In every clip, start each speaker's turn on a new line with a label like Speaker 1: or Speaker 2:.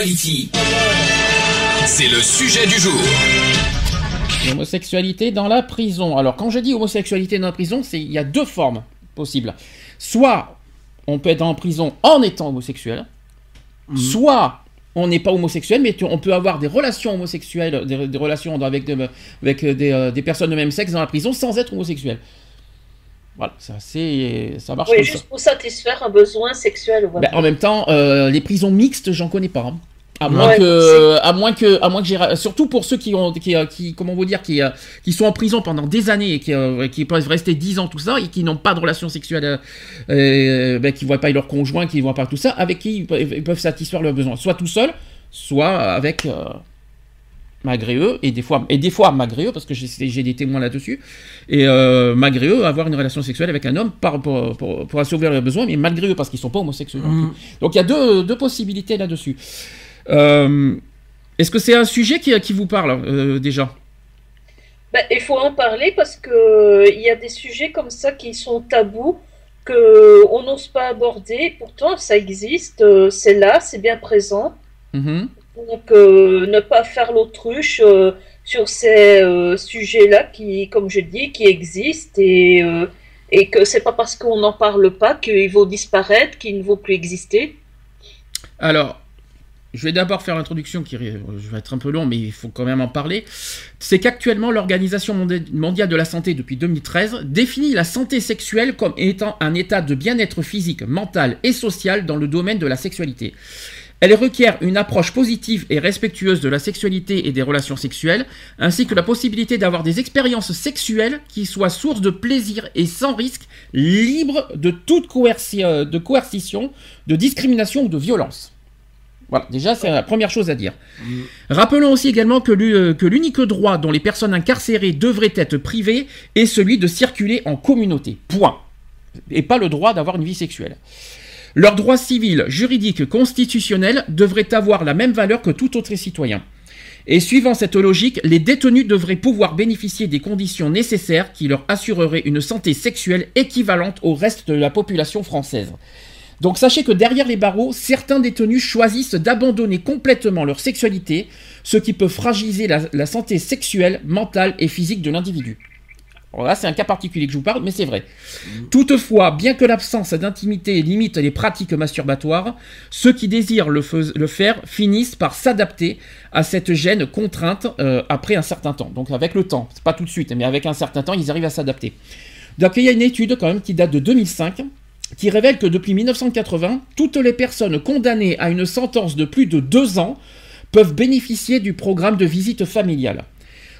Speaker 1: Equality. C'est le sujet du jour.
Speaker 2: L'homosexualité dans la prison. Alors, quand je dis homosexualité dans la prison, c'est il y a deux formes possibles. Soit on peut être en prison en étant homosexuel, soit on n'est pas homosexuel, mais tu- on peut avoir des relations homosexuelles, des, des relations avec, de- avec euh, des, euh, des personnes de même sexe dans la prison sans être homosexuel. Voilà, ça, c'est, ça marche
Speaker 3: Oui,
Speaker 2: comme ça.
Speaker 3: juste pour satisfaire un besoin sexuel. voilà.
Speaker 2: Ben, en même temps, euh, les prisons mixtes, j'en connais pas. hein. À moins
Speaker 3: Ouais,
Speaker 2: que, à moins que, à moins que j'ai, surtout pour ceux qui ont, qui, euh, qui comment vous dire, qui, euh, qui sont en prison pendant des années et qui, euh, qui peuvent rester 10 ans tout ça et qui n'ont pas de relation sexuelle, euh, ben, qui voient pas leur conjoint, qui voient pas tout ça, avec qui ils peuvent, satisfaire leurs besoins, soit tout seul, soit avec euh, malgré eux et des fois et des fois malgré eux parce que j'ai j'ai des témoins là-dessus et euh, malgré eux avoir une relation sexuelle avec un homme par, pour, pour, pour assouvir leurs besoins mais malgré eux parce qu'ils sont pas homosexuels. Plus. donc il y a deux, deux possibilités là-dessus est-ce que c'est un sujet qui, qui vous parle euh, déjà?
Speaker 3: Ben, il faut en parler parce que euh, y a des sujets comme ça qui sont tabous que on n'ose pas aborder. Pourtant, ça existe, euh, c'est là, c'est bien présent.
Speaker 2: Mhm.
Speaker 3: Donc, euh, ne pas faire l'autruche euh, sur ces euh, sujets-là qui, comme je dis, qui existent et, euh, et que c'est pas parce qu'on n'en parle pas qu'ils vont disparaître, qu'ils ne vont plus exister.
Speaker 2: Alors, je vais d'abord faire l'introduction qui euh, je vais être un peu long, mais il faut quand même en parler. C'est qu'actuellement, l'Organisation mondiale de la santé, depuis 2013, définit la santé sexuelle comme étant un état de bien-être physique, mental et social dans le domaine de la sexualité. Elle requiert une approche positive et respectueuse de la sexualité et des relations sexuelles, ainsi que la possibilité d'avoir des expériences sexuelles qui soient source de plaisir et sans risque, libres de toute euh, coercition, de discrimination ou de violence. Voilà, déjà c'est la première chose à dire. Rappelons aussi également que euh, que l'unique droit dont les personnes incarcérées devraient être privées est celui de circuler en communauté. Point. Et pas le droit d'avoir une vie sexuelle. Leurs droits civils, juridiques, constitutionnels devraient avoir la même valeur que tout autre citoyen. Et suivant cette logique, les détenus devraient pouvoir bénéficier des conditions nécessaires qui leur assureraient une santé sexuelle équivalente au reste de la population française. Donc sachez que derrière les barreaux, certains détenus choisissent d'abandonner complètement leur sexualité, ce qui peut fragiliser la, la santé sexuelle, mentale et physique de l'individu. Alors là, c'est un cas particulier que je vous parle, mais c'est vrai. Toutefois, bien que l'absence d'intimité limite les pratiques masturbatoires, ceux qui désirent le faire finissent par s'adapter à cette gêne contrainte euh, après un certain temps. Donc avec le temps, c'est pas tout de suite, mais avec un certain temps, ils arrivent à s'adapter. Donc il y a une étude quand même qui date de 2005 qui révèle que depuis 1980, toutes les personnes condamnées à une sentence de plus de deux ans peuvent bénéficier du programme de visite familiale.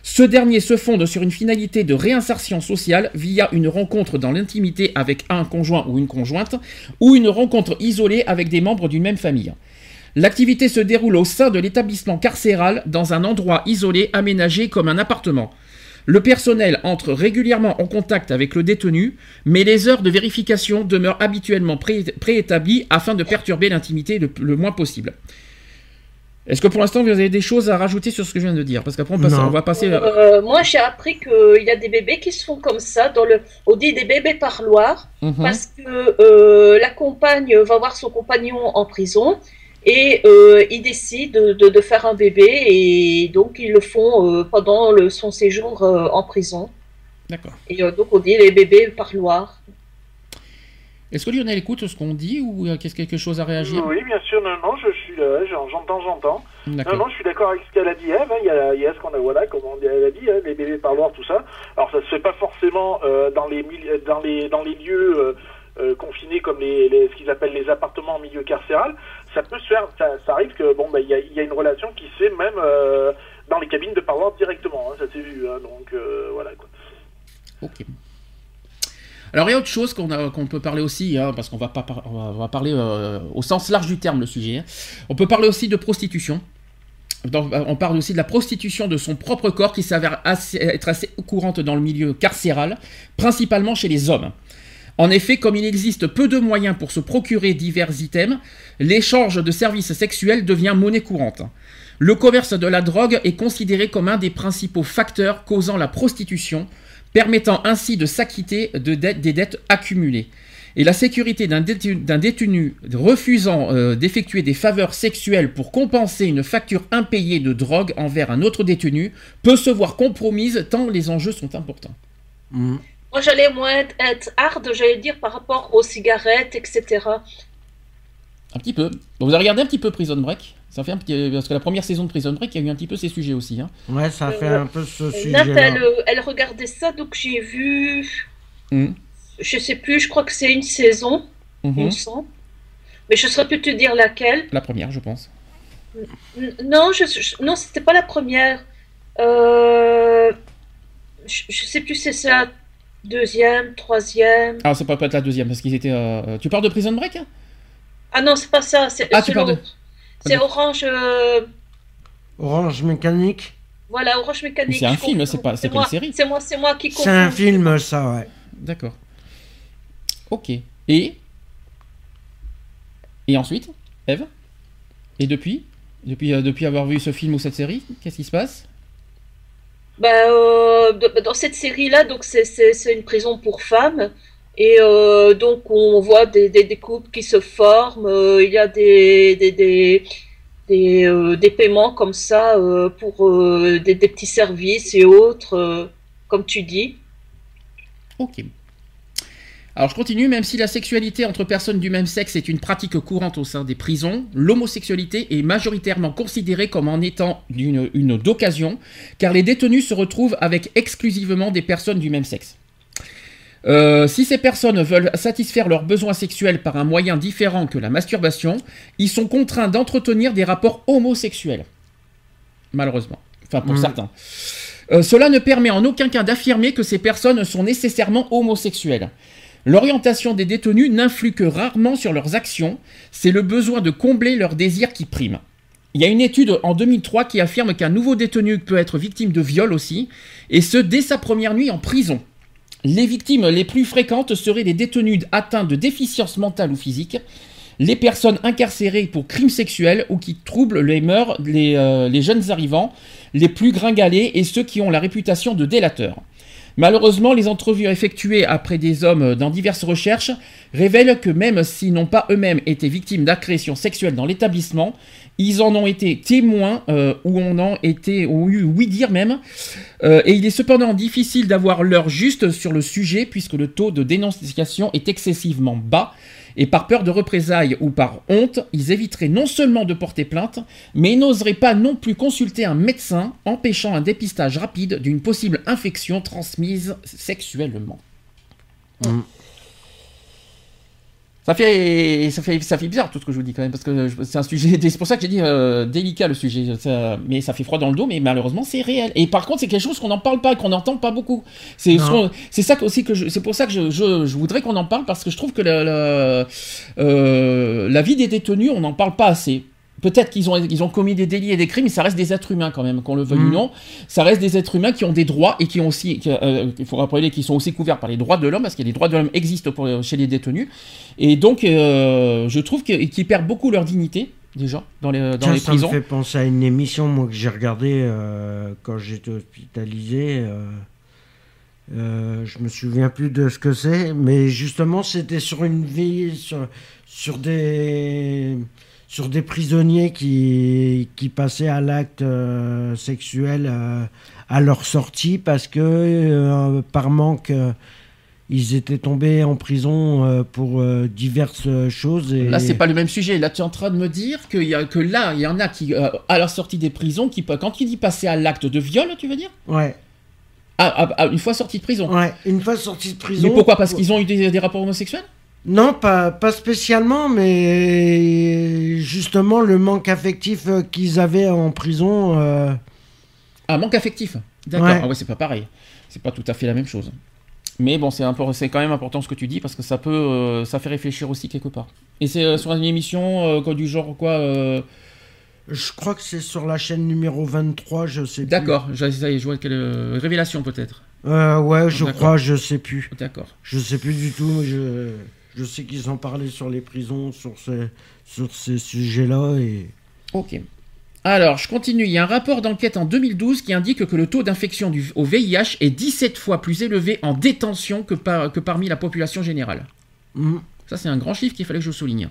Speaker 2: Ce dernier se fonde sur une finalité de réinsertion sociale via une rencontre dans l'intimité avec un conjoint ou une conjointe, ou une rencontre isolée avec des membres d'une même famille. L'activité se déroule au sein de l'établissement carcéral dans un endroit isolé aménagé comme un appartement. Le personnel entre régulièrement en contact avec le détenu, mais les heures de vérification demeurent habituellement pré- préétablies afin de perturber l'intimité le, le moins possible. Est-ce que pour l'instant vous avez des choses à rajouter sur ce que je viens de dire? Parce qu'après on, passe-
Speaker 4: Non.
Speaker 2: on va passer.
Speaker 3: Euh, moi, j'ai appris qu'il y a des bébés qui se font comme ça. Dans le, on dit des bébés parloirs.
Speaker 2: Mhm.
Speaker 3: parce que euh, la compagne va voir son compagnon en prison et euh, ils décident de, de- de faire un bébé et donc ils le font euh, pendant le- son séjour euh, en prison.
Speaker 2: D'accord.
Speaker 3: Et euh, donc on dit les bébés parloirs.
Speaker 2: Est-ce que Lionel écoute ce qu'on dit ou euh, qu'est-ce quelque chose à réagir?
Speaker 5: Oui, bien sûr, non, non, je suis là, j'en- j'entends, j'entends. Non, non, je suis d'accord avec ce qu'elle a dit, Eve. hein, Il y a, il y a ce qu'on a, voilà, comme on- elle a dit, hein, les bébés parloirs, tout ça. Alors, ça se fait pas forcément euh, dans les mili- dans les dans les lieux euh, euh, confinés comme les, les- ce qu'ils appellent les appartements en milieu carcéral. Ça peut se faire, ça, arrive que bon, bah, il y a, une relation qui se fait même euh, dans les cabines de parloir directement. hein, ça s'est vu, hein, donc euh, voilà.
Speaker 2: Ok. Alors il y a autre chose qu'on peut parler aussi, hein, parce qu'on va pas parler euh, au sens large du terme le sujet. On peut parler aussi de prostitution. On parle aussi de la prostitution de son propre corps qui s'avère être assez courante dans le milieu carcéral, principalement chez les hommes. En effet, comme il existe peu de moyens pour se procurer divers items, l'échange de services sexuels devient monnaie courante. Le commerce de la drogue est considéré comme un des principaux facteurs causant la prostitution, permettant ainsi de s'acquitter des dettes accumulées. Et la sécurité d'un détenu, refusant euh, d'effectuer des faveurs sexuelles pour compenser une facture impayée de drogue envers un autre détenu peut se voir compromise tant les enjeux sont importants.
Speaker 4: Mm.
Speaker 3: Moi, j'allais moins être, être hard, j'allais dire, par rapport aux cigarettes, etc.
Speaker 2: Un petit peu. Bon, vous avez regardé un petit peu Prison Break? Ça fait un petit... Parce que la première saison de Prison Break, il y a eu un petit peu ces sujets aussi. hein.
Speaker 4: Ouais, ça fait
Speaker 3: Euh,
Speaker 4: un peu ce
Speaker 3: Nat,
Speaker 4: sujet-là.
Speaker 3: elle, euh, elle regardait ça, donc j'ai vu.
Speaker 2: Mhm.
Speaker 3: Je sais plus, je crois que c'est une saison, il
Speaker 2: Mhm.
Speaker 3: me semble. Mais je saurais plus te dire laquelle.
Speaker 2: La première, je pense.
Speaker 3: N- Non, je, je- non, c'était pas la première. Euh, je, je sais plus si c'est la deuxième, troisième.
Speaker 2: Ah, ça peut pas être la deuxième, parce qu'ils étaient. euh, Tu parles de Prison Break hein?
Speaker 3: Ah non, c'est pas ça. C'est
Speaker 2: Ah, tu parles de-.
Speaker 3: C'est Orange. euh,
Speaker 4: Orange Mécanique.
Speaker 3: Voilà, Orange Mécanique.
Speaker 2: C'est un film, c'est pas- c'est pas
Speaker 3: moi-
Speaker 2: une série.
Speaker 3: C'est moi, c'est moi qui
Speaker 4: C'est un film, ça, ouais.
Speaker 2: D'accord. Ok. Et? Et ensuite Eve? Et depuis? Depuis, euh, depuis avoir vu ce film ou cette série, qu'est-ce qui se passe?
Speaker 3: Bah, euh, de- dans cette série-là, donc c'est- une prison pour femmes. Et euh, donc on voit des, des, des couples qui se forment. euh, il y a des, des, des, euh, paiements comme ça euh, pour euh, des, petits services et autres, comme tu dis.
Speaker 2: Ok. Alors je continue, même si la sexualité entre personnes du même sexe est une pratique courante au sein des prisons, l'homosexualité est majoritairement considérée comme en étant une, une d'occasion, car les détenus se retrouvent avec exclusivement des personnes du même sexe. Euh, si ces personnes veulent satisfaire leurs besoins sexuels par un moyen différent que la masturbation, ils sont contraints d'entretenir des rapports homosexuels. Malheureusement. Enfin, pour
Speaker 4: Mhm.
Speaker 2: certains. Euh, cela ne permet en aucun cas d'affirmer que ces personnes sont nécessairement homosexuelles. L'orientation des détenus n'influe que rarement sur leurs actions, c'est le besoin de combler leurs désirs qui prime. Il y a une étude en 2003 qui affirme qu'un nouveau détenu peut être victime de viol aussi, et ce dès sa première nuit en prison. Les victimes les plus fréquentes seraient les détenus atteints de déficience mentale ou physique, les personnes incarcérées pour crimes sexuels ou qui troublent les mœurs, les, euh, les jeunes arrivants, les plus gringalés et ceux qui ont la réputation de délateurs. Malheureusement, les entrevues effectuées après des hommes dans diverses recherches révèlent que même s'ils n'ont pas eux-mêmes été victimes d'agressions sexuelles dans l'établissement, ils en ont été témoins euh, ou on en été, ont eu oui dire même. Euh, et il est cependant difficile d'avoir l'heure juste sur le sujet puisque le taux de dénonciation est excessivement bas. Et par peur de représailles ou par honte, ils éviteraient non seulement de porter plainte, mais n'oseraient pas non plus consulter un médecin, empêchant un dépistage rapide d'une possible infection transmise sexuellement.
Speaker 4: Mm.
Speaker 2: Ça fait, ça, fait, ça fait bizarre tout ce que je vous dis quand même, parce que c'est un sujet, c'est pour ça que j'ai dit euh, délicat le sujet, ça- mais ça fait froid dans le dos, mais malheureusement c'est réel. Et par contre c'est quelque chose qu'on n'en parle pas, qu'on n'entend pas beaucoup. C'est c'est ça aussi que c'est pour ça que je, je, je voudrais qu'on en parle, parce que je trouve que la, la, euh, la vie des détenus, on n'en parle pas assez. Peut-être qu'ils ont, ils ont commis des délits et des crimes, mais ça reste des êtres humains quand même, qu'on le veuille ou
Speaker 4: Mhm.
Speaker 2: non. Ça reste des êtres humains qui ont des droits et qui ont aussi, qui, euh, il faut rappeler qu'ils sont aussi couverts par les droits de l'homme, parce que les droits de l'homme existent pour, chez les détenus. Et donc, euh, je trouve qu'ils perdent beaucoup leur dignité, déjà, dans les, dans
Speaker 4: Tiens,
Speaker 2: les
Speaker 4: ça
Speaker 2: prisons.
Speaker 4: me fait penser à une émission, moi, que j'ai regardée euh, quand j'étais hospitalisé. euh, euh, je me souviens plus de ce que c'est, mais justement, c'était sur une vie, sur, sur des sur des prisonniers qui, qui passaient à l'acte euh, sexuel euh, à leur sortie parce que euh, par manque ils étaient tombés en prison pour diverses choses et
Speaker 2: Là, c'est pas le même sujet. Là, tu es en train de me dire qu'il y a, que là, il y en a qui, à la sortie des prisons, qui, quand tu dis passer à l'acte de viol, tu veux dire?
Speaker 4: Ouais
Speaker 2: ah, ah, ah, Une fois sorti de prison.
Speaker 4: Ouais, une fois sortis de prison.
Speaker 2: Mais pourquoi? Parce qu'ils ont eu des, des rapports homosexuels?
Speaker 4: Non, pas, pas spécialement, mais justement le manque affectif euh, qu'ils avaient en prison. euh,
Speaker 2: Ah, manque affectif. D'accord.
Speaker 4: Ouais.
Speaker 2: Ah ouais, c'est pas pareil. C'est pas tout à fait la même chose. Mais bon, c'est quand même important ce que tu dis parce que ça peut, euh, ça fait réfléchir aussi quelque part. Et c'est euh, sur une émission quoi, du genre quoi
Speaker 4: Je crois que c'est sur la chaîne numéro 23, je sais plus.
Speaker 2: D'accord, je, vois quelle révélation peut-être.
Speaker 4: Euh, ouais, je crois, je sais plus.
Speaker 2: D'accord.
Speaker 4: Je sais plus du tout, mais je, je sais qu'ils en parlaient sur les prisons, sur ces, sur ces sujets-là. Et...
Speaker 2: Ok. Alors, je continue. Il y a un rapport d'enquête en 2012 qui indique que le taux d'infection du- au VIH est 17 fois plus élevé en détention que, par- que parmi la population générale.
Speaker 4: Mhm.
Speaker 2: Ça, c'est un grand chiffre qu'il fallait que je souligne.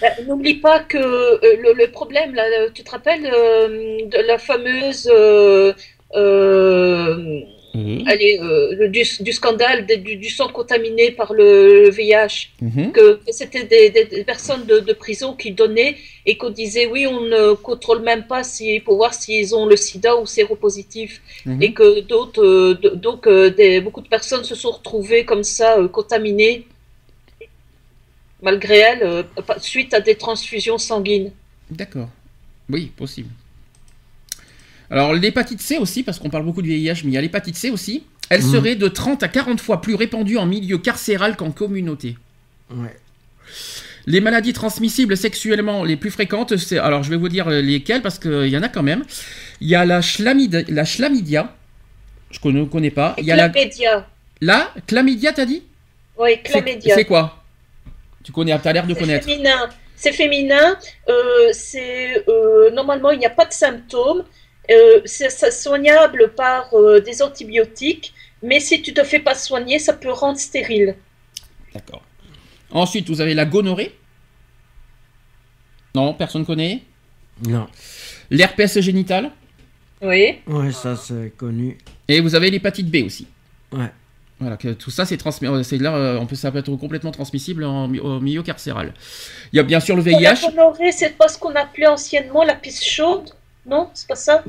Speaker 3: Ben, N'oublie pas que euh, le, le problème, là, tu te rappelles euh, de la fameuse. euh, euh, allez, euh, du, du scandale du, du sang contaminé par le VIH,
Speaker 2: Mhm.
Speaker 3: que c'était des, des- des personnes de, de prison qui donnaient et qu'on disait oui, on ne contrôle même pas si, pour voir s'ils ont le sida ou séropositif.
Speaker 2: Mhm.
Speaker 3: Et que d'autres, euh, donc euh, des, beaucoup de personnes se sont retrouvées comme ça, contaminées, malgré elles, suite à des transfusions sanguines.
Speaker 2: D'accord. Oui, possible. Alors, l'hépatite C aussi, parce qu'on parle beaucoup du VIH, mais il y a l'hépatite C aussi. Elle
Speaker 4: Mhm.
Speaker 2: serait de 30 à 40 fois plus répandue en milieu carcéral qu'en communauté.
Speaker 4: Ouais.
Speaker 2: Les maladies transmissibles sexuellement les plus fréquentes, c'est alors je vais vous dire lesquelles parce qu'il y en a quand même. Il y a la, chlamydia, la chlamydia, je ne connais pas. Il y a la,
Speaker 3: Chlamydia.
Speaker 2: la chlamydia, t'as dit?
Speaker 3: Oui, chlamydia.
Speaker 2: C'est quoi? Tu connais, t'as l'air de
Speaker 3: C'est
Speaker 2: connaître.
Speaker 3: féminin. C'est féminin. euh, c'est euh, normalement il n'y a pas de symptômes. Euh, c'est soignable par euh, des antibiotiques, mais si tu te fais pas soigner, ça peut rendre stérile.
Speaker 2: D'accord. Ensuite, vous avez la gonorrhée. Non, personne connaît?
Speaker 4: Non.
Speaker 2: L'herpès génital.
Speaker 3: Oui.
Speaker 4: Ouais, ça c'est connu.
Speaker 2: Et vous avez l'hépatite B aussi.
Speaker 4: Ouais.
Speaker 2: Voilà, que tout ça, c'est transmis. euh, C'est là, on peut, ça peut être complètement transmissible en, au milieu carcéral. Il y a bien sûr le
Speaker 3: Pour la
Speaker 2: VIH.
Speaker 3: gonorrhée, c'est pas ce qu'on appelait anciennement la pisse chaude, non C'est pas ça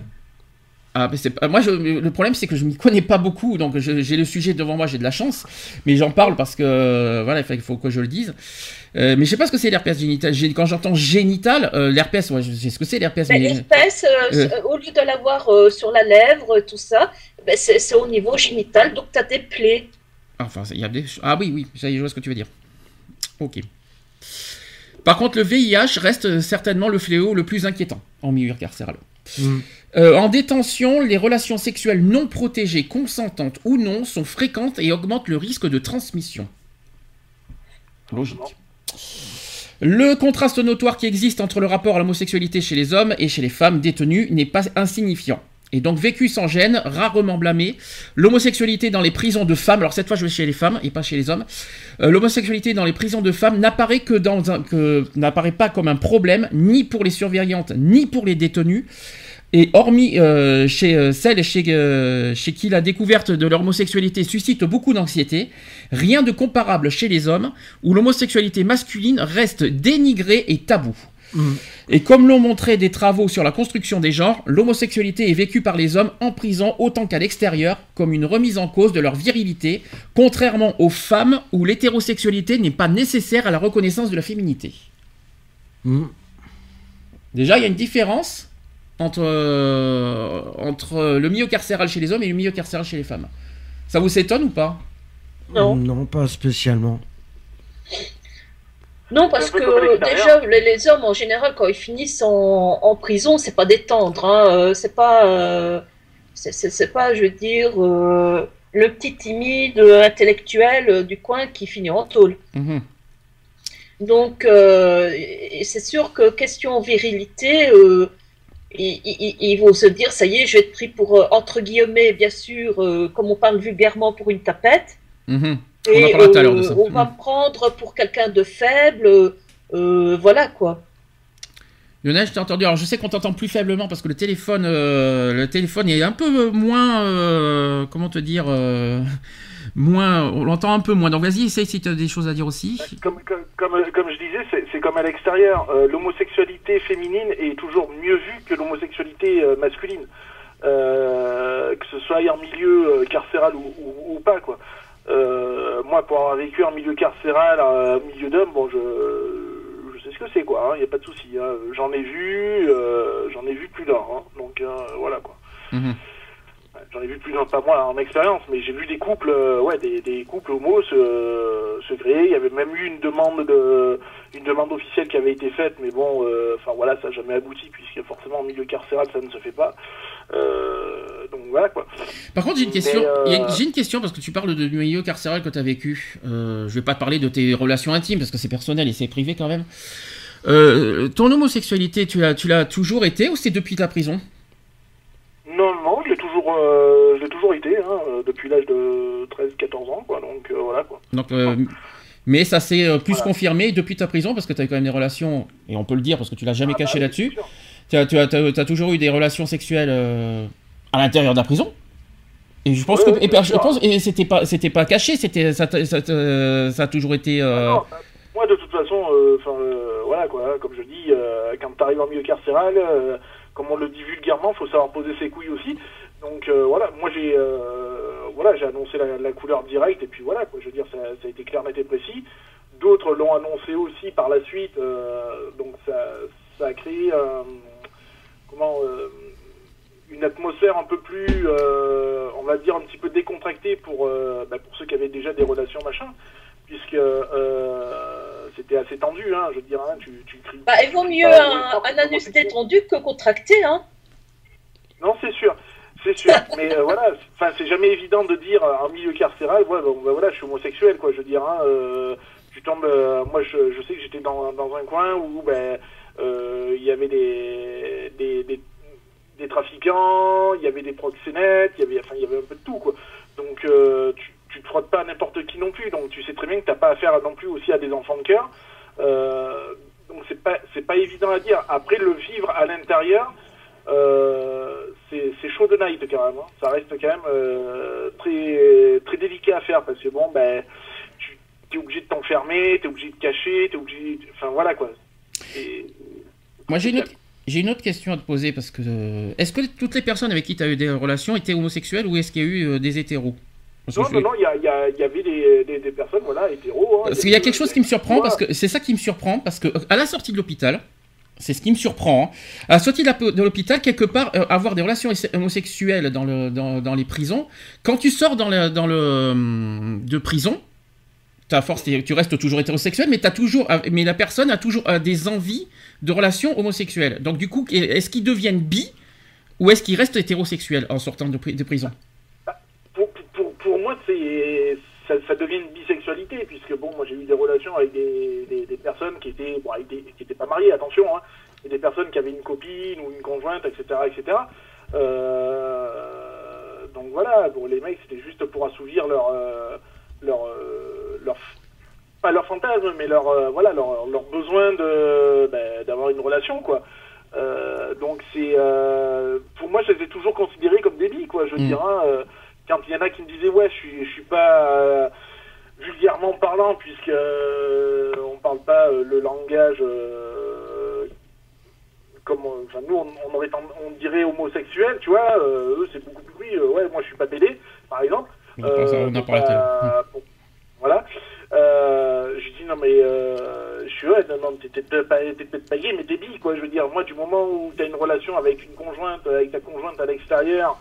Speaker 2: Ah, mais c'est pas- moi, je- le problème, c'est que je m'y connais pas beaucoup, donc j'ai le sujet devant moi, j'ai de la chance, mais j'en parle parce que euh, voilà, il faut- que je le dise. Euh, mais je sais pas ce que c'est l'herpès génital. Quand j'entends génital, euh, l'herpès, ouais, je sais ce que c'est l'herpès, mais
Speaker 3: L'espèce, euh, au lieu de l'avoir sur la lèvre, tout ça, ben, c'est au niveau génital, donc tu as des plaies.
Speaker 2: enfin, il y a des ah oui, oui, ça y est, je vois ce que tu veux dire. Ok. Par contre, le VIH reste certainement le fléau le plus inquiétant en milieu carcéral.
Speaker 4: Mhm.
Speaker 2: Euh, en détention, les relations sexuelles non protégées, consentantes ou non, sont fréquentes et augmentent le risque de transmission. Logique. Le contraste notoire qui existe entre le rapport à l'homosexualité chez les hommes et chez les femmes détenues n'est pas insignifiant. Et donc vécu sans gêne, rarement blâmé, l'homosexualité dans les prisons de femmes, alors cette fois je vais chez les femmes et pas chez les hommes, euh, l'homosexualité dans les prisons de femmes n'apparaît que dans n'apparaît pas comme un problème ni pour les surveillantes ni pour les détenus. Et hormis euh, chez euh, celles chez, chez qui la découverte de leur homosexualité suscite beaucoup d'anxiété, rien de comparable chez les hommes, où l'homosexualité masculine reste dénigrée et taboue.
Speaker 4: Mhm.
Speaker 2: Et comme l'ont montré des travaux sur la construction des genres, l'homosexualité est vécue par les hommes en prison autant qu'à l'extérieur, comme une remise en cause de leur virilité, contrairement aux femmes où l'hétérosexualité n'est pas nécessaire à la reconnaissance de la féminité.
Speaker 4: Mhm.
Speaker 2: Déjà, il y a une différence entre, euh, entre le milieu carcéral chez les hommes et le milieu carcéral chez les femmes. Ça vous s'étonne ou pas?
Speaker 3: Non.
Speaker 4: Non, pas spécialement.
Speaker 3: Non, parce que
Speaker 5: l'extérieur.
Speaker 3: déjà, les, les hommes en général, quand ils finissent en, en prison, c'est pas détendre, hein, euh, c'est pas, euh, c'est- pas, je veux dire, euh, le petit timide euh, intellectuel euh, du coin qui finit en tôle.
Speaker 2: Mhm.
Speaker 3: Donc, euh, et c'est sûr que question virilité, euh, ils, ils- ils vont se dire, ça y est, je vais être pris pour, euh, entre guillemets, bien sûr, euh, comme on parle vulgairement, pour une tapette.
Speaker 2: On en de
Speaker 3: euh,
Speaker 2: ça.
Speaker 3: on va me prendre pour quelqu'un de faible, euh, voilà quoi.
Speaker 2: Lionel, je t'ai entendu. Alors, je sais qu'on t'entend plus faiblement parce que le téléphone, euh, le téléphone est un peu moins, euh, comment te dire, euh, moins, on l'entend un peu moins. Donc, vas-y, essaye si tu as des choses à dire aussi.
Speaker 5: Comme, comme, comme, comme je disais, c'est- c'est comme à l'extérieur. Euh, l'homosexualité féminine est toujours mieux vue que l'homosexualité euh, masculine. Euh, que ce soit en milieu euh, carcéral ou, ou, ou pas, quoi. Euh, moi, pour avoir vécu en milieu carcéral, un milieu d'hommes, bon, je, je sais ce que c'est, quoi. Il n'y a pas de souci. hein. J'en ai vu, euh, j'en ai vu plus d'un. hein. donc euh, voilà, quoi.
Speaker 2: Mhm.
Speaker 5: J'en ai vu plus d'un pas moi en expérience, mais j'ai vu des couples, euh, ouais, des, des couples homos se, se créer. Il y avait même eu une demande de, une demande officielle qui avait été faite, mais bon, euh, enfin voilà, ça n'a jamais abouti puisque forcément en milieu carcéral ça ne se fait pas. Euh, donc voilà quoi.
Speaker 2: Par contre, j'ai une question.
Speaker 5: euh,
Speaker 2: J'ai une question parce que tu parles de milieu carcéral que tu as vécu. Euh, je vais pas te parler de tes relations intimes parce que c'est personnel et c'est privé quand même. Ton homosexualité, tu l'as, tu l'as toujours été ou c'est depuis ta prison?
Speaker 5: Non, non, je l'ai toujours, euh, je toujours été, hein, depuis l'âge de 13-14 ans, quoi. Donc euh, voilà quoi.
Speaker 2: Donc, euh, mais ça s'est plus
Speaker 5: Voilà.
Speaker 2: confirmé depuis ta prison parce que tu as quand même des relations, et on peut le dire parce que tu l'as jamais
Speaker 5: Ah, bah
Speaker 2: caché
Speaker 5: oui,
Speaker 2: là-dessus. Tu as, tu as- t'as- t'as toujours eu des relations sexuelles euh, à l'intérieur de la prison? Et je pense que et, je pense et c'était pas c'était pas caché, c'était ça, ça, ça a toujours été euh,
Speaker 5: Non, bah, moi, de toute façon, euh, enfin, euh, voilà quoi, comme je dis, quand tu arrives en milieu carcéral, comme on le dit vulgairement, faut savoir poser ses couilles aussi. Donc voilà, moi j'ai, voilà, j'ai annoncé la, la couleur directe et puis voilà quoi, je veux dire, ça, ça a été clair, net et précis. D'autres l'ont annoncé aussi par la suite, donc ça, ça a créé, comment, euh, une atmosphère un peu plus, euh, on va dire un petit peu décontractée pour, euh, bah, pour ceux qui avaient déjà des relations machin puisque c'était assez tendu, hein, je veux dire, hein, tu, tu cries.
Speaker 3: Bah, il vaut mieux
Speaker 5: pas,
Speaker 3: un, anus détendu que contracté, hein.
Speaker 5: Non, c'est sûr, c'est sûr, mais euh, voilà, enfin, c'est jamais évident de dire en milieu carcéral, ouais, bon, bah, voilà, je suis homosexuel, quoi, je veux dire, hein, euh, tu tombes, euh, moi, je, je sais que j'étais dans, dans un coin où, ben, il y avait des, des, des, trafiquants, il y avait des proxénètes, il y avait, enfin, il y avait un peu de tout, quoi. Donc, euh, tu, tu te frottes pas à n'importe qui non plus, donc tu sais très bien que t'as pas affaire non plus aussi à des enfants de cœur. Euh, donc c'est pas pas évident à dire. Après le vivre à l'intérieur, euh, c'est chaud de night quand même. hein. Ça reste quand même euh, très très délicat à faire parce que bon ben tu es obligé de t'enfermer, t'es obligé de cacher, t'es obligé, enfin voilà quoi.
Speaker 2: Moi, j'ai une, autre, j'ai une autre question à te poser parce que euh, est-ce que toutes les personnes avec qui tu as eu des relations étaient homosexuelles ou est-ce qu'il y a eu euh, des hétéros? Parce
Speaker 5: Non, non, non, il y, y, y avait des, des, des personnes, voilà, hétéros. hein.
Speaker 2: Parce qu'il y a quelque chose qui me surprend,
Speaker 5: Voilà.
Speaker 2: parce que c'est ça qui me surprend, parce que à la sortie de l'hôpital, c'est ce qui me surprend, hein, à la sortie de l'hôpital, quelque part, euh, avoir des relations homosexuelles dans, le, dans, dans les prisons, quand tu sors dans le, dans le, hum, de prison, t'as force, tu restes toujours hétérosexuel, mais, as toujours, euh, mais la personne a toujours euh, des envies de relations homosexuelles. Donc du coup, est-ce qu'ils deviennent bi ou est-ce qu'ils restent hétérosexuels en sortant de, pri- de prison?
Speaker 5: Pour, pour, pour moi, ça, ça devient une bisexualité, puisque bon, moi j'ai eu des relations avec des, des, personnes qui étaient, bon, avec qui étaient pas mariées, attention, hein, et des personnes qui avaient une copine ou une conjointe, etc., etc. Euh, donc voilà, bon, les mecs, c'était juste pour assouvir leur, leur, leur, pas leur fantasme, mais leur, euh, voilà, leur, leur besoin de, ben, d'avoir une relation, quoi. Euh, donc c'est, euh, pour moi, je les ai toujours considérés comme des billes, quoi. Je veux
Speaker 2: Mm.
Speaker 5: dire, hein, quand il y en a qui me disaient ouais je suis je suis pas vulgairement parlant puisque on parle pas le langage comme enfin nous on, on aurait tend- on dirait homosexuel tu vois eux c'est beaucoup plus oui ouais moi je suis pas pédé par exemple
Speaker 2: On en parle- on télé.
Speaker 5: pour- voilà euh, je dis non mais euh, je suis ouais non, non t'es peut-être pas gay mais t'es bi quoi je veux dire moi du moment où t'as une relation avec une conjointe avec ta conjointe à l'extérieur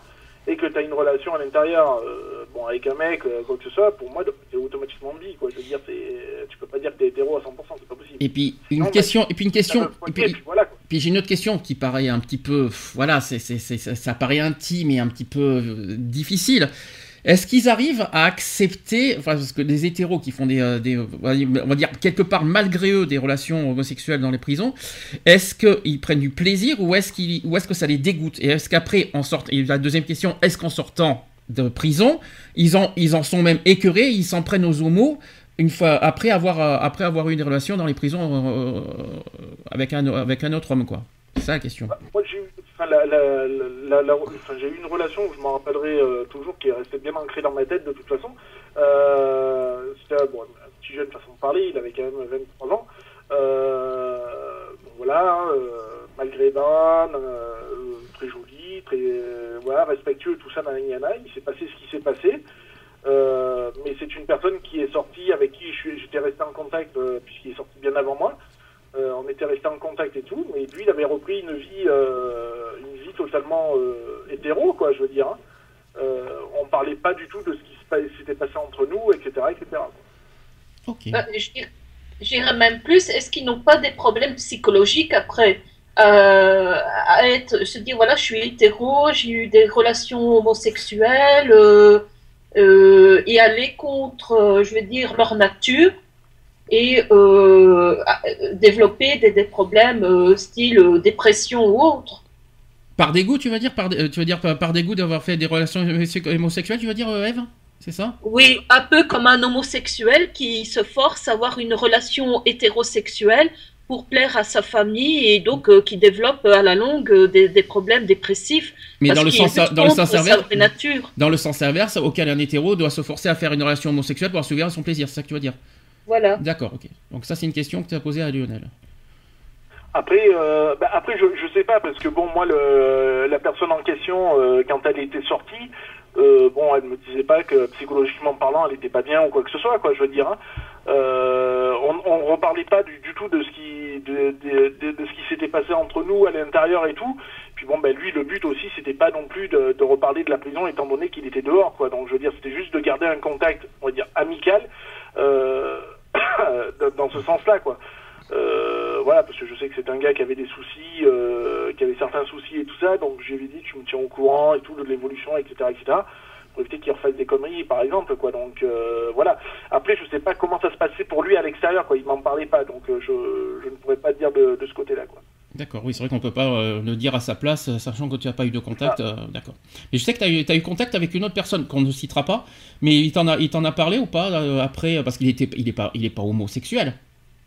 Speaker 5: et que tu as une relation à l'intérieur, euh, bon, avec un mec, quoi que ce soit, pour moi, t'es automatiquement bi, quoi. Je veux dire, tu peux pas dire que t'es hétéro à 100%, c'est pas possible.
Speaker 2: Et puis une question, et puis une question, et puis,
Speaker 5: voilà, quoi.
Speaker 2: Puis j'ai une autre question qui paraît un petit peu, voilà, c'est, ça, ça paraît intime et un petit peu difficile. Est-ce qu'ils arrivent à accepter, enfin, parce que les hétéros qui font des, euh, euh, on va dire quelque part malgré eux des relations homosexuelles dans les prisons, est-ce qu'ils prennent du plaisir ou est-ce, ou est-ce que ça les dégoûte? Et est-ce qu'après, en sortant, la deuxième question, est-ce qu'en sortant de prison, ils en, ils en sont même écœurés, ils s'en prennent aux homos une fois après avoir, euh, après avoir eu des relations dans les prisons avec, un, autre homme, quoi? C'est ça la question.
Speaker 5: Moi, j'ai eu, la, la, la, la- enfin, j'ai eu une relation, je m'en rappellerai euh, toujours, qui est restée bien ancrée dans ma tête de toute façon. Euh, c'était bon, un petit jeune façon de parler, il avait quand même 23 ans. Euh, bon, voilà, euh, malgré Dan, euh, très joli, très euh, voilà, respectueux, tout ça, nanana, il s'est passé ce qui s'est passé. Euh, mais c'est une personne qui est sortie, avec qui j'étais resté en contact, euh, puisqu'il est sorti bien avant moi. Euh, on était resté en contact et tout, mais lui, il avait repris une vie, euh, une vie totalement euh, hétéro, quoi, je veux dire. hein. euh, on parlait pas du tout de ce qui s'était passé entre nous, etc., etc.
Speaker 2: Ok.
Speaker 3: Bah, je dirais- J'irais même plus, est-ce qu'ils n'ont pas des problèmes psychologiques après euh, à être, se dire voilà, je suis hétéro, j'ai eu des relations homosexuelles euh, euh, et aller contre, je veux dire, leur nature et euh, à- développer des, des problèmes euh, style euh, dépression ou autre.
Speaker 2: Par dégoût, tu veux dire? Par, euh, tu veux dire par, par dégoût d'avoir fait des relations homose- homosexuelles, tu veux dire, euh, Eve? C'est ça?
Speaker 3: Oui, un peu comme un homosexuel qui se force à avoir une relation hétérosexuelle pour plaire à sa famille et donc euh, qui développe euh, à la longue euh, des, des problèmes dépressifs.
Speaker 2: Mais dans le sens, dans le sens inverse, dans le sens inverse, auquel un hétéro doit se forcer à faire une relation homosexuelle pour assouvir son plaisir, c'est ça que tu veux dire?
Speaker 3: Voilà.
Speaker 2: D'accord, ok. Donc ça, c'est une question que tu as posée à Lionel.
Speaker 5: Après, euh, bah, après je, je sais pas parce que bon moi le, la personne en question euh, quand elle était sortie, euh, bon elle me disait pas que psychologiquement parlant elle était pas bien ou quoi que ce soit quoi je veux dire. hein. Euh, on, on reparlait pas du, du tout de ce qui de, de, de, de ce qui s'était passé entre nous à l'intérieur et tout. Puis bon ben lui le but aussi c'était pas non plus de, de reparler de la prison étant donné qu'il était dehors quoi. Donc je veux dire c'était juste de garder un contact on va dire amical euh, dans- dans ce sens-là quoi. Euh, voilà, parce que je sais que c'est un gars qui avait des soucis, euh, qui avait certains soucis et tout ça, donc je lui ai dit tu me tiens au courant et tout de l'évolution, etc., etc. Pour éviter qu'il refasse des conneries, par exemple, quoi. Donc euh, voilà. Après, je sais pas comment ça se passait pour lui à l'extérieur, quoi. Il m'en parlait pas, donc je, je ne pourrais pas dire de, de ce côté-là, quoi.
Speaker 2: D'accord, oui, c'est vrai qu'on peut pas le dire à sa place, sachant que tu n'as pas eu de contact. euh, D'accord. Mais je sais que tu as eu, contact avec une autre personne qu'on ne citera pas, mais il t'en a, il a parlé ou pas après, parce qu'il était, il est pas, il est pas homosexuel?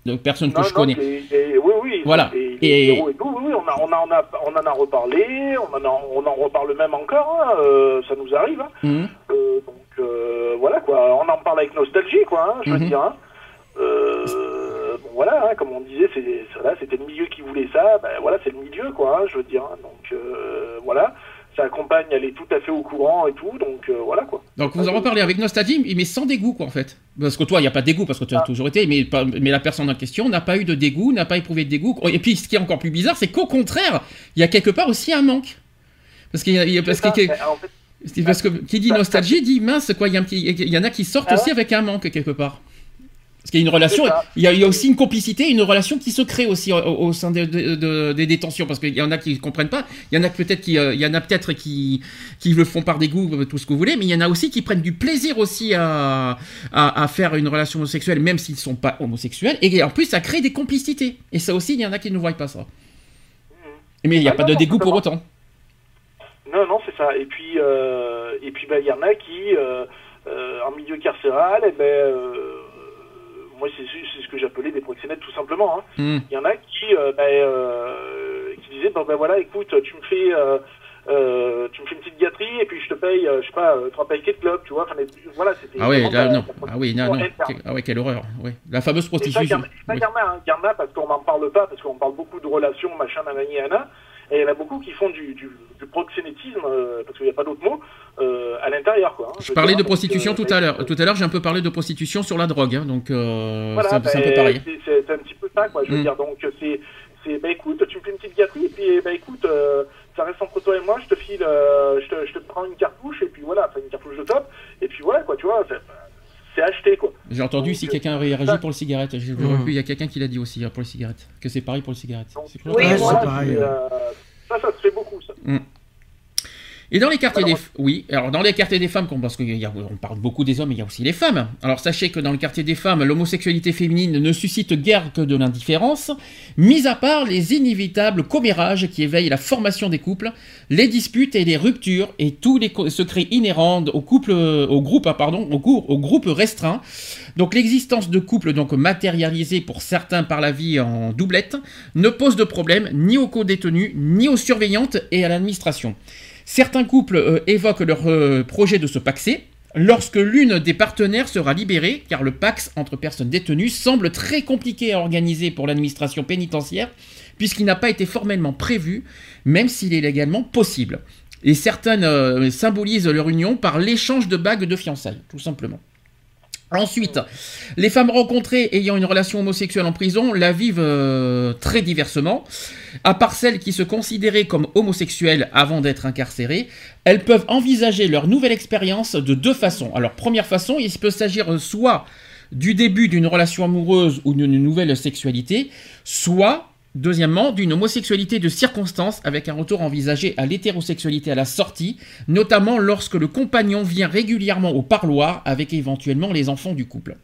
Speaker 2: De personne que
Speaker 5: Non,
Speaker 2: je
Speaker 5: non,
Speaker 2: connais.
Speaker 5: et- et- oui, oui.
Speaker 2: Voilà.
Speaker 5: Et,
Speaker 2: Et-
Speaker 5: et, et tout, oui, oui, on, a, on, en a, on en a reparlé, on en, a- on en reparle même encore, hein, euh, ça nous arrive. hein.
Speaker 2: Mhm.
Speaker 5: Euh, donc euh, voilà quoi, on en parle avec nostalgie quoi, hein, je veux
Speaker 2: Mhm.
Speaker 5: dire. bon voilà, comme on disait, c'est c'était le milieu qui voulait ça, ben voilà, c'est le milieu quoi, je veux dire. hein. donc voilà, sa compagne elle est tout à fait au courant et tout, donc euh, voilà quoi.
Speaker 2: Donc vous en reparlez avec nostalgie, mais sans dégoût, quoi, en fait. Parce que toi, il n'y a pas de dégoût, parce que tu as
Speaker 5: Ah.
Speaker 2: toujours été, mais, mais la personne en question n'a pas eu de dégoût, n'a pas éprouvé de dégoût. Et puis, ce qui est encore plus bizarre, c'est qu'au contraire, il y a quelque part aussi un manque. Parce qu'il y a, il y a- parce que,
Speaker 5: en fait,
Speaker 2: c'est parce que qui dit
Speaker 5: ça-
Speaker 2: nostalgie dit mince, quoi, il y, a un petit- il y en a qui sortent
Speaker 5: Ah
Speaker 2: aussi avec un manque quelque part. Parce qu'il y a une relation, il y, a, il y a aussi une complicité, une relation qui se crée aussi au, au sein de- de- de- des détentions, parce qu'il y en a qui ne comprennent pas, il y en a peut-être qui, euh, il y en a peut-être qui, qui le font par dégoût, euh, tout ce que vous voulez, mais il y en a aussi qui prennent du plaisir aussi à, à, à faire une relation homosexuelle, même s'ils ne sont pas homosexuels, et en plus ça crée des complicités. Et ça aussi, il y en a qui ne voient pas ça. Mais il n'y a
Speaker 5: Ah
Speaker 2: pas
Speaker 5: non,
Speaker 2: de dégoût pour autant.
Speaker 5: Non, non, c'est ça. Et puis, euh, et puis, ben, il y en a qui, euh, euh, en milieu carcéral, eh ben, moi, c'est ce que j'appelais des proxénètes, tout simplement. hein.
Speaker 2: Hmm.
Speaker 5: Il y en a qui, euh, ben, euh, qui disaient, bon, ben voilà, écoute, tu me fais, euh, tu me fais une petite gâterie et puis je te paye, je sais pas, trois paquets de club, tu vois. Enfin, voilà, c'était.
Speaker 2: Ah
Speaker 5: vraiment
Speaker 2: là,
Speaker 5: la-
Speaker 2: non.
Speaker 5: la
Speaker 2: Ah oui, non. Ah ouais, quelle horreur. Ouais. La fameuse
Speaker 5: Et
Speaker 2: prostitution.
Speaker 5: a- ça, il
Speaker 2: Oui.
Speaker 5: y en a, hein. Parce qu'on n'en parle pas, parce qu'on parle beaucoup de relations, machin, nanani, nana. Et il y en a beaucoup qui font du, du, du proxénétisme, euh, parce qu'il n'y a pas d'autre mot, euh, à l'intérieur, quoi. hein.
Speaker 2: Je parlais de prostitution
Speaker 5: euh,
Speaker 2: tout à l'heure. Tout à l'heure, j'ai un peu parlé de prostitution sur la drogue, hein, donc euh,
Speaker 5: Voilà,
Speaker 2: c'est un- c'est un peu
Speaker 5: ben,
Speaker 2: pareil.
Speaker 5: c'est- C'est c'est un petit peu ça, quoi. Je veux
Speaker 2: Mm.
Speaker 5: dire, donc c'est, c'est, bah écoute, tu me fais une petite gâterie, et puis bah écoute, euh, ça reste entre toi et moi, je te file, euh, je, te, je te prends une cartouche, et puis voilà, enfin une cartouche de top, et puis voilà, quoi, tu vois, c'est acheté, quoi.
Speaker 2: J'ai entendu
Speaker 5: donc,
Speaker 2: si
Speaker 5: euh,
Speaker 2: quelqu'un réagit
Speaker 5: ça-
Speaker 2: pour les cigarettes. J'ai vu,
Speaker 4: Mm.
Speaker 2: il y a quelqu'un qui l'a dit aussi hein, pour les cigarettes, que c'est pareil pour les cigarettes.
Speaker 5: Donc,
Speaker 2: C'est
Speaker 5: euh,
Speaker 3: Oui,
Speaker 4: Ouais,
Speaker 5: voilà,
Speaker 4: c'est pareil,
Speaker 5: euh, ça, ça se fait beaucoup, ça.
Speaker 2: Et dans les quartiers des oui, alors dans les quartiers des femmes, parce qu'on parle beaucoup des hommes, mais il y a aussi les femmes. Alors sachez que dans le quartier des femmes, l'homosexualité féminine ne suscite guère que de l'indifférence, mis à part les inévitables commérages qui éveillent la formation des couples, les disputes et les ruptures et tous les secrets inhérents au couple, au groupe, ah, pardon, au groupe restreint. Donc l'existence de couples donc matérialisés pour certains par la vie en doublette ne pose de problème ni aux co-détenus, ni aux surveillantes et à l'administration. Certains couples euh, évoquent leur euh, projet de se paxer lorsque l'une des partenaires sera libérée, car le pax entre personnes détenues semble très compliqué à organiser pour l'administration pénitentiaire, puisqu'il n'a pas été formellement prévu, même s'il est légalement possible. Et certaines euh, symbolisent leur union par l'échange de bagues de fiançailles, tout simplement. Ensuite, les femmes rencontrées ayant une relation homosexuelle en prison la vivent euh, très diversement. À part celles qui se considéraient comme homosexuelles avant d'être incarcérées, elles peuvent envisager leur nouvelle expérience de deux façons. Alors, première façon, il peut s'agir soit du début d'une relation amoureuse ou d'une nouvelle sexualité, soit Deuxièmement, d'une homosexualité de circonstance avec un retour envisagé à l'hétérosexualité à la sortie, notamment lorsque le compagnon vient régulièrement au parloir avec éventuellement les enfants du couple.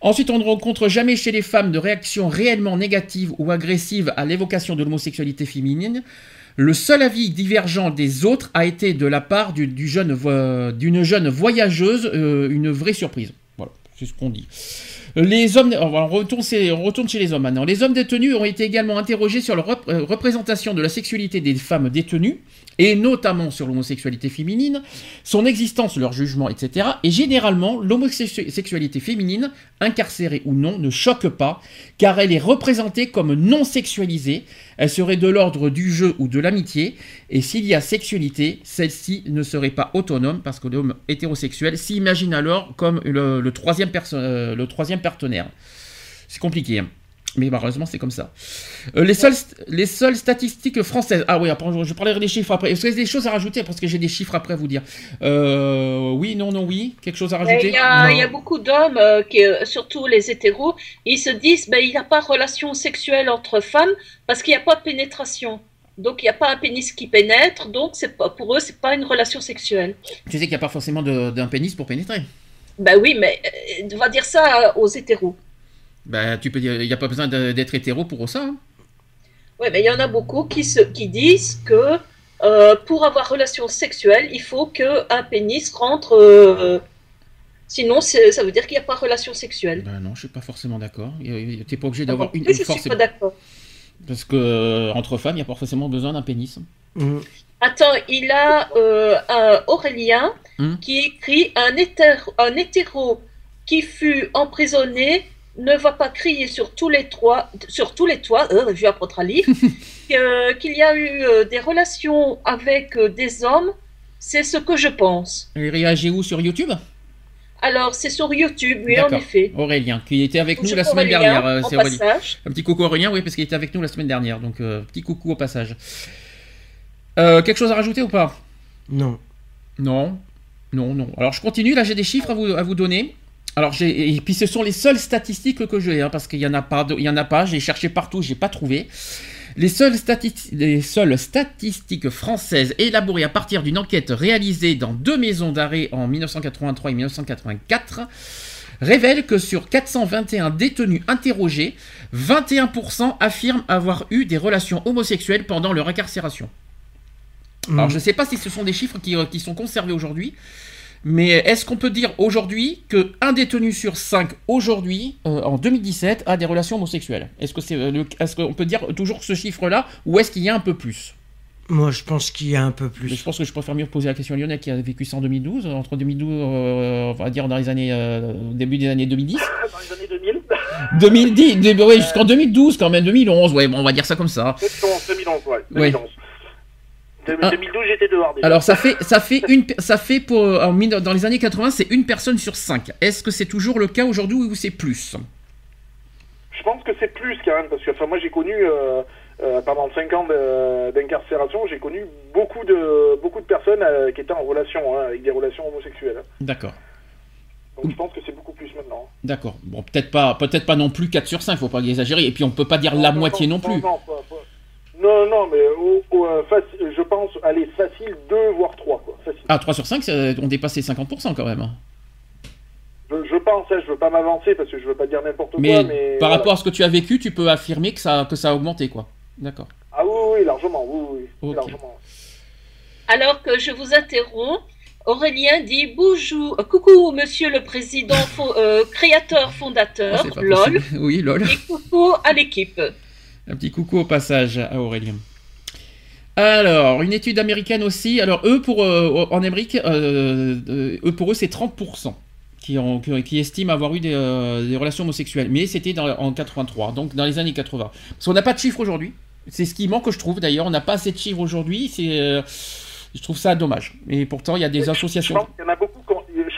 Speaker 2: Ensuite, on ne rencontre jamais chez les femmes de réaction réellement négative ou agressive à l'évocation de l'homosexualité féminine. Le seul avis divergent des autres a été de la part d'une jeune, voyageuse euh, une vraie surprise. Voilà, c'est ce qu'on dit. Les hommes, on chez les hommes maintenant. Les hommes détenus ont été également interrogés sur la euh, représentation de la sexualité des femmes détenues, et notamment sur l'homosexualité féminine, son existence, leur jugement, etc. Et généralement, l'homosexualité féminine, incarcérée ou non, ne choque pas, car elle est représentée comme non sexualisée, elle serait de l'ordre du jeu ou de l'amitié, et s'il y a sexualité, celle-ci ne serait pas autonome, parce que l'homme hétérosexuel s'imagine alors comme le, troisième, euh, troisième partenaire. C'est compliqué. Hein. Mais malheureusement, c'est comme ça. Euh, les, seules, les seules statistiques françaises. Ah oui, après, je, parlerai des chiffres après. Est-ce qu'il y a des choses à rajouter? Parce que j'ai des chiffres après à vous dire. Euh, oui, non, non, oui. Quelque chose à rajouter?
Speaker 3: Il y, a beaucoup d'hommes, euh, qui, surtout les hétéros, ils se disent ben, il n'y a pas de relation sexuelle entre femmes parce qu'il n'y a pas de pénétration. Donc il n'y a pas un pénis qui pénètre, donc pas, pour eux, c'est pas une relation sexuelle.
Speaker 2: Tu sais qu'il n'y a pas forcément d'un pénis pour pénétrer?
Speaker 3: Ben oui, mais on va dire ça aux hétéros.
Speaker 2: Bah, tu peux dire, il n'y a pas besoin d'être hétéro pour ça. Hein.
Speaker 3: Oui, mais il y en a beaucoup qui, se, qui disent que euh, pour avoir relation sexuelle, il faut qu'un pénis rentre. Euh, sinon, ça veut dire qu'il n'y a pas relation sexuelle.
Speaker 2: Ben non, je suis pas forcément d'accord. Tu n'es pas obligé d'avoir une,
Speaker 3: une Je suis pas d'accord.
Speaker 2: Parce que euh, entre femmes, il n'y a pas forcément besoin d'un pénis.
Speaker 3: Mmh. Attends, il a un Aurélien mmh. qui écrit un, un hétéro qui fut emprisonné ne va pas crier sur tous les toits, sur tous les toits, euh, je vais apprendre à lire, qu'il y a eu euh, des relations avec euh, des hommes, c'est ce que je pense.
Speaker 2: Il réagit où sur YouTube?
Speaker 3: Alors, c'est sur YouTube, oui, en effet.
Speaker 2: Aurélien, qui était avec nous la semaine dernière. c'est Un petit coucou Aurélien, oui, parce qu'il était avec nous la semaine dernière. Donc, petit coucou au passage. quelque chose à rajouter ou pas?
Speaker 4: Non.
Speaker 2: Non. Non, non. Alors, je continue. Là, j'ai des chiffres à vous, à vous donner. Alors et puis ce sont les seules statistiques que j'ai, hein, parce qu'il y en a pas, il y en a pas. J'ai cherché partout, j'ai pas trouvé. Les seules, les seules, statistiques françaises élaborées à partir d'une enquête réalisée dans deux maisons d'arrêt en 1983 et 1984 révèlent que sur 421 détenus interrogés, 21% affirment avoir eu des relations homosexuelles pendant leur incarcération. Alors mmh. je ne sais pas si ce sont des chiffres qui, euh, qui sont conservés aujourd'hui, mais est-ce qu'on peut dire aujourd'hui qu'un détenu sur cinq aujourd'hui, euh, en 2017, a des relations homosexuelles? Est-ce que c'est, euh, est-ce qu'on peut dire toujours ce chiffre-là, ou est-ce qu'il y a un peu plus?
Speaker 4: Moi, je pense qu'il y a un peu plus.
Speaker 2: je pense que je préfère mieux poser la question à Lionel qui a vécu ça en 2012, entre 2012, euh, on va dire dans les années, début des années 2010.
Speaker 5: Dans les années 2000
Speaker 2: 2010, oui, jusqu'en 2012 quand même, 2011, ouais, bon, on va dire ça comme ça.
Speaker 5: 2011, ouais, 2011. 2012, ah. j'étais dehors.
Speaker 2: Alors ça fait, ça fait une, ça fait pour dans les années 80, c'est une personne sur cinq. Est-ce que c'est toujours le cas aujourd'hui ou c'est plus?
Speaker 5: Je pense que c'est plus quand même parce que enfin moi j'ai connu euh, euh, pendant 5 ans d'incarcération, j'ai connu beaucoup de beaucoup de personnes euh, qui étaient en relation hein, avec des relations homosexuelles.
Speaker 2: D'accord.
Speaker 5: Donc je pense que c'est beaucoup plus maintenant.
Speaker 2: D'accord. Bon, peut-être pas, peut-être pas non plus 4 sur 5, faut pas exagérer. Et puis on peut pas dire la moitié non, plus.
Speaker 5: Non, pas, non, non, mais euh, je pense, aller facile 2 voire 3. Quoi,
Speaker 2: Ah, 3 sur 5, on dépasse les 50% quand même. Hein.
Speaker 5: Je, pense, hein, je veux pas m'avancer parce que je veux pas dire n'importe quoi. Mais
Speaker 2: par rapport à ce que tu as vécu, tu peux affirmer que ça, que ça a augmenté, quoi. D'accord.
Speaker 5: Ah oui, oui, largement, oui, oui, largement.
Speaker 3: Alors que je vous interromps, Aurélien dit bonjour, euh, coucou monsieur le président, euh, créateur, fondateur, oh, LOL.
Speaker 2: Oui, LOL.
Speaker 3: Et coucou à l'équipe.
Speaker 2: Un petit coucou au passage à Aurélien. Alors, une étude américaine aussi. Alors, eux, pour, euh, en Amérique, euh, euh, eux, pour eux, c'est 30% qui, ont, qui, estiment avoir eu des, relations homosexuelles. Mais c'était en 83, donc dans les années 80. Parce qu'on n'a pas de chiffres aujourd'hui. C'est ce qui manque, je trouve, d'ailleurs. On n'a pas assez de chiffres aujourd'hui. C'est, je trouve ça dommage. Et pourtant, il y a des associations.
Speaker 5: il y en a beaucoup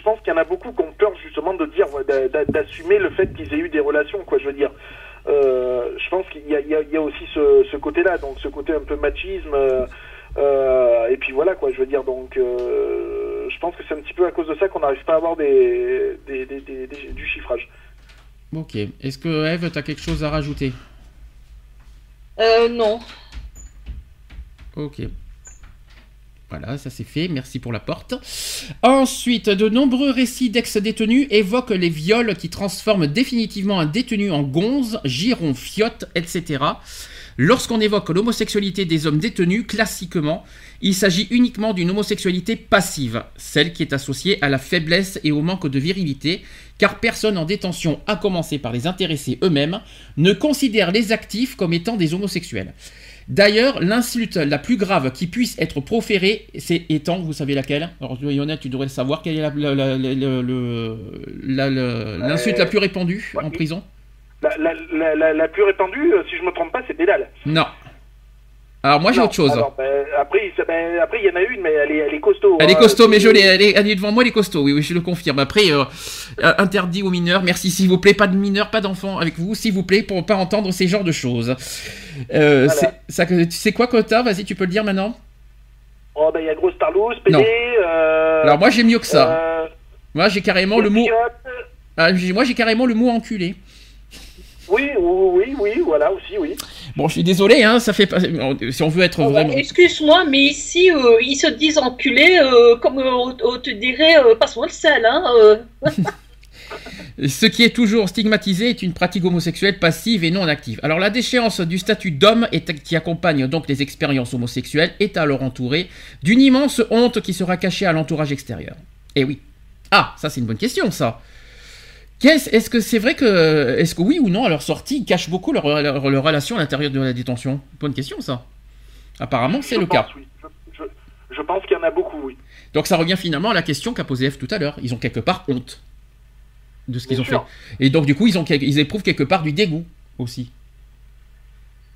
Speaker 5: je pense qu'il y en a beaucoup qui ont peur justement de dire, d'a- d'a- d'assumer le fait qu'ils aient eu des relations, quoi. Je veux dire, Euh, je pense qu'il y a, y y aussi ce, ce côté-là, donc ce côté un peu machisme. euh, euh, et puis voilà, quoi. Je veux dire, donc, euh, je pense que c'est un petit peu à cause de ça qu'on n'arrive pas à avoir des, des, des- des- des- du chiffrage.
Speaker 2: Ok. Est-ce que Eve, tu as quelque chose à rajouter?
Speaker 3: Euh, non.
Speaker 2: Ok. Voilà, ça c'est fait. Merci pour la porte. Ensuite, de nombreux récits d'ex-détenus évoquent les viols qui transforment définitivement un détenu en gonze, giron, fiotte, etc. Lorsqu'on évoque l'homosexualité des hommes détenus, classiquement, il s'agit uniquement d'une homosexualité passive, celle qui est associée à la faiblesse et au manque de virilité, car personne en détention, à commencer par les intéressés eux-mêmes, ne considère les actifs comme étant des homosexuels. D'ailleurs, l'insulte la plus grave qui puisse être proférée, c'est étant, vous savez laquelle? Alors, Lionel, tu devrais le savoir, quelle est la- la- la- la- le- le- la- la- l'insulte la plus répandue en prison?
Speaker 5: La, plus répandue, euh, si je me trompe pas, c'est pédale.
Speaker 2: Non. Alors, moi, j'ai autre chose.
Speaker 5: alors, ben, après, ben, après, il y en a une, mais elle est, elle est costaud.
Speaker 2: Elle est
Speaker 5: hein.
Speaker 2: costaud, mais je l'ai, elle est, elle est devant moi, elle est costaud, oui, oui, je le confirme. Après, euh, euh, interdit aux mineurs, merci s'il vous plaît, pas de mineurs, pas d'enfants avec vous, s'il vous plaît, pour pas entendre ces genres de choses. Euh,
Speaker 5: Voilà.
Speaker 2: ça, tu sais quoi, Quota Vas-y, tu peux le dire maintenant
Speaker 5: Oh, ben, il y a Grosse Tarlouse, PD.
Speaker 2: Non.
Speaker 5: Euh,
Speaker 2: Alors, moi, j'ai mieux que ça. Moi, j'ai carrément le mot. Ah, moi, j'ai carrément le mot enculé.
Speaker 5: Oui, oui, oui, oui, voilà, aussi, oui.
Speaker 2: Bon, je suis désolé, hein, ça fait pas. Si on veut être
Speaker 3: Oh, bah,
Speaker 2: vraiment.
Speaker 3: Excuse-moi, mais ici, euh, ils se disent enculés, euh, comme euh, on, on te dirait, passe-moi le sel. Hein.
Speaker 2: Ce qui est toujours stigmatisé est une pratique homosexuelle passive et non active. Alors la déchéance du statut d'homme qui accompagne donc les expériences homosexuelles est alors entourée d'une immense honte qui sera cachée à l'entourage extérieur. Eh oui. Ah, ça c'est une bonne question ça. Qu'est-ce- Est-ce que c'est vrai que, est-ce que oui ou non à leur sortie ils cachent beaucoup leur, leur- leur relation à l'intérieur de la détention? Bonne question ça. Apparemment c'est
Speaker 5: Je
Speaker 2: le
Speaker 5: pense,
Speaker 2: cas.
Speaker 5: oui. Je, je- je pense qu'il y en a beaucoup, oui.
Speaker 2: Donc ça revient finalement à la question qu'a posée F tout à l'heure. Ils ont quelque part honte de ce qu'ils ont
Speaker 5: sûr.
Speaker 2: fait. Et donc du coup, ils, ont, quel- ils éprouvent quelque part du dégoût aussi.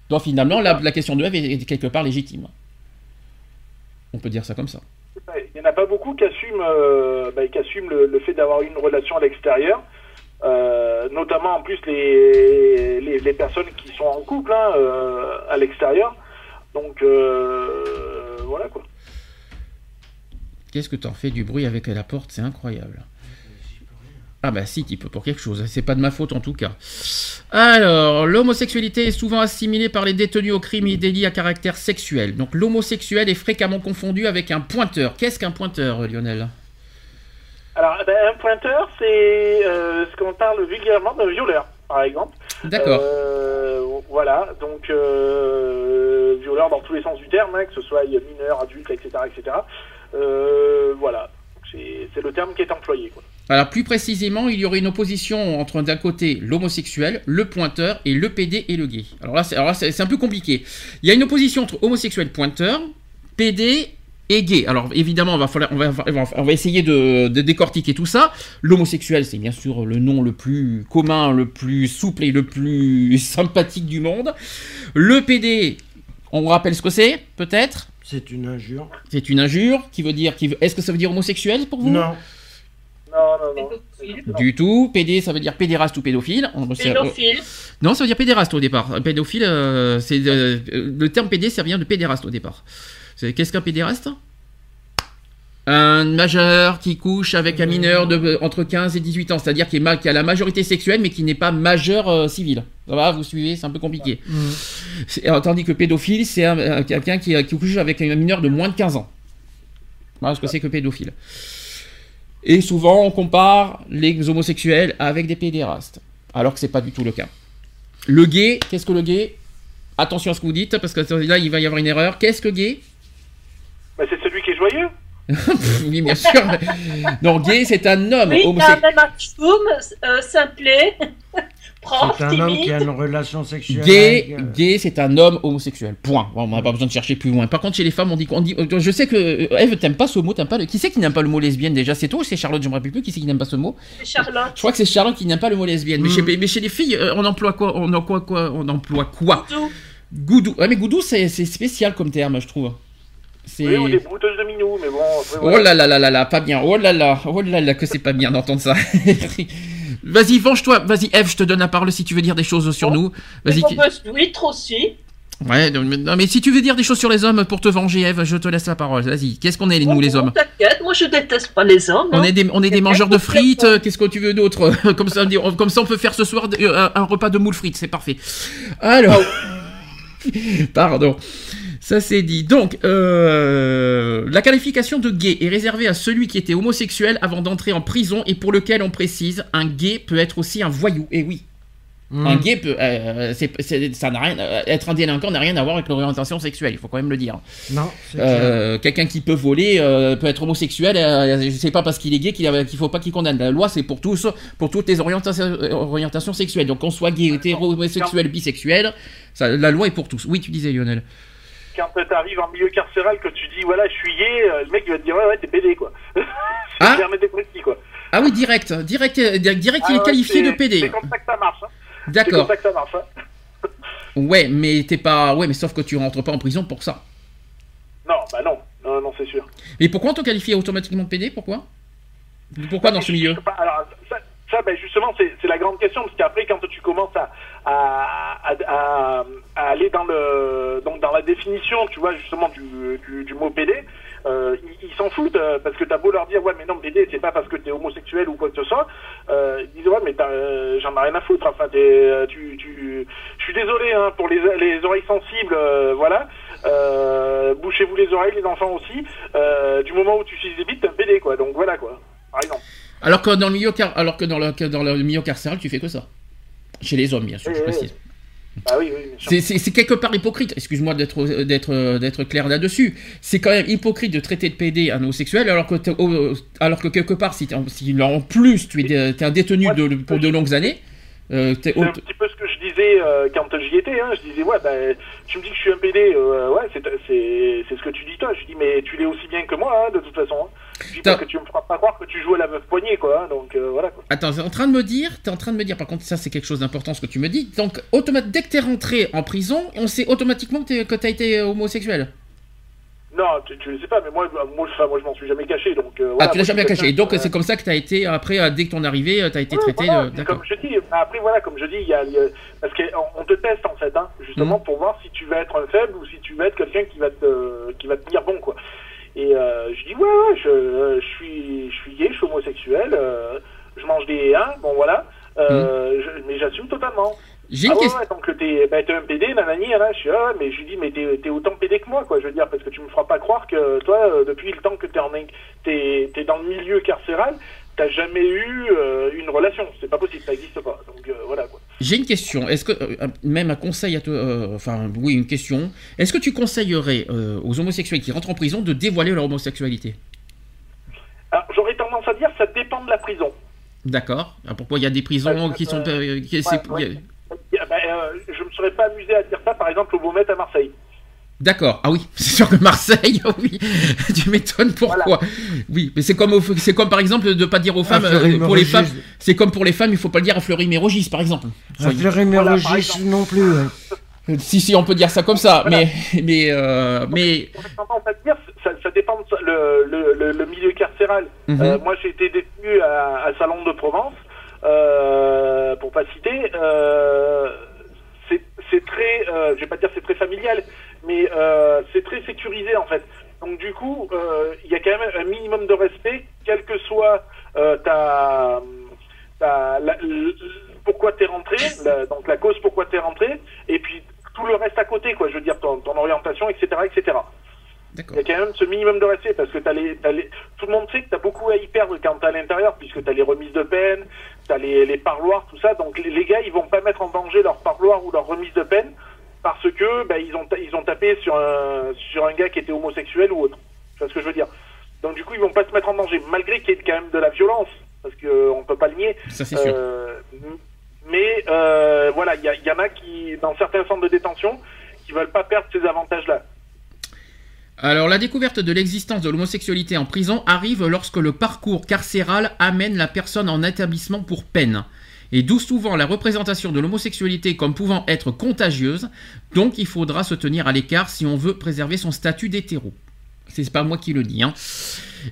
Speaker 2: Donc finalement, la, la question de F est, quelque part légitime. On peut dire ça comme ça.
Speaker 5: Il n'y en a pas beaucoup qui assument, euh, bah, qui assument le, le fait d'avoir une relation à l'extérieur. Euh, notamment en plus les, les, personnes qui sont en couple hein, euh, à l'extérieur. Donc euh, voilà quoi.
Speaker 2: Qu'est-ce que t'en fais du bruit avec la porte? C'est incroyable. Ah bah si, tu peux pour quelque chose. C'est pas de ma faute en tout cas. Alors, l'homosexualité est souvent assimilée par les détenus aux crimes et délits à caractère sexuel. Donc l'homosexuel est fréquemment confondu avec un pointeur. Qu'est-ce qu'un pointeur, Lionel?
Speaker 5: Alors ben, un pointeur c'est euh, ce qu'on parle vulgairement d'un violeur par exemple.
Speaker 2: D'accord.
Speaker 5: Euh, voilà, donc euh, violeur dans tous les sens du terme, hein, que ce soit mineur, adulte, etc. etc. Voilà, c'est le terme qui est employé. Quoi.
Speaker 2: Alors plus précisément, il y aurait une opposition entre d'un côté l'homosexuel, le pointeur et le PD et le gay. Alors là, c'est un peu compliqué. Il y a une opposition entre homosexuel pointeur, PD gay. Alors évidemment, on va, falloir- on va, on va- essayer de, de décortiquer tout ça. L'homosexuel, c'est bien sûr le nom le plus commun, le plus souple et le plus sympathique du monde. Le PD, on rappelle ce que c'est, peut-être?
Speaker 4: C'est une injure.
Speaker 2: C'est une injure qui veut dire... Qui veut... Est-ce que ça veut dire homosexuel pour vous?
Speaker 4: Non.
Speaker 5: Non, non, non.
Speaker 2: Du tout. PD, ça veut dire pédéraste ou pédophile.
Speaker 3: Pédophile.
Speaker 2: Non, ça veut dire pédéraste au départ. Un Pédophile, euh, c'est euh, le terme pédé, ça vient de pédéraste au départ. C'est qu'est-ce qu'un pédéraste Un majeur qui couche avec un mineur de entre 15 et 18 ans, c'est-à-dire qui, est ma- qui a la majorité sexuelle mais qui n'est pas majeur euh, civil. Ça va, vous suivez, c'est un peu compliqué. Euh, Tandis que pédophile, c'est un- un- quelqu'un qui, qui couche avec un mineur de moins de 15 ans. Voilà ce que c'est que pédophile. Et souvent, on compare les homosexuels avec des pédérastes, alors que c'est pas du tout le cas. Le gay, qu'est-ce que le gay? Attention à ce que vous dites, parce que là, il va y avoir une erreur. Qu'est-ce que gay?
Speaker 5: C'est est joyeux.
Speaker 2: Oui, bien sûr. Non, gay, c'est un homme
Speaker 3: Oui,
Speaker 2: homosexuel.
Speaker 3: même un choum, euh, simplet, prof,
Speaker 4: C'est un homme qui a une relation sexuelle.
Speaker 2: Gay,
Speaker 4: avec, euh,
Speaker 2: gay, c'est un homme homosexuel. Point. Bon, on n'a pas besoin de chercher plus loin. Par contre, chez les femmes, on dit, on dit, je sais que euh, Eve, t'aimes pas ce mot, t'aimes pas le. Qui c'est qui n'aime pas le mot lesbienne déjà? C'est toi ou c'est Charlotte? Je me rappelle plus. Qui c'est qui n'aime pas ce mot
Speaker 3: Charlotte.
Speaker 2: Je crois que c'est Charlotte qui n'aime pas le mot lesbienne. Mais, chez, mais chez les filles, euh, on emploie quoi On emploie quoi On emploie quoi? Goudou. Ouais, mais goudou, c'est c'est spécial comme terme, je trouve. C'est...
Speaker 5: Oui, ou des brouteuses de minou, mais bon. après,
Speaker 2: Oh là là là là là, pas bien. Oh là là, oh là là, que c'est pas bien d'entendre ça. Vas-y, venge-toi. Vas-y, Eve, je te donne la parole si tu veux dire des choses sur nous. Vas-y.
Speaker 3: Huîtres aussi.
Speaker 2: Ouais, non, mais- si tu veux dire des choses sur les hommes pour te venger, Eve, je te laisse la parole. Vas-y. Qu'est-ce qu'on est, nous, les
Speaker 3: Oh,
Speaker 2: hommes?
Speaker 3: T'inquiète, moi je déteste pas les hommes.
Speaker 2: On
Speaker 3: hein.
Speaker 2: est des, on est des mangeurs de frites. euh, Qu'est-ce que tu veux d'autre? Comme ça, comme ça, on peut faire ce soir euh, un, un repas de moules frites. C'est parfait. Alors, pardon. Ça c'est dit. Donc, euh, la qualification de gay est réservée à celui qui était homosexuel avant d'entrer en prison et pour lequel on précise un gay peut être aussi un voyou. Et oui,
Speaker 4: Hmm.
Speaker 2: un gay peut, euh, ça n'a rien, euh, être un délinquant n'a rien à voir avec l'orientation sexuelle. Il faut quand même le dire.
Speaker 4: Non.
Speaker 2: Euh, Quelqu'un qui peut voler peut être homosexuel. Je sais pas parce qu'il est gay qu'il qu'il faut pas qu'il condamne. La loi c'est pour tous, pour toutes les orientations, orientations sexuelles. Donc qu'on soit gay, hétéro, homosexuel, bisexuel, ça, la loi est pour tous. Oui, tu disais Lionel.
Speaker 5: Quand t'arrives en milieu carcéral, que tu dis, voilà, je suis gay, euh, le mec il va te dire, ouais, ouais, t'es PD, quoi.
Speaker 2: Ah
Speaker 5: précis, quoi.
Speaker 2: Ah oui, direct, direct, euh, direct, il
Speaker 5: Ah
Speaker 2: est qualifié de PD.
Speaker 5: C'est comme ça que ça marche. Hein. C'est comme
Speaker 2: D'accord.
Speaker 5: ça que ça marche. Hein.
Speaker 2: Ouais, mais t'es pas, ouais, mais sauf que tu rentres pas en prison pour ça.
Speaker 5: Non, bah non, non, non, c'est sûr.
Speaker 2: Et pourquoi on te qualifie automatiquement de PD Pourquoi? Pourquoi dans ce milieu?
Speaker 5: Bah, alors, ça, ça, ben, justement, c'est la grande question, parce qu'après, quand tu commences à, à, à, à- aller dans, le, donc dans la définition, tu vois, justement, du, du, du mot PD, euh, ils s'en foutent, euh, parce que t'as beau leur dire, ouais, mais non, PD, c'est pas parce que t'es homosexuel ou quoi que ce soit, euh, ils disent, ouais, mais euh, j'en ai rien à foutre, enfin, t'es, euh, tu, tu, je suis désolé, hein, pour les, les oreilles sensibles, euh, voilà, bouchez-vous les oreilles, les enfants aussi, du moment où tu suces des bites, t'es un PD, quoi, donc voilà, quoi, par exemple.
Speaker 2: Alors que dans le milieu, car... alors que dans le, dans le milieu carcéral, tu fais que ça. Chez les hommes, bien sûr,
Speaker 5: Oui,
Speaker 2: je
Speaker 5: oui,
Speaker 2: précise.
Speaker 5: Ah oui, oui.
Speaker 2: C'est- quelque part hypocrite, excuse-moi d'être clair là-dessus. C'est quand même hypocrite de traiter de PD un homosexuel alors que t'es- alors que quelque part si, en plus tu es, un détenu de, pour de longues années, euh,
Speaker 5: C'est un petit peu ce que je disais euh, quand j'y étais. Hein. Je disais, ouais, bah, tu me dis que je suis un PD. euh, ouais, c'est ce que tu dis toi. Je dis, mais tu l'es aussi bien que moi, hein, de toute façon. hein. Dis pas que tu me feras pas croire que tu joues à la meuf poignée, quoi. hein. donc euh, voilà. Quoi.
Speaker 2: Attends, t'es en train de me dire, t'es en train de me dire, par contre, ça c'est quelque chose d'important ce que tu me dis. Donc, automat- dès que t'es rentré en prison, on sait automatiquement que t'as été homosexuel.
Speaker 5: Non, tu, tu le sais pas, mais moi, moi, enfin, moi je m'en suis jamais caché. Donc, euh,
Speaker 2: ah, tu l'as jamais caché. Donc,
Speaker 5: euh,
Speaker 2: c'est comme ça que t'as été, après, euh, dès que ton arrivée, euh, t'as été
Speaker 5: Ouais,
Speaker 2: traité.
Speaker 5: voilà,
Speaker 2: de-.
Speaker 5: Comme je dis, après voilà, comme je dis, il y a, parce qu'on on te teste en fait, hein, justement
Speaker 2: Mhm.
Speaker 5: pour voir si tu vas être un faible ou si tu vas être quelqu'un qui va te qui va te tenir bon quoi. Et euh, je dis ouais, ouais, je, euh, je suis je suis gay, je suis homosexuel, euh, je mange des hein, bon voilà, euh, je- mais j'assume totalement.
Speaker 2: J'ai
Speaker 5: Ah ouais,
Speaker 2: question.
Speaker 5: ouais, donc t'es bah, t'es un PD, nanani, là, je suis ah, mais je lui dis mais t'es t'es autant PD que moi quoi, je veux dire parce que tu me feras pas croire que toi euh, depuis le temps que t'es en t'es t'es dans le milieu carcéral, t'as jamais eu euh, une relation, c'est pas possible, ça existe pas. Donc euh, voilà quoi.
Speaker 2: J'ai une question. Est-ce que euh, même un conseil à te, enfin oui, une question. Est-ce que tu conseillerais aux homosexuels qui rentrent en prison de dévoiler leur homosexualité?
Speaker 5: J'aurais tendance à dire ça dépend de la prison.
Speaker 2: D'accord. Pourquoi il y a des prisons qui sont, qui-
Speaker 5: ouais, bah, euh, je me serais pas amusé à dire ça par exemple au Beaumet à Marseille.
Speaker 2: D'accord. Ah oui, c'est sûr que Marseille, oui. tu m'étonnes pourquoi. Oui, mais c'est comme, au- c'est comme par exemple de pas dire aux femmes, euh, pour les femmes, c'est comme pour les femmes, il faut pas le dire à Fleury-Mérogis, par exemple.
Speaker 4: À Fleury-Mérogis
Speaker 5: Voilà,
Speaker 4: non plus. hein.
Speaker 2: Euh, Si, si, on peut dire ça comme ça,
Speaker 5: Voilà.
Speaker 2: mais, mais, euh, mais,
Speaker 5: J'aurais tendance à dire ça, ça dépend de ça- le, le, le, le milieu carcéral.
Speaker 2: Mhm.
Speaker 5: Euh, moi j'ai été détenu à, à Salon de Provence, euh, pour pas citer. Euh, c'est très, euh, je vais pas dire c'est très familial, mais euh, c'est très sécurisé en fait. Donc du coup, euh, il y a quand même un minimum de respect, quelle que soit euh, ta, ta la- l- pourquoi t'es rentré, la- donc la cause pourquoi t'es rentré, et puis tout le reste à côté, quoi. Je veux dire ton, ton orientation, etc., etc. Il y a quand même ce minimum de respect parce que t'as les, t'as les, tout le monde sait que t'as beaucoup à y perdre quand t'es à l'intérieur puisque t'as les remises de peine, t'as les, les parloirs, tout ça. Donc les, les gars, ils vont pas mettre en danger leur parloir ou leur remise de peine parce que bah, ils ont ils ont tapé sur un sur un gars qui était homosexuel ou autre. Tu vois ce que je veux dire? Donc du coup, ils vont pas se mettre en danger malgré qu'il y ait quand même de la violence parce que euh, on peut pas le nier.
Speaker 2: Ça c'est sûr.
Speaker 5: Euh, mais euh, voilà, il y, a- il y en a qui dans certains centres de détention qui veulent pas perdre ces avantages-là.
Speaker 2: Alors, la découverte de l'existence de l'homosexualité en prison arrive lorsque le parcours carcéral amène la personne en établissement pour peine. Et d'où souvent la représentation de l'homosexualité comme pouvant être contagieuse, donc il faudra se tenir à l'écart si on veut préserver son statut d'hétéro. C'est pas moi qui le dis. Hein.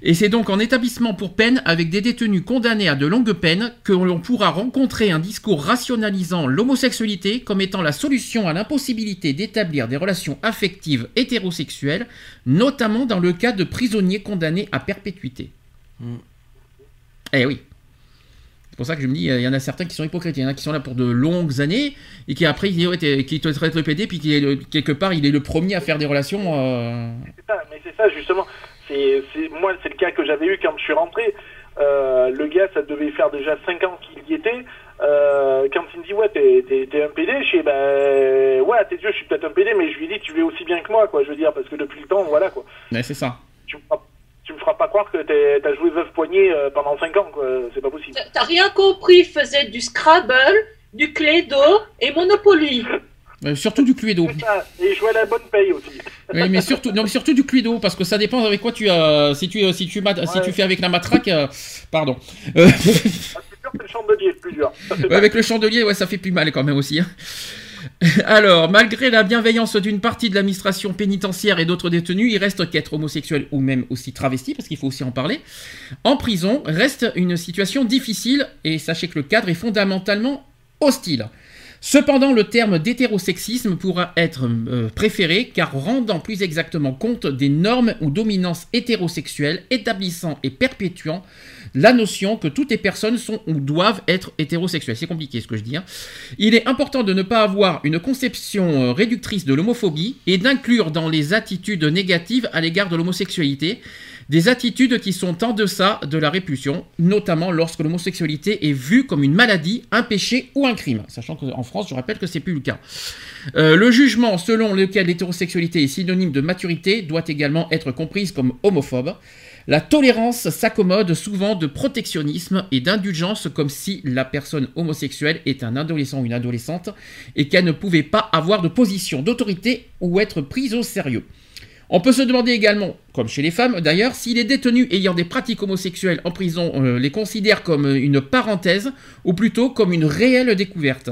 Speaker 2: Et c'est donc en établissement pour peine avec des détenus condamnés à de longues peines que l'on pourra rencontrer un discours rationalisant l'homosexualité comme étant la solution à l'impossibilité d'établir des relations affectives hétérosexuelles, notamment dans le cas de prisonniers condamnés à perpétuité.
Speaker 4: Mm.
Speaker 2: Eh oui. C'est pour ça que je me dis, il y en a certains qui sont hypocrites. Il y en a qui sont là pour de longues années et qui après, qui, ouais, te traitent le PD, puis qui est le- quelque part, il est le premier à faire des relations. euh,
Speaker 5: C'est ça, mais c'est ça justement. C'est, moi, c'est le cas que j'avais eu quand je suis rentré. Euh, le gars, ça devait faire déjà 5 ans qu'il y était. Euh, quand il me dit ouais t'es, un PD, je dis ben ouais à tes yeux je suis peut-être un PD, mais je lui dis tu l'es aussi bien que moi quoi. Je veux dire parce que depuis le temps voilà quoi.
Speaker 2: Ouais, c'est ça.
Speaker 5: Tu me tu me feras pas croire que t'as joué veuve poignée euh, pendant 5 ans quoi. C'est pas possible.
Speaker 3: T'as- rien compris, il faisait du Scrabble, du Clédo et Monopoly.
Speaker 2: Euh, surtout du Cluedo.
Speaker 5: Ça. Et jouer à la bonne paye aussi.
Speaker 2: Oui, mais surtout, non, mais surtout du Cluedo, parce que ça dépend avec quoi tu as. si tu, si tu, mat- si
Speaker 5: Ouais.
Speaker 2: tu fais avec la matraque, euh, pardon. Euh,
Speaker 5: Ah, c'est sûr que le chandelier est plus dur.
Speaker 2: Ouais, avec le chandelier, ouais, ça fait plus mal quand même aussi. hein. Alors, malgré la bienveillance d'une partie de l'administration pénitentiaire et d'autres détenus, il reste qu'être homosexuel ou même aussi travesti, parce qu'il faut aussi en parler, en prison reste une situation difficile et sachez que le cadre est fondamentalement hostile. Cependant, le terme d'hétérosexisme pourra être euh, préféré car rendant plus exactement compte des normes ou dominances hétérosexuelles établissant et perpétuant la notion que toutes les personnes sont ou doivent être hétérosexuelles. C'est compliqué ce que je dis. hein. Il est important de ne pas avoir une conception euh, réductrice de l'homophobie et d'inclure dans les attitudes négatives à l'égard de l'homosexualité des attitudes qui sont en deçà de la répulsion, notamment lorsque l'homosexualité est vue comme une maladie, un péché ou un crime. Sachant qu'en France, je rappelle que c'est plus le cas. Euh, le jugement selon lequel l'hétérosexualité est synonyme de maturité doit également être comprise comme homophobe. La tolérance s'accommode souvent de protectionnisme et d'indulgence comme si la personne homosexuelle est un adolescent ou une adolescente et qu'elle ne pouvait pas avoir de position d'autorité ou être prise au sérieux. On peut se demander également, comme chez les femmes d'ailleurs, si les détenus ayant des pratiques homosexuelles en prison euh, les considèrent comme une parenthèse ou plutôt comme une réelle découverte.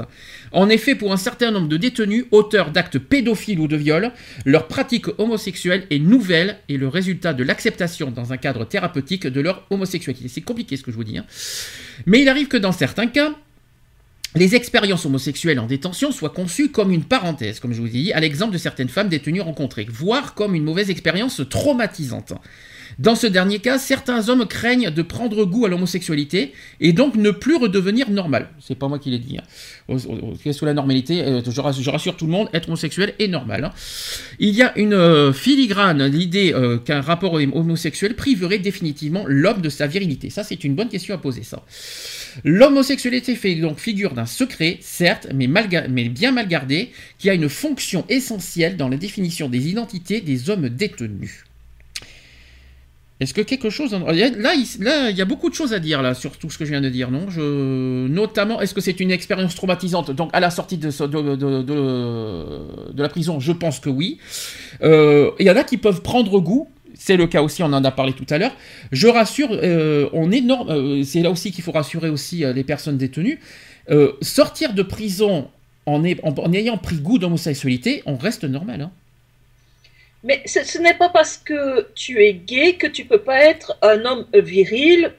Speaker 2: En effet, pour un certain nombre de détenus auteurs d'actes pédophiles ou de viols, leur pratique homosexuelle est nouvelle et le résultat de l'acceptation dans un cadre thérapeutique de leur homosexualité. C'est compliqué ce que je vous dis. hein. Mais il arrive que dans certains cas, les expériences homosexuelles en détention soient conçues comme une parenthèse, comme je vous ai dit, à l'exemple de certaines femmes détenues rencontrées, voire comme une mauvaise expérience traumatisante. Dans ce dernier cas, certains hommes craignent de prendre goût à l'homosexualité et donc ne plus redevenir normal. C'est pas moi qui l'ai dit. Hein. Sous la normalité, euh, je rassure, je rassure tout le monde, être homosexuel est normal. hein. Il y a une euh, filigrane, l'idée euh, qu'un rapport homosexuel priverait définitivement l'homme de sa virilité. Ça, c'est une bonne question à poser, ça. L'homosexualité fait donc figure d'un secret, certes, mais, bien mal gardé, qui a une fonction essentielle dans la définition des identités des hommes détenus. Est-ce que quelque chose... en- Là, il, là, il y a beaucoup de choses à dire là, sur tout ce que je viens de dire, non? Je... Notamment, est-ce que c'est une expérience traumatisante? Donc, à la sortie de la prison, je pense que oui. Euh, Il y en a qui peuvent prendre goût. C'est le cas aussi, on en a parlé tout à l'heure. Je rassure, euh, on est euh, c'est là aussi qu'il faut rassurer aussi euh, les personnes détenues. Sortir de prison en, ayant pris goût d'homosexualité, on reste normal. hein.
Speaker 3: Mais ce, ce n'est pas parce que tu es gay que tu peux pas être un homme viril.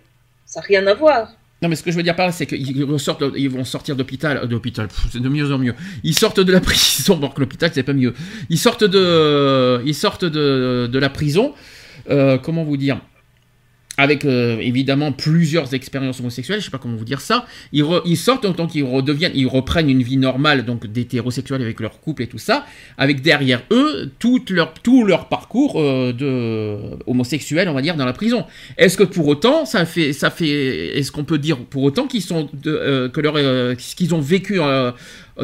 Speaker 3: Ça n'a rien à voir.
Speaker 2: Non, mais ce que je veux dire par là, c'est qu'ils vont sortir d'hôpital, euh, d'hôpital, c'est de mieux en mieux. Ils sortent de la prison, bon, l'hôpital, c'est pas mieux. Ils sortent de, ils sortent de, de la prison. euh, comment vous dire avec euh, évidemment plusieurs expériences homosexuelles, je sais pas comment vous dire ça, ils, sortent en tant qu'ils redeviennent, ils reprennent une vie normale, donc d'hétérosexuels avec leur couple et tout ça, avec derrière eux tout leur, tout leur parcours euh, de homosexuel, on va dire, dans la prison. Est-ce que pour autant, ça fait, ça fait, est-ce qu'on peut dire pour autant qu'ils sont, euh, que leur, euh, ce qu'ils ont vécu euh,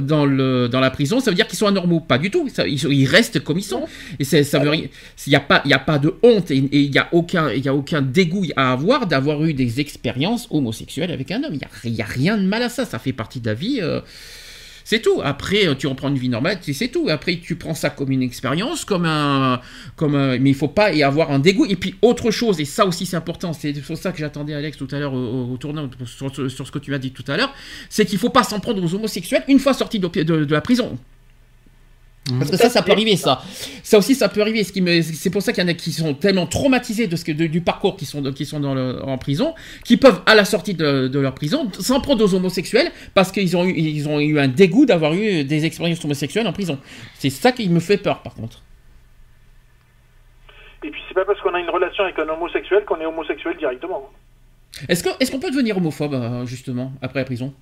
Speaker 2: dans le, dans la prison, ça veut dire qu'ils sont anormaux Pas du tout. Ça- ils, restent comme ils sont. Et ça veut rien. Il n'y a pas, il y a pas de honte et il n'y a aucun, y a aucun dégoût à avoir d'avoir eu des expériences homosexuelles avec un homme. Il y a, y a rien de mal à ça. Ça fait partie de la vie. euh, c'est tout. Après, euh, tu reprends une vie normale, c'est tout. Après, tu prends ça comme une expérience, comme un, comme mais il faut pas y avoir un dégoût. Et puis autre chose, et ça aussi c'est important, c'est sur ça que j'attendais Alex tout à l'heure au, tournant sur, ce que tu as dit tout à l'heure, c'est qu'il faut pas s'en prendre aux homosexuels une fois sortis de la prison. Parce que ça, ça peut arriver, ça. Ça aussi, ça peut arriver. Ce qui me, c'est pour ça qu'il y en a qui sont tellement traumatisés de ce que, de- du parcours qui sont, qui sont dans le- en prison, qui peuvent, à la sortie de, de leur prison, s'en prendre aux homosexuels parce qu'ils ont eu, ils ont eu un dégoût d'avoir eu des expériences homosexuelles en prison. C'est ça qui me fait peur, par contre.
Speaker 5: Et puis c'est pas parce qu'on a une relation avec un homosexuel qu'on est homosexuel directement.
Speaker 2: Est-ce qu'on peut devenir homophobe, euh, justement, après la prison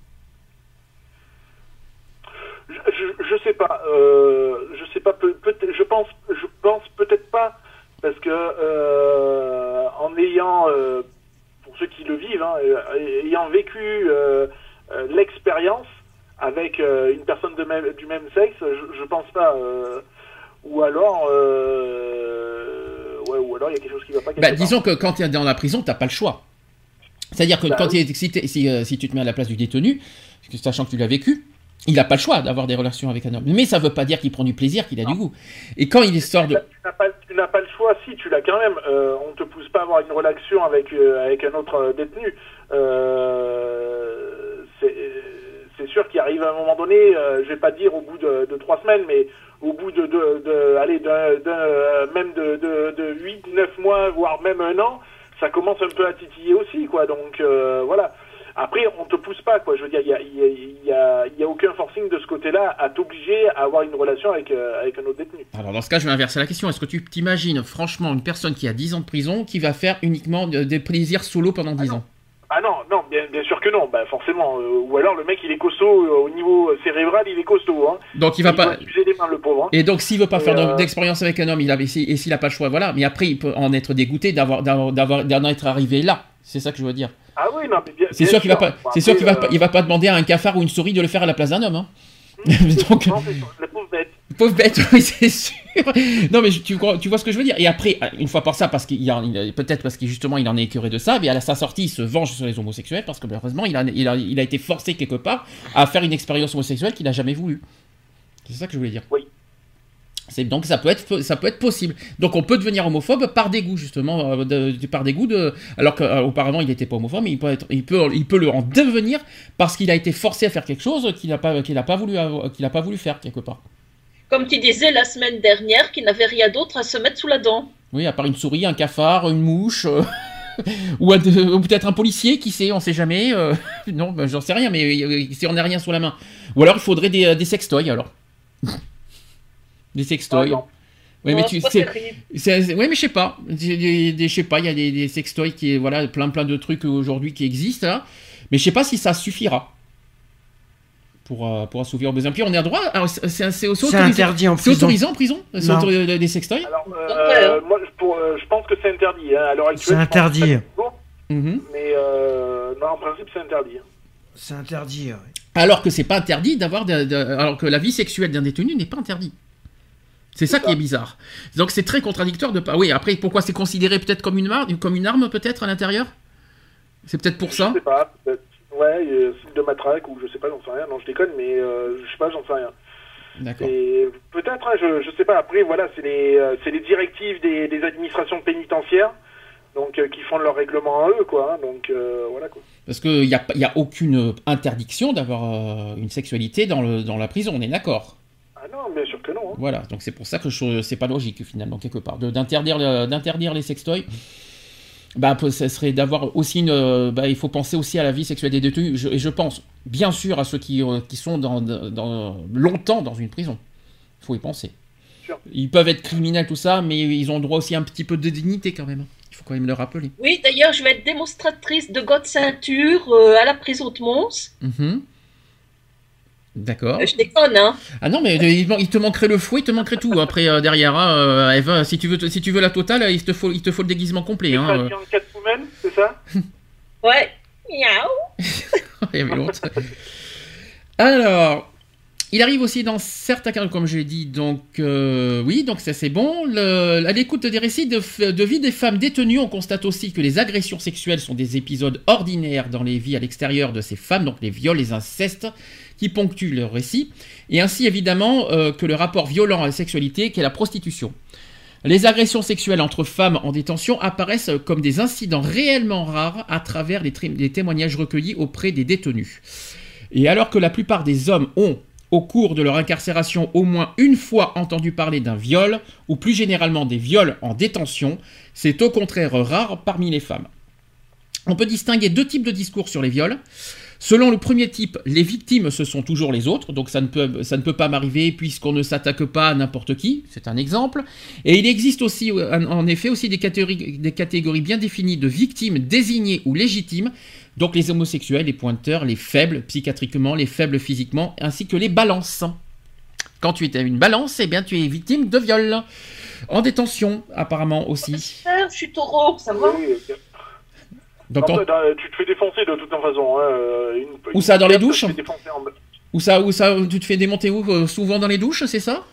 Speaker 5: Je, je, je sais pas. Euh, je sais pas. Peut, peut je pense. Je pense peut-être pas parce que euh, en ayant, euh, pour ceux qui le vivent, hein, euh, ayant vécu l'expérience avec une personne de même, du même sexe, je, je pense pas. ou alors, ouais, ou alors il y a quelque chose qui va pas.
Speaker 2: Bah, disons que quand tu es dans la prison, t'as pas le choix. C'est-à-dire que
Speaker 5: Bah
Speaker 2: quand
Speaker 5: oui.
Speaker 2: si, si, si tu te mets à la place du détenu, sachant que tu l'as vécu, il n'a pas le choix d'avoir des relations avec un homme. Mais ça veut pas dire qu'il prend du plaisir, qu'il a du goût. Et quand il sort de...
Speaker 5: Tu n'as pas, pas le choix, si tu l'as quand même. Euh, on te pousse pas à avoir une relation avec euh, avec un autre euh, détenu. Euh, c'est sûr qu'il arrive à un moment donné, je vais pas dire au bout de, de trois semaines, mais au bout de, de, de allez, même de, de, de 8, 9 mois, voire même un an, ça commence un peu à titiller aussi, quoi. Donc voilà. Après, on te pousse pas, quoi. Je veux dire, il y a, il y a- il y a- il y a aucun forcing de ce côté-là à t'obliger à avoir une relation avec, euh, avec un autre détenu.
Speaker 2: Alors dans ce cas, je vais inverser la question. Est-ce que tu t'imagines franchement une personne qui a 10 ans de prison qui va faire uniquement de- des plaisirs solo pendant 10 ans?
Speaker 5: Ah non, non, bien, bien sûr que non, bah forcément. euh, ou alors le mec il est costaud euh, au niveau cérébral, il est costaud. Hein.
Speaker 2: Donc il va pas...
Speaker 5: doit user les mains le pauvre. hein.
Speaker 2: Et donc s'il veut pas
Speaker 5: Et,
Speaker 2: faire de-
Speaker 5: euh,
Speaker 2: d'expérience avec un homme, il a, et s'il et s'il a pas le choix, voilà. Mais après, il peut en être dégoûté d'avoir, d'en être arrivé là. C'est ça que je veux dire.
Speaker 5: Ah oui, non, mais bien.
Speaker 2: C'est sûr qu'il va pas, c'est sûr qu'il va,
Speaker 5: euh,
Speaker 2: pas- il va pas demander à un cafard ou une souris de le faire à la place d'un homme. Hein. Donc,
Speaker 5: non, sûr, la pauvre bête.
Speaker 2: oui, c'est sûr. Non, mais tu, vois ce que je veux dire? Et après, une fois par ça, parce qu'il peut-être parce qu'il justement il en est écœuré de ça, mais à sa sortie, il se venge sur les homosexuels parce que malheureusement, il a, il a, il a été forcé quelque part à faire une expérience homosexuelle qu'il n'a jamais voulu. C'est ça que je voulais dire.
Speaker 5: Oui.
Speaker 2: Donc ça peut être ça peut être possible. Donc on peut devenir homophobe par dégoût justement, euh, de- de- par dégoût de alors qu'auparavant il n'était pas homophobe, mais il peut être, il peut il peut le en devenir parce qu'il a été forcé à faire quelque chose qu'il n'a pas qu'il n'a pas voulu avoir- qu'il n'a pas voulu faire quelque part.
Speaker 3: Comme tu disais la semaine dernière, qu'il n'avait rien d'autre à se mettre sous la dent.
Speaker 2: Oui, à part une souris, un cafard, une mouche. euh, Ou, peut-être un policier, qui sait, on sait jamais. euh, non, ben, j'en sais rien, mais euh, si on n'a rien sous la main. Ou alors il faudrait des, des sextoys alors. des sextoys.
Speaker 5: exemple.
Speaker 2: Oui, mais tu sais. ouais, je sais pas. Je sais pas, il y a des, des sextoys qui voilà, plein plein de trucs aujourd'hui qui existent là. Mais je sais pas si ça suffira pour, euh, pour assouvir aux besoins. Puis on est à droit. C'est c'est- c'est
Speaker 4: C'est
Speaker 2: autorisé.
Speaker 4: interdit en
Speaker 2: C'est
Speaker 4: prison.
Speaker 2: autorisé en prison C'est
Speaker 4: Non.
Speaker 2: autorisé des sextoys
Speaker 5: Alors, euh,
Speaker 3: hein.
Speaker 5: moi, je- pour, euh, je pense que c'est interdit. Hein. À l'heure actuelle,
Speaker 4: C'est interdit.
Speaker 5: c'est
Speaker 2: Mhm.
Speaker 5: Mais euh, non, en principe, c'est interdit.
Speaker 4: C'est interdit. ouais.
Speaker 2: Alors que c'est pas interdit d'avoir, de- de- alors que la vie sexuelle d'un détenu n'est pas interdite. C'est ça
Speaker 5: C'est
Speaker 2: qui est bizarre. Donc c'est très contradictoire de pas. Oui, après pourquoi c'est considéré peut-être comme une arme, comme une arme peut-être à l'intérieur? C'est peut-être pour ça?
Speaker 5: Je sais pas. peut-être. Ouais, euh, de matraque ou je sais pas, j'en sais rien. Non, je déconne, mais euh, je sais pas, j'en sais rien.
Speaker 2: D'accord.
Speaker 5: Et peut-être, hein, je, je sais pas. Après, voilà, c'est les, euh, c'est les directives des, des administrations pénitentiaires, donc euh, qui font leur règlement à eux, quoi. hein. donc euh, voilà quoi.
Speaker 2: Parce qu'il n'y a, y a aucune interdiction d'avoir euh, une sexualité dans, le, dans la prison, on est d'accord.
Speaker 5: Ah non, bien sûr que non. hein.
Speaker 2: Voilà, donc c'est pour ça que je- c'est pas logique finalement quelque part de- d'interdire le- d'interdire les sextoys. Bah, ça serait d'avoir aussi une. euh, Bah, il faut penser aussi à la vie sexuelle des détenus. Je- et je pense bien sûr à ceux qui, euh, qui sont dans, dans- longtemps dans une prison. Il faut y penser. Ils peuvent être criminels tout ça, mais ils ont droit aussi à un petit peu de dignité quand même. Il faut quand même le rappeler.
Speaker 3: Oui, d'ailleurs, je vais être démonstratrice de God ceinture euh, à la prison de Mons.
Speaker 2: Mhm. D'accord.
Speaker 3: Euh, Je déconne, hein.
Speaker 2: Ah non, mais il, te manquerait le fouet, il te manquerait tout après euh, derrière. hein, euh, Eve, si tu veux, si tu veux la totale, il te faut, il te faut le déguisement complet. Hein, euh.
Speaker 5: C'est ça?
Speaker 3: Ouais. Miaou.
Speaker 2: Il y avait l'autre. Alors, il arrive aussi dans certains cas, comme je l'ai dit, donc euh, oui, donc ça c'est bon. Le- à l'écoute des récits de vie des femmes détenues, on constate aussi que les agressions sexuelles sont des épisodes ordinaires dans les vies à l'extérieur de ces femmes, donc les viols, les incestes, qui ponctuent leur récit, et ainsi évidemment euh, que le rapport violent à la sexualité qu'est la prostitution. Les agressions sexuelles entre femmes en détention apparaissent comme des incidents réellement rares à travers les, les témoignages recueillis auprès des détenus. Et alors que la plupart des hommes ont au cours de leur incarcération au moins une fois entendu parler d'un viol, ou plus généralement des viols en détention, c'est au contraire rare parmi les femmes. On peut distinguer deux types de discours sur les viols. Selon le premier type, les victimes ce sont toujours les autres, donc ça ne peut, ça ne peut pas m'arriver puisqu'on ne s'attaque pas à n'importe qui, c'est un exemple. Et il existe aussi en effet aussi des catégories, des catégories bien définies de victimes désignées ou légitimes, donc les homosexuels, les pointeurs, les faibles psychiatriquement, les faibles physiquement, ainsi que les balances. Quand tu es une balance, eh bien tu es victime de viol. En détention, apparemment aussi.
Speaker 3: Je suis taureau, ça va?
Speaker 2: Donc,
Speaker 5: Non, dans- tu te fais défoncer de toute façon. Hein. euh, Une,
Speaker 2: Où ça, dans les douches
Speaker 5: tu te fais défoncer en-
Speaker 2: où ça, où ça, tu te fais démonter où euh, Souvent dans les douches, c'est ça?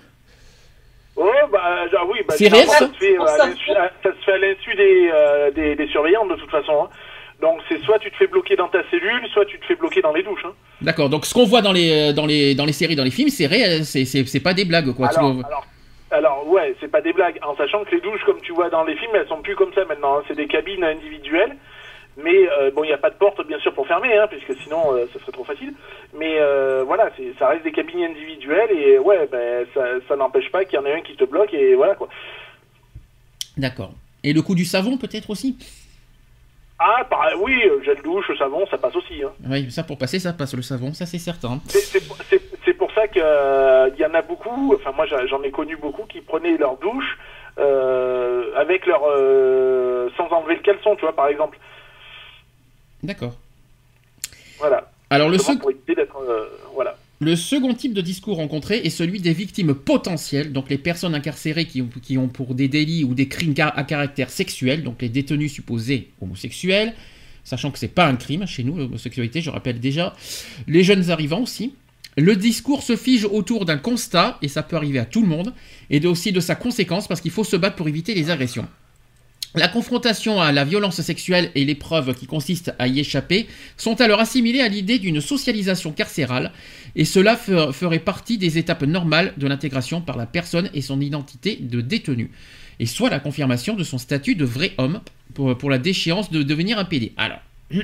Speaker 5: Oh, bah, genre, oui, bah,
Speaker 2: C'est ça
Speaker 5: ça se fait, euh, à
Speaker 3: ça.
Speaker 5: l'insu- à- ça se fait à l'insu des, euh, des, des surveillants de toute façon. hein. Donc c'est soit tu te fais bloquer dans ta cellule, soit tu te fais bloquer dans les douches. Hein.
Speaker 2: D'accord. Donc ce qu'on voit dans les, euh, dans les, dans les séries, dans les films, c'est réel, c'est, c'est, c'est pas des blagues quoi.
Speaker 5: Alors, alors, ouais, c'est pas des blagues, en sachant que les douches, comme tu vois dans les films, elles sont plus comme ça maintenant. hein. C'est des cabines individuelles. Mais euh, bon, il n'y a pas de porte, bien sûr, pour fermer, hein, puisque sinon, euh, ça serait trop facile. Mais euh, voilà, ça reste des cabines individuelles, et ouais, ben, ça, ça n'empêche pas qu'il y en ait un qui te bloque, et voilà, quoi.
Speaker 2: D'accord. Et le coup du savon peut-être aussi?
Speaker 5: Ah, par, oui, euh, gel douche, savon, ça passe aussi. Hein.
Speaker 2: Oui, ça pour passer, ça passe le savon, ça c'est certain.
Speaker 5: C'est- pour- ça qu'il y en a beaucoup, enfin moi j'en ai connu beaucoup qui prenaient leur douche euh, avec leur euh, sans enlever le caleçon, tu vois par exemple.
Speaker 2: D'accord.
Speaker 5: Voilà.
Speaker 2: Alors le, sec-
Speaker 5: euh, voilà.
Speaker 2: le second type de discours rencontré est celui des victimes potentielles, donc les personnes incarcérées qui ont, qui ont pour des délits ou des crimes à caractère sexuel, donc les détenus supposés homosexuels, sachant que c'est pas un crime chez nous l'homosexualité, je rappelle déjà, les jeunes arrivants aussi. Le discours se fige autour d'un constat, et ça peut arriver à tout le monde, et aussi de sa conséquence, parce qu'il faut se battre pour éviter les agressions. La confrontation à la violence sexuelle et l'épreuve qui consiste à y échapper sont alors assimilées à l'idée d'une socialisation carcérale, et cela fe- ferait partie des étapes normales de l'intégration par la personne et son identité de détenu, et soit la confirmation de son statut de vrai homme pour, pour la déchéance de devenir un PD. Alors,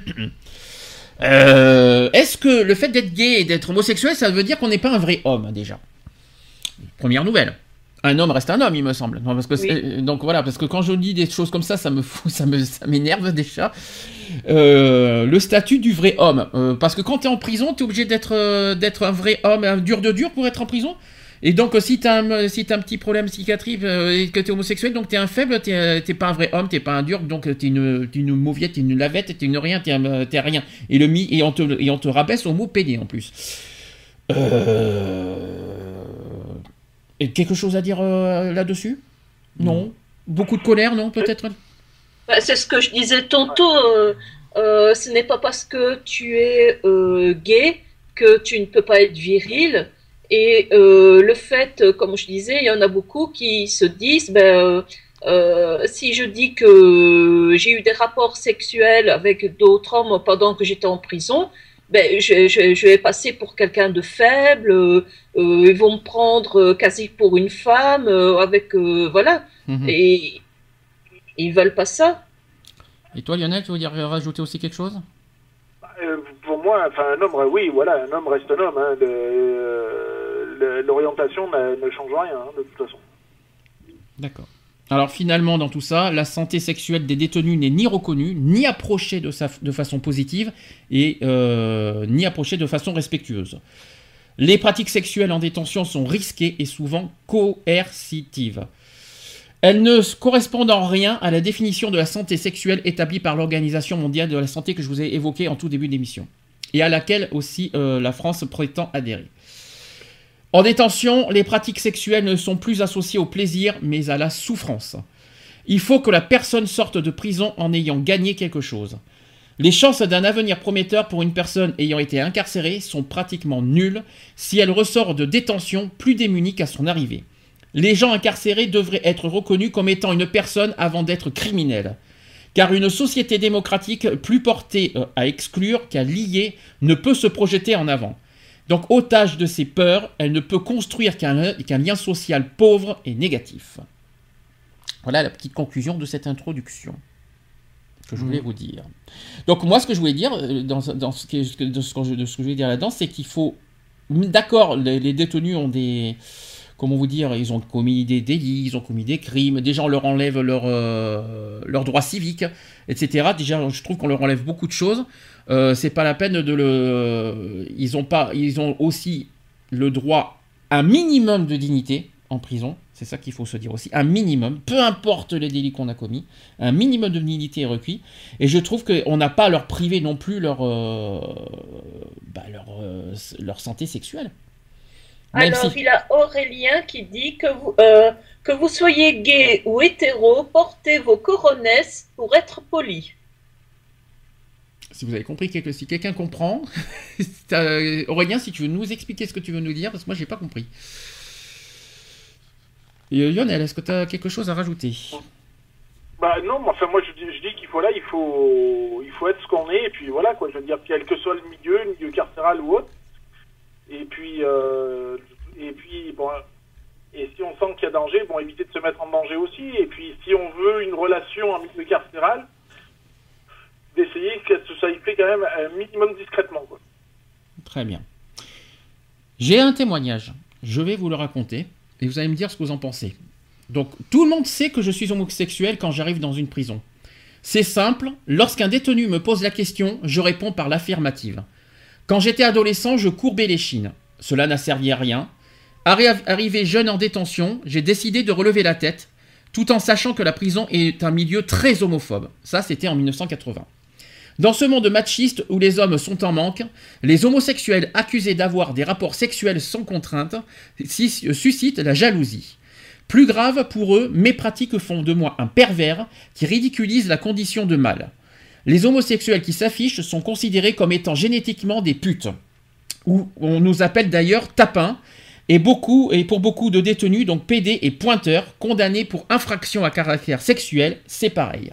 Speaker 2: euh, est-ce que le fait d'être gay et d'être homosexuel, ça veut dire qu'on n'est pas un vrai homme déjà? Première nouvelle. Un homme reste un homme, il me semble. Non, parce que c'est- euh, donc voilà, parce que quand je dis des choses comme ça, ça me fout, ça me, ça m'énerve déjà. Euh, le statut du vrai homme, Euh, parce que quand t'es en prison, t'es obligé d'être, euh, d'être un vrai homme, un dur de dur pour être en prison. Et donc si t'as un, si un petit problème psychiatrique et que t'es homosexuel, donc t'es un faible, t'es, pas un vrai homme, t'es pas un dur, donc t'es une, t'es une mauviette, t'es une lavette, t'es une rien, t'es, rien. Et le mi, et on te, et on te rabaisse au mot pédé en plus. Euh... Et quelque chose à dire euh, là-dessus? Non. Beaucoup de colère, non Peut-être?
Speaker 3: Bah, c'est ce que je disais tantôt. euh, euh, ce n'est pas parce que tu es euh, gay que tu ne peux pas être viril. Et euh, le fait, comme je disais, il y en a beaucoup qui se disent, ben, euh, euh, si je dis que j'ai eu des rapports sexuels avec d'autres hommes pendant que j'étais en prison, ben, je, je- je vais passer pour quelqu'un de faible. euh, euh, ils vont me prendre euh, quasi pour une femme, euh, avec euh, voilà.
Speaker 2: Mhm.
Speaker 3: Et ils veulent pas ça.
Speaker 2: Et toi, Lionel, tu veux dire rajouter aussi quelque chose?
Speaker 5: Euh, pour moi, enfin un homme, oui, voilà, un homme reste un homme. Hein, euh, L'orientation ne change rien hein, de toute façon.
Speaker 2: D'accord. Alors finalement, dans tout ça, la santé sexuelle des détenus n'est ni reconnue, ni approchée de, façon positive, et euh, ni approchée de façon respectueuse. Les pratiques sexuelles en détention sont risquées et souvent coercitives. Elles ne correspondent en rien à la définition de la santé sexuelle établie par l'Organisation mondiale de la santé que je vous ai évoquée en tout début d'émission, et à laquelle aussi euh, la France prétend adhérer. En détention, les pratiques sexuelles ne sont plus associées au plaisir, mais à la souffrance. Il faut que la personne sorte de prison en ayant gagné quelque chose. Les chances d'un avenir prometteur pour une personne ayant été incarcérée sont pratiquement nulles si elle ressort de détention plus démunie qu'à son arrivée. Les gens incarcérés devraient être reconnus comme étant une personne avant d'être criminels. Car une société démocratique plus portée euh, à exclure qu'à lier ne peut se projeter en avant. Donc, otage de ses peurs, elle ne peut construire qu'un lien social pauvre et négatif. Voilà la petite conclusion de cette introduction que je voulais vous dire. Donc, moi, ce que je voulais dire, euh, dans, dans ce, que, de ce que je, de ce que je voulais dire là-dedans, c'est qu'il faut d'accord, les, les détenus ont des, comment vous dire, ils ont commis des délits, ils ont commis des crimes, des gens leur enlèvent leur, euh, leurs droits civiques, etc. Déjà, je trouve qu'on leur enlève beaucoup de choses. Euh, c'est pas la peine de le. Ils ont pas, ils ont aussi le droit à un minimum de dignité en prison. C'est ça qu'il faut se dire aussi. Un minimum, peu importe les délits qu'on a commis, un minimum de dignité est requis. Et je trouve qu'on n'a pas à leur priver non plus leur, euh, bah, leur santé sexuelle. Même
Speaker 3: Alors,
Speaker 2: si-
Speaker 3: il a Aurélien qui dit que vous, euh, que vous soyez gay ou hétéro, portez vos coronesses pour être poli.
Speaker 2: Si vous avez compris, quelque- si quelqu'un comprend, euh, Aurélien, si tu veux nous expliquer ce que tu veux nous dire, parce que moi j'ai pas compris. Et, euh, Lionel, est-ce que tu as quelque chose à rajouter?
Speaker 5: Bah non, enfin moi je dis, je dis qu'il faut là, il faut, il faut être ce qu'on est et puis voilà quoi. Je veux dire quel que soit le milieu, le milieu carcéral ou autre. Et puis, euh, et puis bon, et si on sent qu'il y a danger, bon éviter de se mettre en danger aussi. Et puis si on veut une relation en milieu carcéral, d'essayer que ça soit fait quand même un minimum discrètement.
Speaker 2: Très bien. J'ai un témoignage. Je vais vous le raconter et vous allez me dire ce que vous en pensez. Donc, tout le monde sait que je suis homosexuel quand j'arrive dans une prison. C'est simple, lorsqu'un détenu me pose la question, je réponds par l'affirmative. Quand j'étais adolescent, je courbais les chines. Cela n'a servi à rien. Arri- Arrivé jeune en détention, j'ai décidé de relever la tête, tout en sachant que la prison est un milieu très homophobe. Ça, c'était en 1980. Dans ce monde machiste où les hommes sont en manque, les homosexuels accusés d'avoir des rapports sexuels sans contrainte sus- suscitent la jalousie. Plus grave pour eux, mes pratiques font de moi un pervers qui ridiculise la condition de mâle. Les homosexuels qui s'affichent sont considérés comme étant génétiquement des putes. Ou on nous appelle d'ailleurs tapins, et, beaucoup, et pour beaucoup de détenus, donc PD et pointeurs, condamnés pour infraction à caractère sexuel, c'est pareil.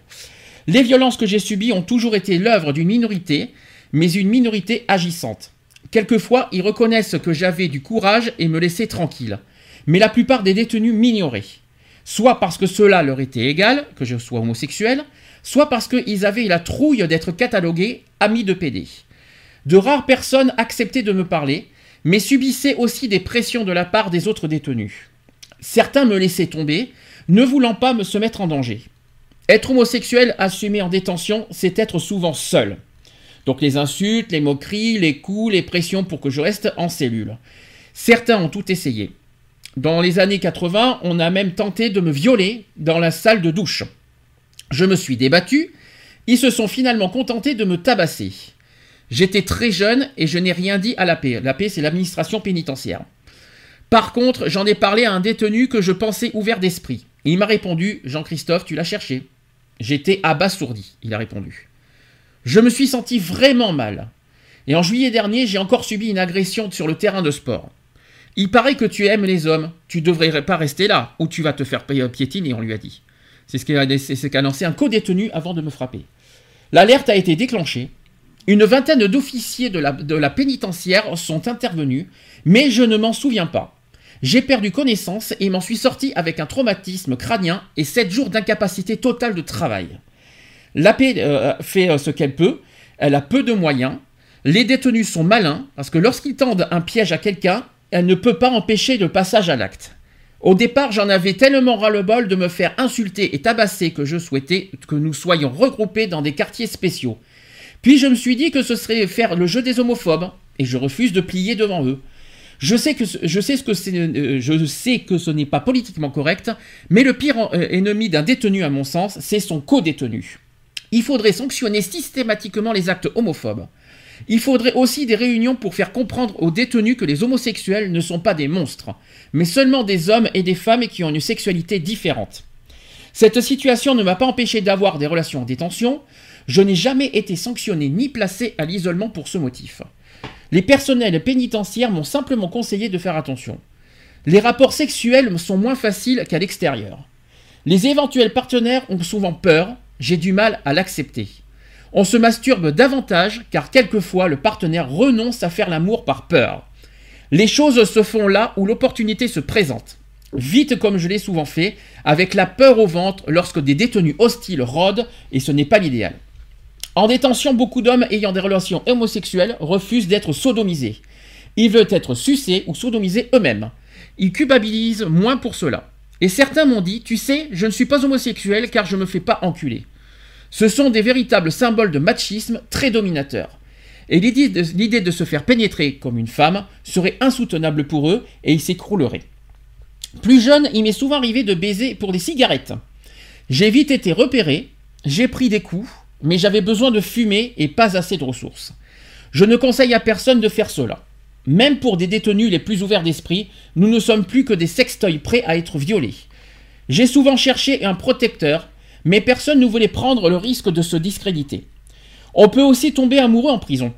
Speaker 2: Les violences que j'ai subies ont toujours été l'œuvre d'une minorité, mais une minorité agissante. Quelquefois, ils reconnaissent que j'avais du courage et me laissaient tranquille. Mais la plupart des détenus m'ignoraient. Soit parce que cela leur était égal, que je sois homosexuel, soit parce qu'ils avaient la trouille d'être catalogués amis de PD. De rares personnes acceptaient de me parler, mais subissaient aussi des pressions de la part des autres détenus. Certains me laissaient tomber, ne voulant pas me se mettre en danger. Être homosexuel assumé en détention, c'est être souvent seul. Donc les insultes, les moqueries, les coups, les pressions pour que je reste en cellule. Certains ont tout essayé. Dans les années 80, on a même tenté de me violer dans la salle de douche. Je me suis débattu, ils se sont finalement contentés de me tabasser. J'étais très jeune et je n'ai rien dit à l'AP. L'AP, c'est l'administration pénitentiaire. Par contre, j'en ai parlé à un détenu que je pensais ouvert d'esprit. Il m'a répondu Jean-Christophe, tu l'as cherché. J'étais abasourdi, il a répondu. Je me suis senti vraiment mal. Et en juillet dernier, j'ai encore subi une agression sur le terrain de sport. Il paraît que tu aimes les hommes, tu devrais pas rester là, ou tu vas te faire pi- piétiner, on lui a dit. C'est ce qu'a ce lancé un co-détenu avant de me frapper. L'alerte a été déclenchée. Une vingtaine d'officiers de la, de la pénitentiaire sont intervenus, mais je ne m'en souviens pas. J'ai perdu connaissance et m'en suis sorti avec un traumatisme crânien et 7 jours d'incapacité totale de travail. L'AP euh, fait euh, ce qu'elle peut, elle a peu de moyens, les détenus sont malins parce que lorsqu'ils tendent un piège à quelqu'un, elle ne peut pas empêcher le passage à l'acte. Au départ, j'en avais tellement ras-le-bol de me faire insulter et tabasser que je souhaitais que nous soyons regroupés dans des quartiers spéciaux. Puis je me suis dit que ce serait faire le jeu des homophobes, et je refuse de plier devant eux. Je sais que ce- euh, ce n'est pas politiquement correct, mais le pire euh, ennemi d'un détenu, à mon sens, c'est son co-détenu. Il faudrait sanctionner systématiquement les actes homophobes. Il faudrait aussi des réunions pour faire comprendre aux détenus que les homosexuels ne sont pas des monstres, mais seulement des hommes et des femmes qui ont une sexualité différente. Cette situation ne m'a pas empêché d'avoir des relations en détention. Je n'ai jamais été sanctionné ni placé à l'isolement pour ce motif. Les personnels pénitentiaires m'ont simplement conseillé de faire attention. Les rapports sexuels sont moins faciles qu'à l'extérieur. Les éventuels partenaires ont souvent peur, j'ai du mal à l'accepter. On se masturbe davantage car quelquefois le partenaire renonce à faire l'amour par peur. Les choses se font là où l'opportunité se présente. Vite comme je l'ai souvent fait, avec la peur au ventre lorsque des détenus hostiles rôdent et ce n'est pas l'idéal. En détention, beaucoup d'hommes ayant des relations homosexuelles refusent d'être sodomisés. Ils veulent être sucés ou sodomisés eux-mêmes. Ils culpabilisent moins pour cela. Et certains m'ont dit, tu sais, je ne suis pas homosexuel car je me fais pas enculer. Ce sont des véritables symboles de machisme très dominateurs. Et l'idée de, se faire pénétrer comme une femme serait insoutenable pour eux et ils s'écrouleraient. Plus jeune, il m'est souvent arrivé de baiser pour des cigarettes. J'ai vite été repéré, j'ai pris des coups, mais j'avais besoin de fumer et pas assez de ressources. Je ne conseille à personne de faire cela. Même pour des détenus les plus ouverts d'esprit, nous ne sommes plus que des sextoys prêts à être violés. J'ai souvent cherché un protecteur, mais personne ne voulait prendre le risque de se discréditer. On peut aussi tomber amoureux en prison.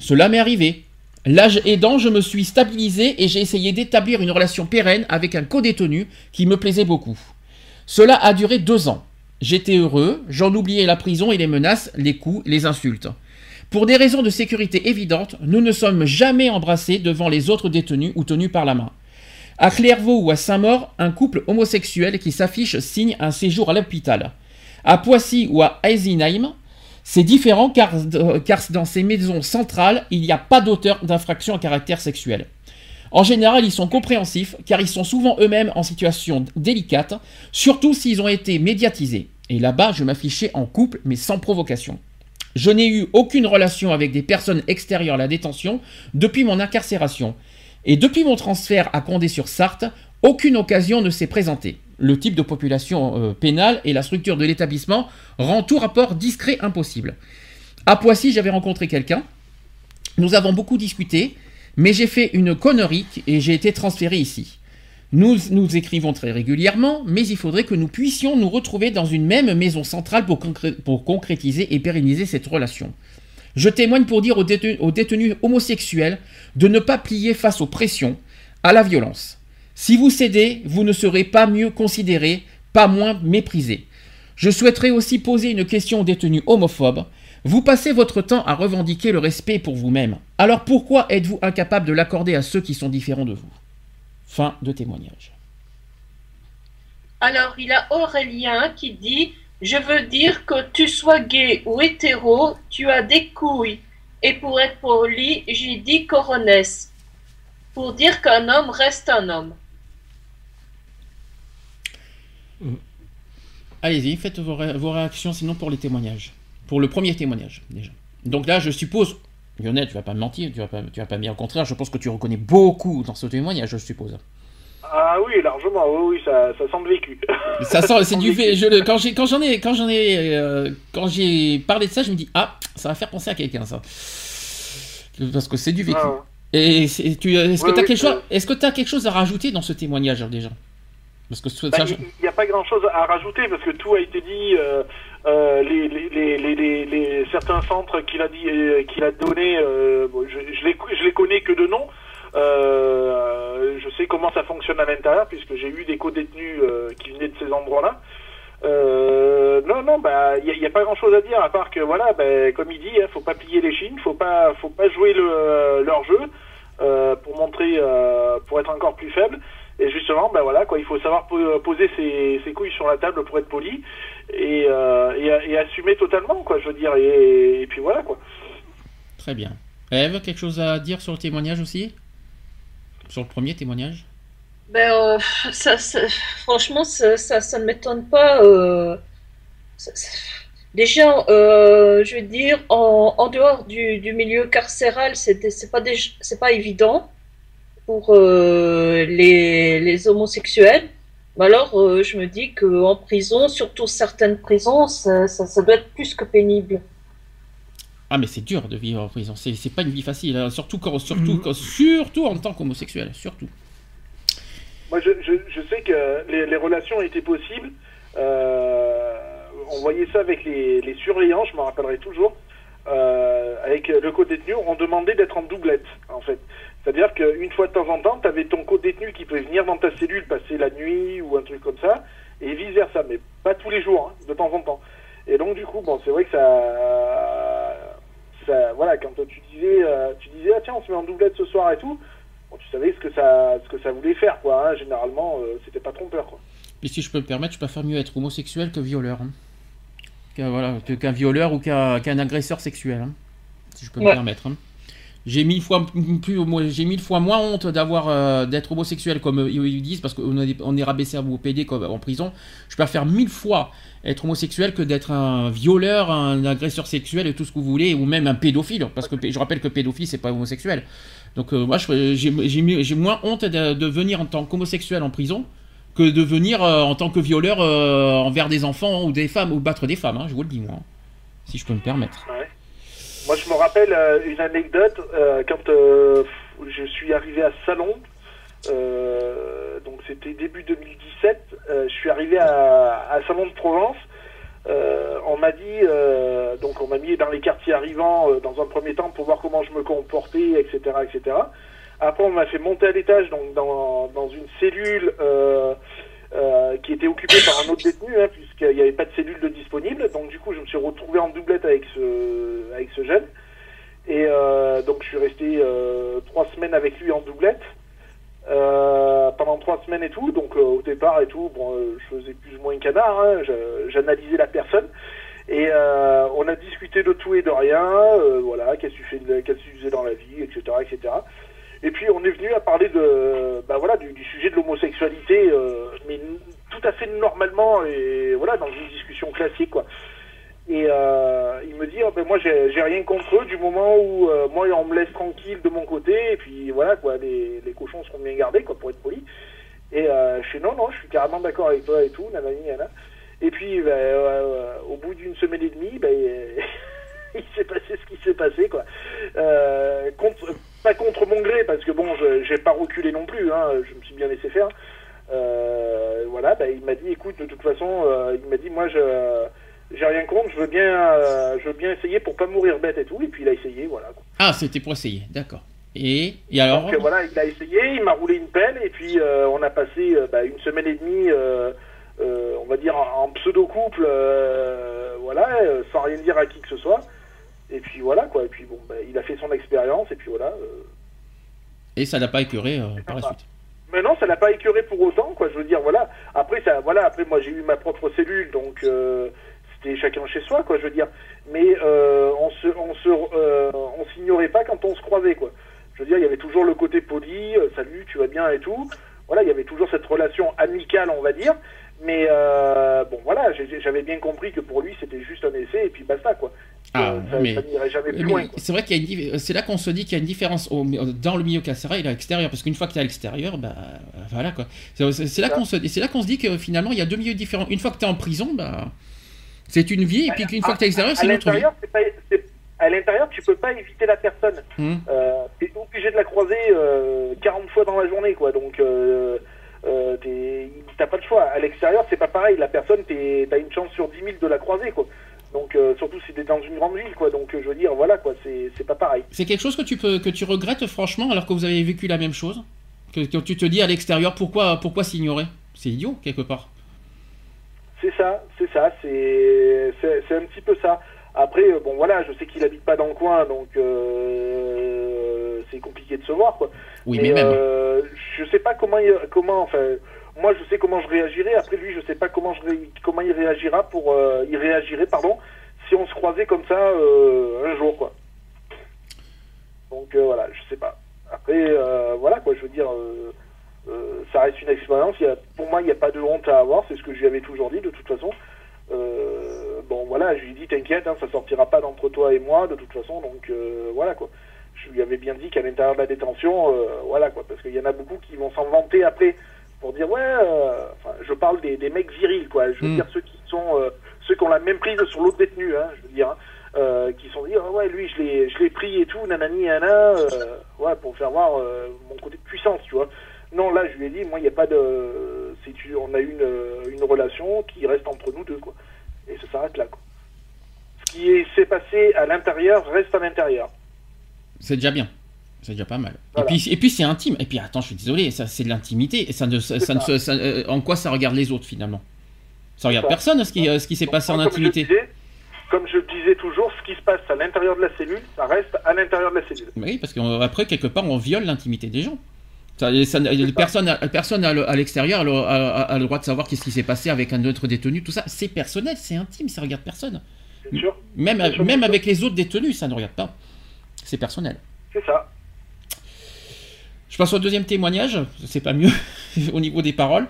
Speaker 2: Cela m'est arrivé. L'âge aidant, je me suis stabilisé et j'ai essayé d'établir une relation pérenne avec un co-détenu qui me plaisait beaucoup. Cela a duré deux ans. J'étais heureux, j'en oubliais la prison et les menaces, les coups, les insultes. Pour des raisons de sécurité évidentes, nous ne sommes jamais embrassés devant les autres détenus ou tenus par la main. À Clairvaux ou à Saint-Maur, un couple homosexuel qui s'affiche signe un séjour à l'hôpital. À Poissy ou à Eisenheim, c'est différent car, car dans ces maisons centrales, il n'y a pas d'auteur d'infraction à caractère sexuel. En général, ils sont compréhensifs car ils sont souvent eux-mêmes en situation délicate, surtout s'ils ont été médiatisés. Et là-bas, je m'affichais en couple mais sans provocation. Je n'ai eu aucune relation avec des personnes extérieures à la détention depuis mon incarcération. Et depuis mon transfert à Condé-sur-Sarthe, aucune occasion ne s'est présentée. Le type de population euh, pénale et la structure de l'établissement rend tout rapport discret impossible. À Poissy, j'avais rencontré quelqu'un. Nous avons beaucoup discuté, mais j'ai fait une connerie et j'ai été transféré ici. Nous nous écrivons très régulièrement, mais il faudrait que nous puissions nous retrouver dans une même maison centrale pour, concrétiser et pérenniser cette relation. Je témoigne pour dire aux détenus homosexuels de ne pas plier face aux pressions, à la violence. Si vous cédez, vous ne serez pas mieux considéré, pas moins méprisé. Je souhaiterais aussi poser une question aux détenus homophobes. Vous passez votre temps à revendiquer le respect pour vous-même. Alors pourquoi êtes-vous incapable de l'accorder à ceux qui sont différents de vous? Fin de témoignage.
Speaker 3: Alors, il a Aurélien qui dit Je veux dire que tu sois gay ou hétéro, tu as des couilles. Et pour être poli, j'ai dit coronesse. Pour dire qu'un homme reste un homme.
Speaker 2: Allez-y, faites vos, ré- vos réactions sinon pour les témoignages. Pour le premier témoignage, déjà. Donc là, je suppose, Lionel, tu vas pas me mentir, tu vas pas, tu vas pas me dire au contraire, je pense que tu reconnais beaucoup dans ce témoignage, je suppose.
Speaker 5: Ah oui, largement, oui, oui, ça, ça semble vécu.
Speaker 2: Ça sent, c'est du fait. Je, le- quand j'ai, quand j'en ai, quand j'en ai, euh, quand j'ai parlé de ça, je me dis ah, ça va faire penser à quelqu'un ça, parce que c'est du vécu.
Speaker 5: Ah,
Speaker 2: Et tu, est-ce que
Speaker 5: Oui,
Speaker 2: t'as
Speaker 5: oui,
Speaker 2: quelque chose, est-ce que t'as quelque chose à rajouter dans ce témoignage déjà? Parce que ça,
Speaker 5: bah, Il n'y a pas grand-chose à rajouter parce que tout a été dit. euh, euh, les, les, les, les, les- les- certains centres qu'il a dit, euh, qu'il a donné, euh, bon, je, je les, je les connais que de nom. Je sais comment ça fonctionne à l'intérieur puisque j'ai eu des co-détenus qui venaient de ces endroits-là. Euh, non, non, bah, il n'y a, pas grand-chose à dire à part que voilà, bah, comme il dit, hein, faut pas plier les chines, faut pas, faut pas jouer le, leur jeu euh, pour montrer, euh, pour être encore plus faible. Et justement, ben voilà, quoi, il faut savoir po- poser ses, ses couilles sur la table pour être poli et, euh, et, et assumer totalement, quoi, je veux dire. Et, et puis voilà, quoi.
Speaker 2: très bien. Eve, quelque chose à dire sur le témoignage aussi? Sur le premier témoignage?
Speaker 3: Ben, euh, ça, ça- franchement, ça, ça, ça ne m'étonne pas. euh, ça- déjà, euh, je veux dire, en, en dehors du, du milieu carcéral, c'est c'est pas, pas évident pour euh, les, les homosexuels. Mais alors, euh, je me dis qu'en prison, surtout certaines prisons, ça, ça, ça doit être plus que pénible.
Speaker 2: Ah mais c'est dur de vivre en prison, c'est, c'est pas une vie facile, hein. surtout quand, surtout quand- surtout en tant qu'homosexuel, surtout.
Speaker 5: Moi, je, je, je sais que les, les relations étaient possibles. Euh, on voyait ça avec les, les surveillants, je m'en rappellerai toujours. Euh, avec le co-détenu, on demandait d'être en doublette, en fait. C'est-à-dire qu'une fois de temps en temps, tu avais ton co-détenu qui pouvait venir dans ta cellule passer la nuit ou un truc comme ça, et vice-versa, mais pas tous les jours, hein, de temps en temps. Et donc, du coup, bon, c'est vrai que ça, ça. Voilà, quand tu disais, euh, tu disais, ah tiens, on se met en doublette ce soir et tout, bon, tu savais ce que ça, ce que ça voulait faire, quoi. hein. Généralement, euh, c'était pas trompeur, quoi.
Speaker 2: Et si je peux me permettre, je préfère mieux être homosexuel que violeur. hein. Qu'un, voilà, qu'un violeur ou qu'un, qu'un agresseur sexuel, hein, si je peux me
Speaker 3: Ouais.
Speaker 2: permettre. Hein. j'ai mille fois plus, j'ai mille fois moins honte d'avoir euh, d'être homosexuel comme ils disent parce qu'on est, on est rabaissé vous PD comme en prison. Je préfère mille fois être homosexuel que d'être un violeur, un agresseur sexuel et tout ce que vous voulez, ou même un pédophile, parce que je rappelle que pédophile c'est pas homosexuel. Donc euh, moi j'ai moins honte de, venir en tant qu'homosexuel en prison que de venir euh, en tant que violeur envers des enfants ou des femmes ou battre des femmes. Hein, je vous le dis moi, si je peux me permettre.
Speaker 5: Moi, je me rappelle euh, une anecdote euh, quand euh, je suis arrivé à Salon. donc, c'était début 2017. je suis arrivé à, Salon de Provence. on m'a dit, donc on m'a mis dans les quartiers arrivants dans un premier temps pour voir comment je me comportais, etc., etc. Après, on m'a fait monter à l'étage, donc dans, une cellule qui était occupé par un autre détenu, hein, puisqu'il n'y avait pas de cellule de disponible. Donc du coup, je me suis retrouvé en doublette avec ce, avec ce jeune. Et euh, donc je suis resté euh, trois semaines avec lui en doublette. pendant trois semaines et tout, donc au départ et tout, bon, je faisais plus ou moins un canard, hein, j'analysais la personne, et on a discuté de tout et de rien, voilà, qu'est-ce que tu qu'est-ce que tu dans la vie, etc., etc. Et puis on est venu à parler de, bah voilà, du, sujet de l'homosexualité, euh, mais tout à fait normalement et voilà dans une discussion classique quoi. Et euh, il me dit, oh, ben moi j'ai rien contre eux du moment où euh, moi on me laisse tranquille de mon côté et puis voilà quoi, les, cochons seront bien gardés quoi pour être poli. Et je suis non non, je suis carrément d'accord avec toi et tout, nanani, nanana. Et puis ben, au bout d'une semaine et demie, ben, il s'est passé ce qui s'est passé quoi. contre, pas contre mon gré, parce que bon, j'ai pas reculé non plus, hein, je me suis bien laissé faire. Euh, voilà, bah, il m'a dit, écoute, de toute façon, euh, il m'a dit, moi, je j'ai rien contre, je veux bien, euh, je veux bien essayer pour pas mourir bête et tout, et puis il a essayé, voilà.
Speaker 2: Ah, c'était pour essayer, d'accord. Et, et alors
Speaker 5: Donc, voilà, il a essayé, il m'a roulé une pelle, et puis on a passé bah, une semaine et demie, on va dire en, pseudo couple, voilà, sans rien dire à qui que ce soit. Et puis voilà, quoi. Et puis bon, bah, il a fait son expérience, et puis voilà.
Speaker 2: Et ça n'a pas écœuré par la suite.
Speaker 5: Non, ça n'a pas écœuré pour autant, quoi. Je veux dire, voilà. Après, ça, voilà. Après, moi, j'ai eu ma propre cellule, donc euh, c'était chacun chez soi, quoi. Je veux dire. Mais on se, on se, on s'ignorait pas quand on se croisait, quoi. Je veux dire, il y avait toujours le côté poli, salut, tu vas bien et tout. Voilà, il y avait toujours cette relation amicale, on va dire. Mais bon, voilà, j'avais bien compris que pour lui, c'était juste un essai et puis basta, quoi. Ah, mais,
Speaker 2: C'est vrai qu'il y a c'est là qu'on se dit qu'il y a une différence dans le milieu carcéral et à l'extérieur, parce qu'une fois que tu es à l'extérieur, bah voilà quoi. C'est là qu'on se, c'est là qu'on se dit que finalement il y a deux milieux différents. Une fois que tu es en prison, bah c'est une vie, et puis une fois que tu es à l'extérieur, c'est une autre vie.
Speaker 5: à l'intérieur, tu peux pas éviter la personne. Hum. Euh, tu es obligé de la croiser 40 euh, fois dans la journée, quoi. Donc, euh, euh, t'as pas de choix. À l'extérieur, c'est pas pareil. La personne, t'as une chance sur 10 000 de la croiser, quoi. Donc euh, surtout si t'es dans une grande ville, quoi. Donc je veux dire, voilà, quoi, c'est pas pareil.
Speaker 2: C'est quelque chose que tu peux que tu regrettes franchement, alors que vous avez vécu la même chose? Que, tu te dis à l'extérieur, pourquoi pourquoi s'ignorer? C'est idiot quelque part.
Speaker 5: C'est ça, c'est ça, c'est c'est un petit peu ça. Après, euh, bon voilà, je sais qu'il habite pas dans le coin, donc euh, c'est compliqué de se voir, quoi.
Speaker 2: Oui, mais, même.
Speaker 5: je sais pas comment comment enfin moi, je sais comment je réagirais. Après, lui, je sais pas comment, je comment il réagira pour, euh, il réagirait, pardon, si on se croisait comme ça euh, un jour, quoi. Donc euh, voilà, je sais pas. Après, voilà, quoi, je veux dire, ça reste une expérience. Pour moi, il n'y a pas de honte à avoir. C'est ce que je lui avais toujours dit, de toute façon. bon, voilà, je lui ai dit, t'inquiète, hein, ça sortira pas d'entre toi et moi, de toute façon. Donc voilà, quoi. Je lui avais bien dit qu'à l'intérieur de la détention, voilà, quoi, parce qu'il y en a beaucoup qui vont s'en vanter après pour dire ouais, euh, je parle des, des, mecs virils quoi. Je veux hmm. dire ceux qui sont euh, ceux qui ont la même prise sur l'autre détenu, hein, je veux dire, hein, euh, qui sont dit ah ouais lui je l'ai je l'ai pris et tout nanani nana, ouais pour faire voir mon côté de puissance, tu vois. Non là je lui ai dit moi il n'y a pas de c'est on a une une relation qui reste entre nous deux quoi et ça s'arrête là quoi. Ce qui s'est passé à l'intérieur reste à l'intérieur.
Speaker 2: C'est déjà bien. C'est déjà pas mal. Et puis, et puis c'est intime. Et puis attends, je suis désolé, ça c'est de l'intimité. Et ça ne, ça, euh, en quoi ça regarde les autres finalement? Ça regarde personne ce qui, euh, ce qui s'est passé en intimité.
Speaker 5: Comme je, disais toujours, ce qui se passe à l'intérieur de la cellule, ça reste à l'intérieur de la cellule.
Speaker 2: Oui, parce qu'après quelque part on viole l'intimité des gens. Ça, personne, personne à l'extérieur a, le droit de savoir qu'est-ce qui s'est passé avec un autre détenu. Tout ça, c'est personnel, c'est intime, ça regarde personne.
Speaker 5: Sûr.
Speaker 2: Même, même avec les autres détenus, ça ne regarde pas. C'est personnel.
Speaker 5: C'est ça.
Speaker 2: Je passe au deuxième témoignage, c'est pas mieux au niveau des paroles.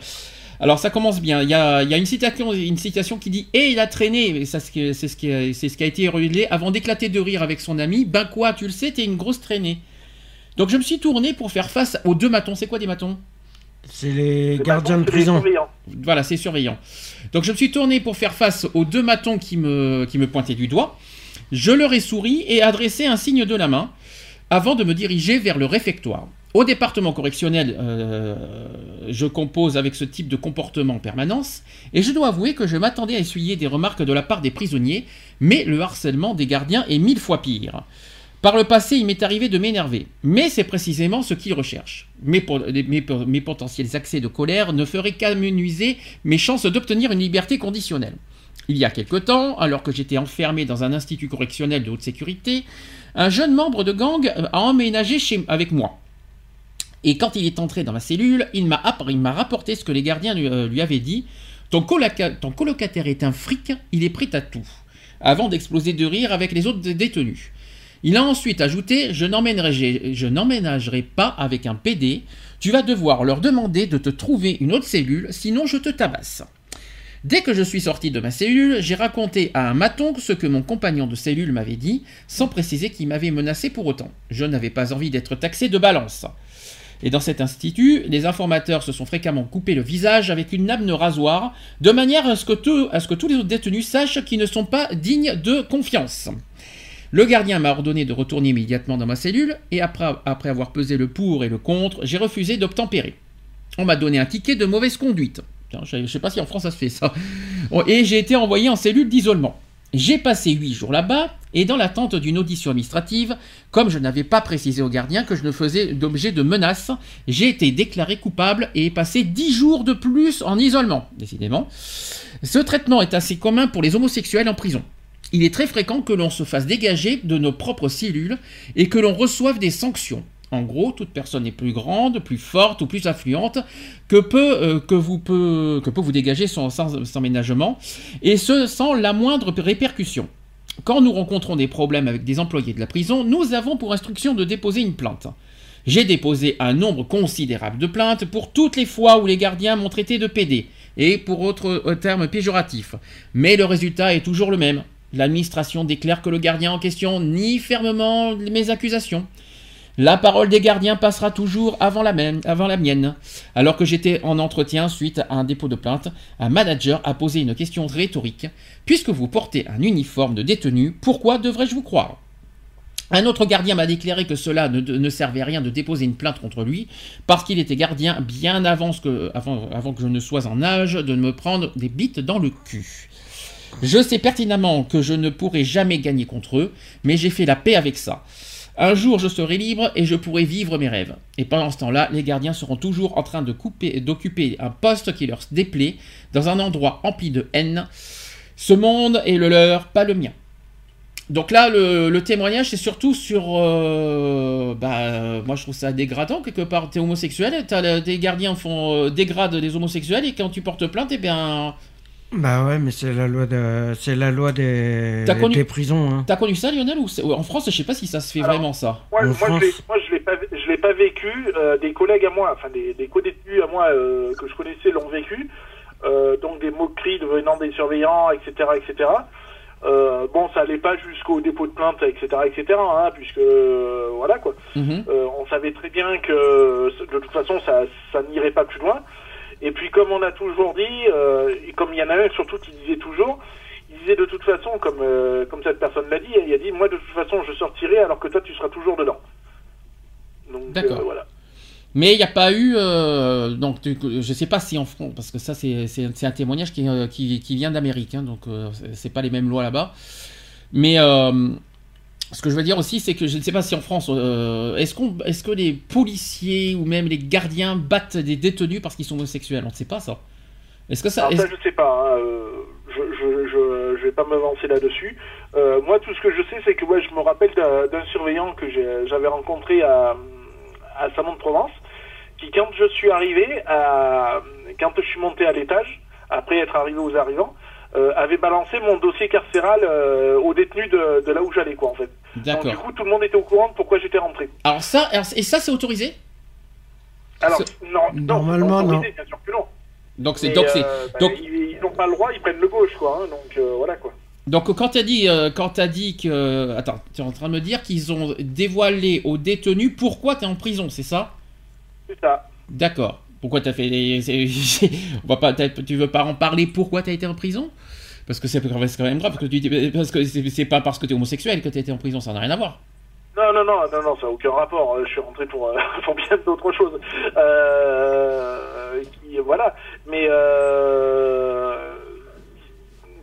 Speaker 2: Alors ça commence bien. Il y a, une, citation, une citation qui dit Et il a traîné, c'est ce, qui, ce, ce qui a été révélé, avant d'éclater de rire avec son ami. Ben quoi, tu le sais, t'es une grosse traînée. Donc je me suis tourné pour faire face aux deux matons. C'est quoi des matons?
Speaker 4: C'est les gardiens de prison.
Speaker 2: Voilà, c'est surveillant. Donc je me suis tourné pour faire face aux deux matons qui me, qui me pointaient du doigt. Je leur ai souri et adressé un signe de la main avant de me diriger vers le réfectoire. Au département correctionnel, euh, je compose avec ce type de comportement en permanence, et je dois avouer que je m'attendais à essuyer des remarques de la part des prisonniers, mais le harcèlement des gardiens est mille fois pire. Par le passé, il m'est arrivé de m'énerver, mais c'est précisément ce qu'ils recherchent. Mes, potentiels accès de colère ne feraient qu'amenuiser mes chances d'obtenir une liberté conditionnelle. Il y a quelque temps, alors que j'étais enfermé dans un institut correctionnel de haute sécurité, un jeune membre de gang a emménagé chez, avec moi. Et quand il est entré dans ma cellule, il m'a rapporté ce que les gardiens lui, euh, avaient dit. Ton, colocataire est un fric, il est prêt à tout. Avant d'exploser de rire avec les autres détenus. Il a ensuite ajouté Je n'emménagerai pas avec un PD. Tu vas devoir leur demander de te trouver une autre cellule, sinon je te tabasse. Dès que je suis sorti de ma cellule, j'ai raconté à un maton ce que mon compagnon de cellule m'avait dit, sans préciser qu'il m'avait menacé pour autant. Je n'avais pas envie d'être taxé de balance. Et dans cet institut, les informateurs se sont fréquemment coupés le visage avec une lame de rasoir, de manière à ce que, tous les autres détenus sachent qu'ils ne sont pas dignes de confiance. Le gardien m'a ordonné de retourner immédiatement dans ma cellule, et après, après avoir pesé le pour et le contre, j'ai refusé d'obtempérer. On m'a donné un ticket de mauvaise conduite. je ne sais pas si en France ça se fait ça. Et j'ai été envoyé en cellule d'isolement. J'ai passé huit jours là-bas, et dans l'attente d'une audition administrative, comme je n'avais pas précisé au gardien que je ne faisais d'objet de menace, j'ai été déclaré coupable et passé dix jours de plus en isolement, décidément. Ce traitement est assez commun pour les homosexuels en prison. Il est très fréquent que l'on se fasse dégager de nos propres cellules et que l'on reçoive des sanctions. En gros, toute personne est plus grande, plus forte ou plus influente que peut, euh, vous, dégager sans, sans, ménagement, et ce sans la moindre répercussion. Quand nous rencontrons des problèmes avec des employés de la prison, nous avons pour instruction de déposer une plainte. J'ai déposé un nombre considérable de plaintes pour toutes les fois où les gardiens m'ont traité de PD, et pour autres euh, termes péjoratifs. Mais le résultat est toujours le même. L'administration déclare que le gardien en question nie fermement mes accusations. La parole des gardiens passera toujours avant la, mienne. Alors que j'étais en entretien suite à un dépôt de plainte, un manager a posé une question rhétorique. Puisque vous portez un uniforme de détenu, pourquoi devrais-je vous croire? Un autre gardien m'a déclaré que cela ne, servait à rien de déposer une plainte contre lui, parce qu'il était gardien bien avant que, avant que je ne sois en âge de me prendre des bites dans le cul. Je sais pertinemment que je ne pourrai jamais gagner contre eux, mais j'ai fait la paix avec ça. Un jour, je serai libre et je pourrai vivre mes rêves. Et pendant ce temps-là, les gardiens seront toujours en train de couper, d'occuper un poste qui leur déplaît dans un endroit empli de haine. Ce monde est le leur, pas le mien. Donc là, le, témoignage, c'est surtout sur... Euh, bah, moi, je trouve ça dégradant, quelque part. T'es homosexuel, des gardiens font, euh, dégradent les homosexuels, et quand tu portes plainte, eh bien,
Speaker 4: bah ouais, mais c'est la loi de, c'est la loi des, des prisons. Hein.
Speaker 2: T'as connu ça, Lionel ou En France, je sais pas si ça se fait vraiment ça.
Speaker 5: Moi, moi je l'ai pas, je l'ai pas vécu. Euh, des collègues à moi, enfin des, des co-détenus à moi euh, que je connaissais l'ont vécu. Euh, donc des moqueries venant des surveillants, etc., etc. bon, ça allait pas jusqu'au dépôt de plainte, etc., etc. Hein, puisque voilà quoi. Mhm. on savait très bien que de toute façon, ça, ça n'irait pas plus loin. Et puis comme on a toujours dit, euh, et comme il y en a un surtout qui disait toujours, il disait de toute façon, comme, euh, comme cette personne l'a dit, il a dit, moi de toute façon je sortirai alors que toi tu seras toujours dedans.
Speaker 2: Donc D'accord. Euh, voilà. Mais il n'y a pas eu, donc je ne sais pas si en France, parce que ça c'est un témoignage qui, qui, qui vient d'Amérique, hein, donc c'est pas les mêmes lois là-bas. Mais ce que je veux dire aussi, c'est que je ne sais pas si en France, euh, est-ce qu'on, est-ce que les policiers ou même les gardiens battent des détenus parce qu'ils sont homosexuels? On ne sait pas ça.
Speaker 5: Est-ce que ça, ça je ne sais pas. Hein, euh, je, je, vais pas m'avancer là-dessus. Euh, moi, tout ce que je sais, c'est que ouais, je me rappelle d'un surveillant que j'avais rencontré à, à Salon de Provence, qui quand je suis arrivé, à, quand je suis monté à l'étage, après être arrivé aux arrivants, avait balancé mon dossier carcéral aux détenus de, de là où j'allais, quoi, en fait. Donc
Speaker 2: D'accord.
Speaker 5: du coup, tout le monde était au courant de pourquoi j'étais rentré.
Speaker 2: Alors ça, et ça c'est autorisé?
Speaker 5: Alors, non, non,
Speaker 4: Normalement,
Speaker 5: pas
Speaker 4: non.
Speaker 5: autorisé, Bien sûr que non.
Speaker 2: Donc c'est donc c'est
Speaker 5: euh, bah,
Speaker 2: donc-
Speaker 5: ils n'ont pas le droit, ils prennent le gauche, quoi. hein, donc euh, voilà, quoi.
Speaker 2: donc quand t'as dit euh, quand t'as dit que attends, tu es en train de me dire qu'ils ont dévoilé aux détenus pourquoi t'es en prison, c'est ça?
Speaker 5: C'est ça.
Speaker 2: D'accord. Pourquoi t'as fait les... On va pas, tu veux pas en parler pourquoi t'as été en prison? Parce que c'est quand même grave, parce que, tu dis- parce que c'est pas parce que t'es homosexuel que t'as été en prison, ça n'a rien à voir.
Speaker 5: Non, non, non, non, non, ça n'a aucun rapport. Euh, Je suis rentré pour, euh, pour bien d'autres choses. Euh, qui, voilà. Mais euh,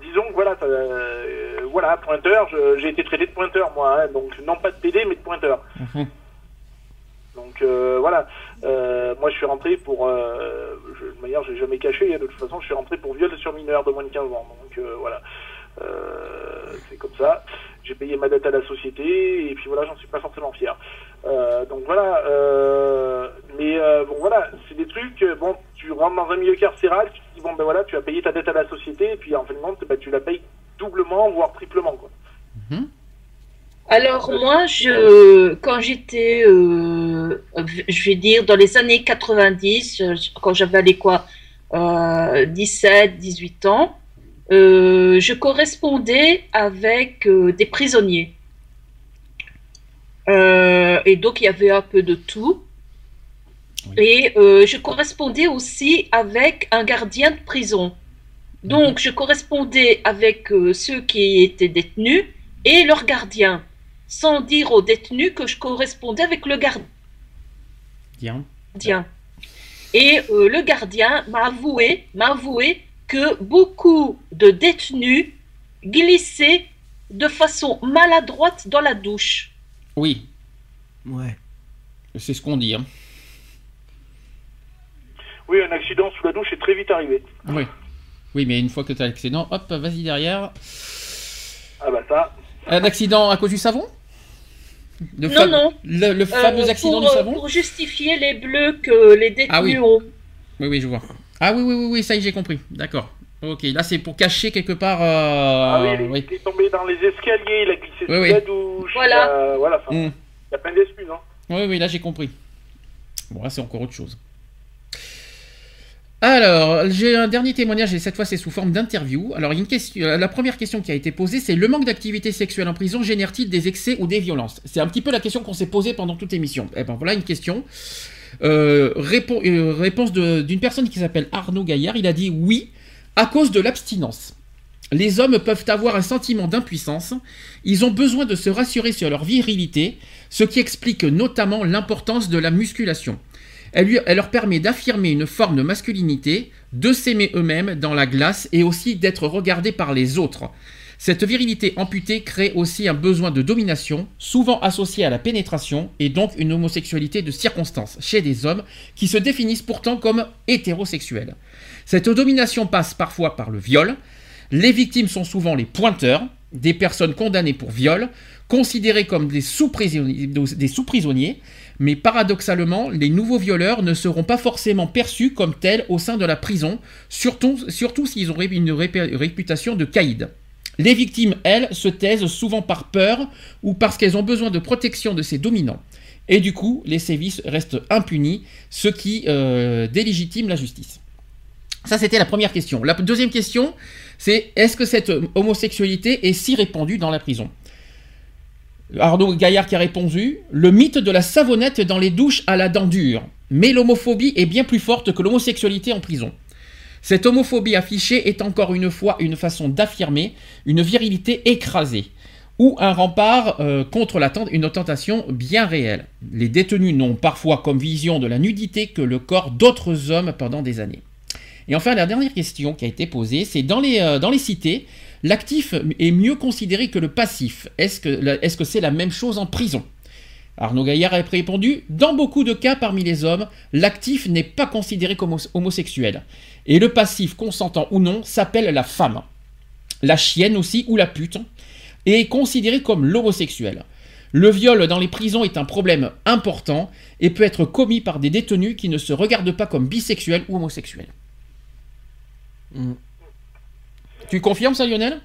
Speaker 5: disons que voilà, ça, voilà, pointeur. J'ai été traité de pointeur, moi. hein, donc non pas de PD, mais de pointeur.
Speaker 2: Mhm.
Speaker 5: Donc voilà. Euh, moi, je suis rentré pour. Euh, je, de manière, j'ai jamais caché. hein, de toute façon, je suis rentré pour viol sur mineur de moins de 15 ans. Donc euh, voilà. Euh, c'est comme ça. J'ai payé ma dette à la société et puis voilà, j'en suis pas forcément fier. Donc voilà. mais bon voilà, c'est des trucs. Bon, tu rentres dans un milieu carcéral, tu te dis bon ben voilà, tu as payé ta dette à la société et puis en fin de compte, ben, tu la payes doublement voire triplement quoi.
Speaker 3: Alors moi, je, quand j'étais, euh, je vais dire, dans les années 90, euh, quand j'avais allé quoi, euh, 17, 18 ans, euh, je correspondais avec euh, des prisonniers. Euh, et donc il y avait un peu de tout.
Speaker 2: Oui.
Speaker 3: Et euh, je correspondais aussi avec un gardien de prison. Donc je correspondais avec euh, ceux qui étaient détenus et leurs gardiens sans dire aux détenus que je correspondais avec le
Speaker 2: Tiens.
Speaker 3: gardien. Et euh, le gardien m'a avoué, m'a avoué que beaucoup de détenus glissaient de façon maladroite dans la douche.
Speaker 2: Oui,
Speaker 4: Ouais.
Speaker 2: c'est ce qu'on dit. hein.
Speaker 5: Oui, un accident sous la douche est très vite arrivé.
Speaker 2: Oui. Oui, mais une fois que t'as l'accident, hop, vas-y derrière.
Speaker 5: Ah bah ça.
Speaker 2: Un accident à cause du savon? Le
Speaker 3: Non, non.
Speaker 2: Le, le fameux
Speaker 3: Euh,
Speaker 2: accident
Speaker 3: pour,
Speaker 2: du
Speaker 3: euh,
Speaker 2: savon
Speaker 3: Pour justifier les bleus que les détenus
Speaker 2: Ah oui.
Speaker 3: ont.
Speaker 2: Oui, oui, je vois. Ah oui, oui, oui, oui ça y est, j'ai compris. D'accord. Ok, là c'est pour cacher quelque part. euh,
Speaker 5: ah oui, il est,
Speaker 2: oui.
Speaker 5: il est tombé dans les escaliers, il a glissé sous
Speaker 2: Oui, oui.
Speaker 5: la douche.
Speaker 3: Voilà.
Speaker 5: euh, voilà. enfin,
Speaker 2: Mm.
Speaker 5: Il y a plein d'excuses. Hein.
Speaker 2: Oui, oui, là j'ai compris. Bon, là c'est encore autre chose. Alors, j'ai un dernier témoignage et cette fois c'est sous forme d'interview. Alors, question, la première question qui a été posée, c'est le manque d'activité sexuelle en prison génère-t-il des excès ou des violences? C'est un petit peu la question qu'on s'est posée pendant toute l'émission. Eh ben voilà une question. Euh, euh, réponse d'une personne qui s'appelle Arnaud Gaillard. Il a dit oui, à cause de l'abstinence. Les hommes peuvent avoir un sentiment d'impuissance. Ils ont besoin de se rassurer sur leur virilité, ce qui explique notamment l'importance de la musculation. Elle, leur permet d'affirmer une forme de masculinité, de s'aimer eux-mêmes dans la glace et aussi d'être regardés par les autres. Cette virilité amputée crée aussi un besoin de domination, souvent associé à la pénétration, et donc une homosexualité de circonstance chez des hommes qui se définissent pourtant comme hétérosexuels. Cette domination passe parfois par le viol. Les victimes sont souvent les pointeurs, des personnes condamnées pour viol, considérées comme des sous-prisonniers, mais paradoxalement, les nouveaux violeurs ne seront pas forcément perçus comme tels au sein de la prison, surtout, s'ils ont une réputation de caïd. Les victimes, elles, se taisent souvent par peur ou parce qu'elles ont besoin de protection de ces dominants. Et du coup, les sévices restent impunis, ce qui euh, délégitime la justice. Ça, c'était la première question. La deuxième question, c'est est-ce que cette homosexualité est si répandue dans la prison? Arnaud Gaillard qui a répondu Le mythe de la savonnette dans les douches à la dent dure. Mais l'homophobie est bien plus forte que l'homosexualité en prison. Cette homophobie affichée est encore une fois une façon d'affirmer une virilité écrasée ou un rempart euh, contre la tent- une tentation bien réelle. Les détenus n'ont parfois comme vision de la nudité que le corps d'autres hommes pendant des années. Et enfin, la dernière question qui a été posée, c'est dans les, euh, cités, l'actif est mieux considéré que le passif. Est-ce que que c'est la même chose en prison? Arnaud Gaillard a répondu Dans beaucoup de cas parmi les hommes, l'actif n'est pas considéré comme hom- homosexuel. Et le passif, consentant ou non, s'appelle la femme. La chienne aussi, ou la pute, et est considéré comme l'homosexuel. Le viol dans les prisons est un problème important et peut être commis par des détenus qui ne se regardent pas comme bisexuels ou homosexuels.
Speaker 4: Mm.
Speaker 2: Tu confirmes ça, Lionel?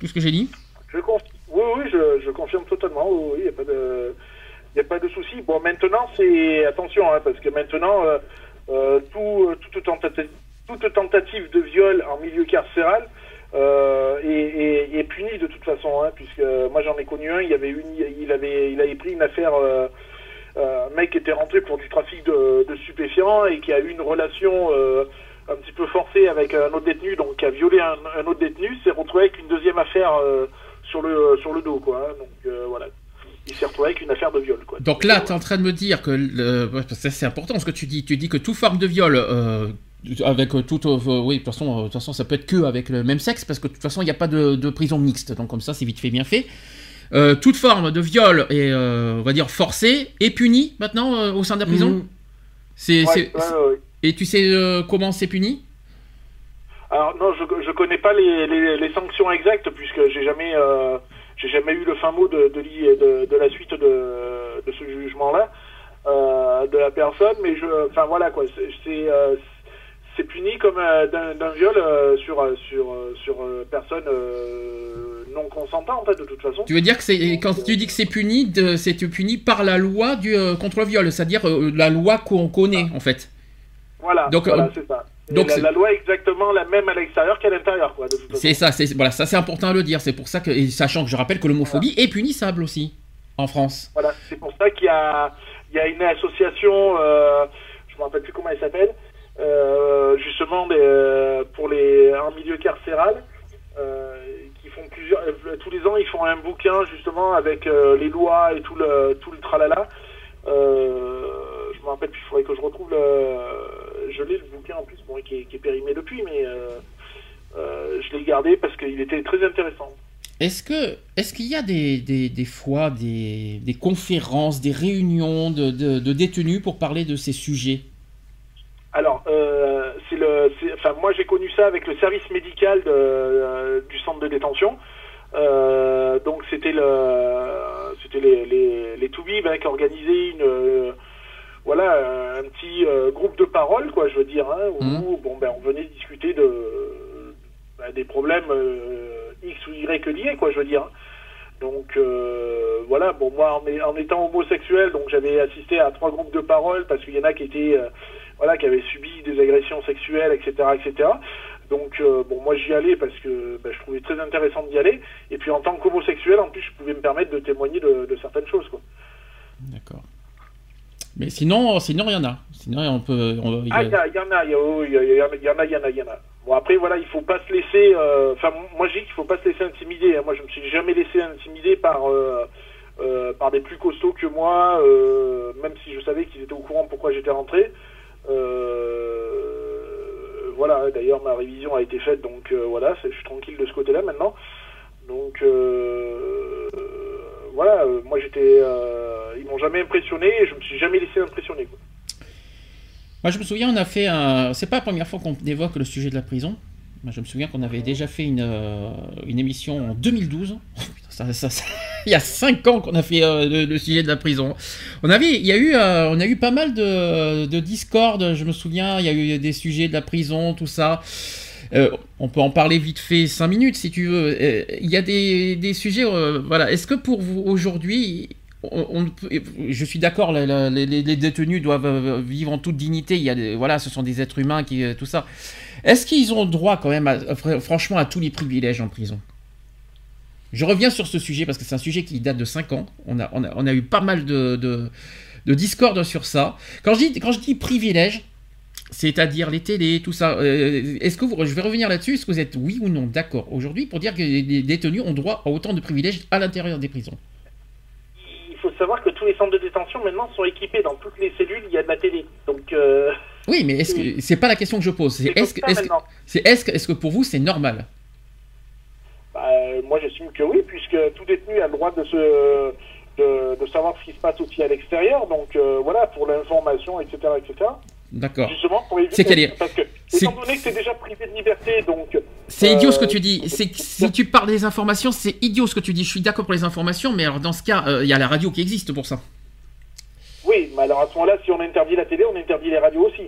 Speaker 2: Tout ce que j'ai dit?
Speaker 5: Je conf- Oui, oui, je, je confirme totalement. Oui, il n'y a pas de, y a pas de souci. Bon, maintenant, c'est attention, hein, parce que maintenant, euh, euh, tout, toute, tentative, de viol en milieu carcéral euh, est, est, punie de toute façon, hein, puisque moi j'en ai connu un. Il avait une, il avait, il avait pris une affaire. Un mec était rentré pour du trafic de, de stupéfiants et qui a eu une relation un petit peu forcée avec un autre détenu, donc qui a violé un, un autre détenu, s'est retrouvé avec une deuxième affaire euh, sur le sur le dos, quoi. hein. donc euh, voilà. Il s'est retrouvé avec une affaire de viol, quoi.
Speaker 2: Donc là, tu es en train de me dire que le- ça, c'est important ce que tu dis. Tu dis que toute forme de viol, euh, avec euh, toute, euh, oui, de toute façon, euh, de toute façon, ça peut être que avec le même sexe, parce que de toute façon, il n'y a pas de, de prison mixte. Donc comme ça, c'est vite fait, bien fait. Euh, toute forme de viol et euh, on va dire forcé est punie maintenant euh, au sein de la prison?
Speaker 4: Mhm.
Speaker 2: C'est,
Speaker 5: Ouais,
Speaker 2: c'est-
Speaker 5: ouais, ouais, ouais.
Speaker 2: Et tu sais euh, comment c'est puni?
Speaker 5: Alors non, je je connais pas les, les, les sanctions exactes puisque j'ai jamais euh, j'ai jamais eu le fin mot de de, de, de la suite de, de ce jugement-là euh, de la personne, mais je enfin voilà quoi, c'est puni comme d'un viol sur sur sur personne non consentante de toute façon.
Speaker 2: Tu veux dire que c'est quand tu dis que c'est puni, c'est puni par la loi du contre le viol, c'est-à-dire la loi qu'on connaît en fait.
Speaker 5: Voilà,
Speaker 2: Donc,
Speaker 5: voilà
Speaker 2: euh,
Speaker 5: c'est ça.
Speaker 2: Donc
Speaker 5: la, la loi est exactement la même à l'extérieur qu'à l'intérieur quoi.
Speaker 2: C'est ça, c'est voilà, ça c'est important à le dire. C'est pour ça que, et sachant que je rappelle que l'homophobie est punissable aussi en France.
Speaker 5: Voilà, c'est pour ça qu'il y a, il y a une association, euh, je me rappelle plus comment elle s'appelle, euh, justement des, euh, pour les en milieu carcéral, euh, qui font plusieurs, euh, tous les ans ils font un bouquin justement avec les lois et tout le tout le tralala. Je me rappelle plus, il faudrait que je retrouve le, je l'ai le bouquin en plus, bon, qui est, qui est périmé depuis, mais euh, euh, je l'ai gardé parce qu'il était très intéressant.
Speaker 2: Est-ce que est-ce qu'il y a des, des, des fois des, des conférences, des réunions de, de, de détenus pour parler de ces sujets?
Speaker 5: Alors, euh, c'est le, c'est- enfin, moi j'ai connu ça avec le service médical de, euh, du centre de détention. Euh, donc c'était le, c'était les les, les Toubib, hein, qui organisaient une, voilà, un petit euh, groupe de parole, quoi, je veux dire, hein, où
Speaker 2: Mhm.
Speaker 5: bon ben on venait discuter de ben, des problèmes euh, X ou Y liés, quoi, je veux dire. Donc euh, voilà, bon moi en, étant homosexuel, donc j'avais assisté à trois groupes de parole parce qu'il y en a qui étaient euh, voilà qui avaient subi des agressions sexuelles, etc., etc. Donc euh, bon moi j'y allais parce que ben, je trouvais très intéressant d'y aller. Et puis en tant qu'homosexuel, en plus je pouvais me permettre de témoigner de, de certaines choses quoi.
Speaker 2: D'accord. Mais sinon, sinon il y en a. Sinon on peut. on- il y a-
Speaker 5: Ah il y, a- il y en a, il y, en a, il y en a, il y en a, il y en a. Bon après voilà, il faut pas se laisser. euh, Enfin moi je dis qu'il faut pas se laisser intimider. hein. Moi je me suis jamais laissé intimider par euh, euh, par des plus costauds que moi, même si je savais qu'ils étaient au courant pourquoi j'étais rentré. Voilà, d'ailleurs ma révision a été faite, donc voilà, je suis tranquille de ce côté-là maintenant. Donc euh, voilà, euh, moi j'étais, euh, ils m'ont jamais impressionné, et je me suis jamais laissé impressionner. Quoi.
Speaker 2: Moi, je me souviens, on a fait un. C'est pas la première fois qu'on évoque le sujet de la prison. Moi, je me souviens qu'on avait déjà fait une, euh, une émission en 2012. Oh, putain, ça- ça- ça- Il y a 5 ans qu'on a fait euh, le, le sujet de la prison. On avait, il y a eu, euh, on a eu pas mal de, de Discord. Je me souviens, il y a eu des sujets de la prison, tout ça. Euh, on peut en parler vite fait 5 minutes si tu veux. Euh, Il y a des, des sujets. euh, voilà. Est-ce que pour vous aujourd'hui, je suis d'accord, les, détenus doivent vivre en toute dignité. Il y a voilà, ce sont des êtres humains qui tout ça. Est-ce qu'ils ont droit quand même, à- fr- franchement, à tous les privilèges en prison? Je reviens sur ce sujet parce que c'est un sujet qui date de 5 ans. On a, on a, a eu pas mal de, de, de discord sur ça. Quand je dis, quand je dis privilèges, c'est-à-dire les télés, tout ça. euh, Est-ce que vous, je vais revenir là-dessus. Est-ce que vous êtes oui ou non d'accord aujourd'hui pour dire que les détenus ont droit à autant de privilèges à l'intérieur des prisons?
Speaker 5: Il faut savoir que tous les centres de détention maintenant sont équipés dans toutes les cellules, il y a de la télé. Donc euh,
Speaker 2: Oui, mais est-ce que c'est pas la question que je pose C'est est-ce que, est-ce que,
Speaker 5: maintenant.
Speaker 2: c'est est-ce que, est-ce que pour vous c'est normal?
Speaker 5: Bah, euh, moi j'estime que oui, puisque tout détenu a le droit de se de, de savoir ce qui se passe aussi à l'extérieur. Donc euh, voilà, pour l'information, etc., etc.
Speaker 2: D'accord.
Speaker 5: Justement pour éviter
Speaker 2: C'est
Speaker 5: parce que étant donné que c'est déjà privé de liberté, donc
Speaker 2: C'est idiot ce que
Speaker 5: Euh,
Speaker 2: tu dis. C'est que si tu parles des informations, c'est idiot ce que tu dis. Je suis d'accord pour les informations, mais alors dans ce cas, euh, il y a la radio qui existe pour ça.
Speaker 5: oui, mais alors à ce moment-là, si on interdit la télé, on interdit les radios aussi.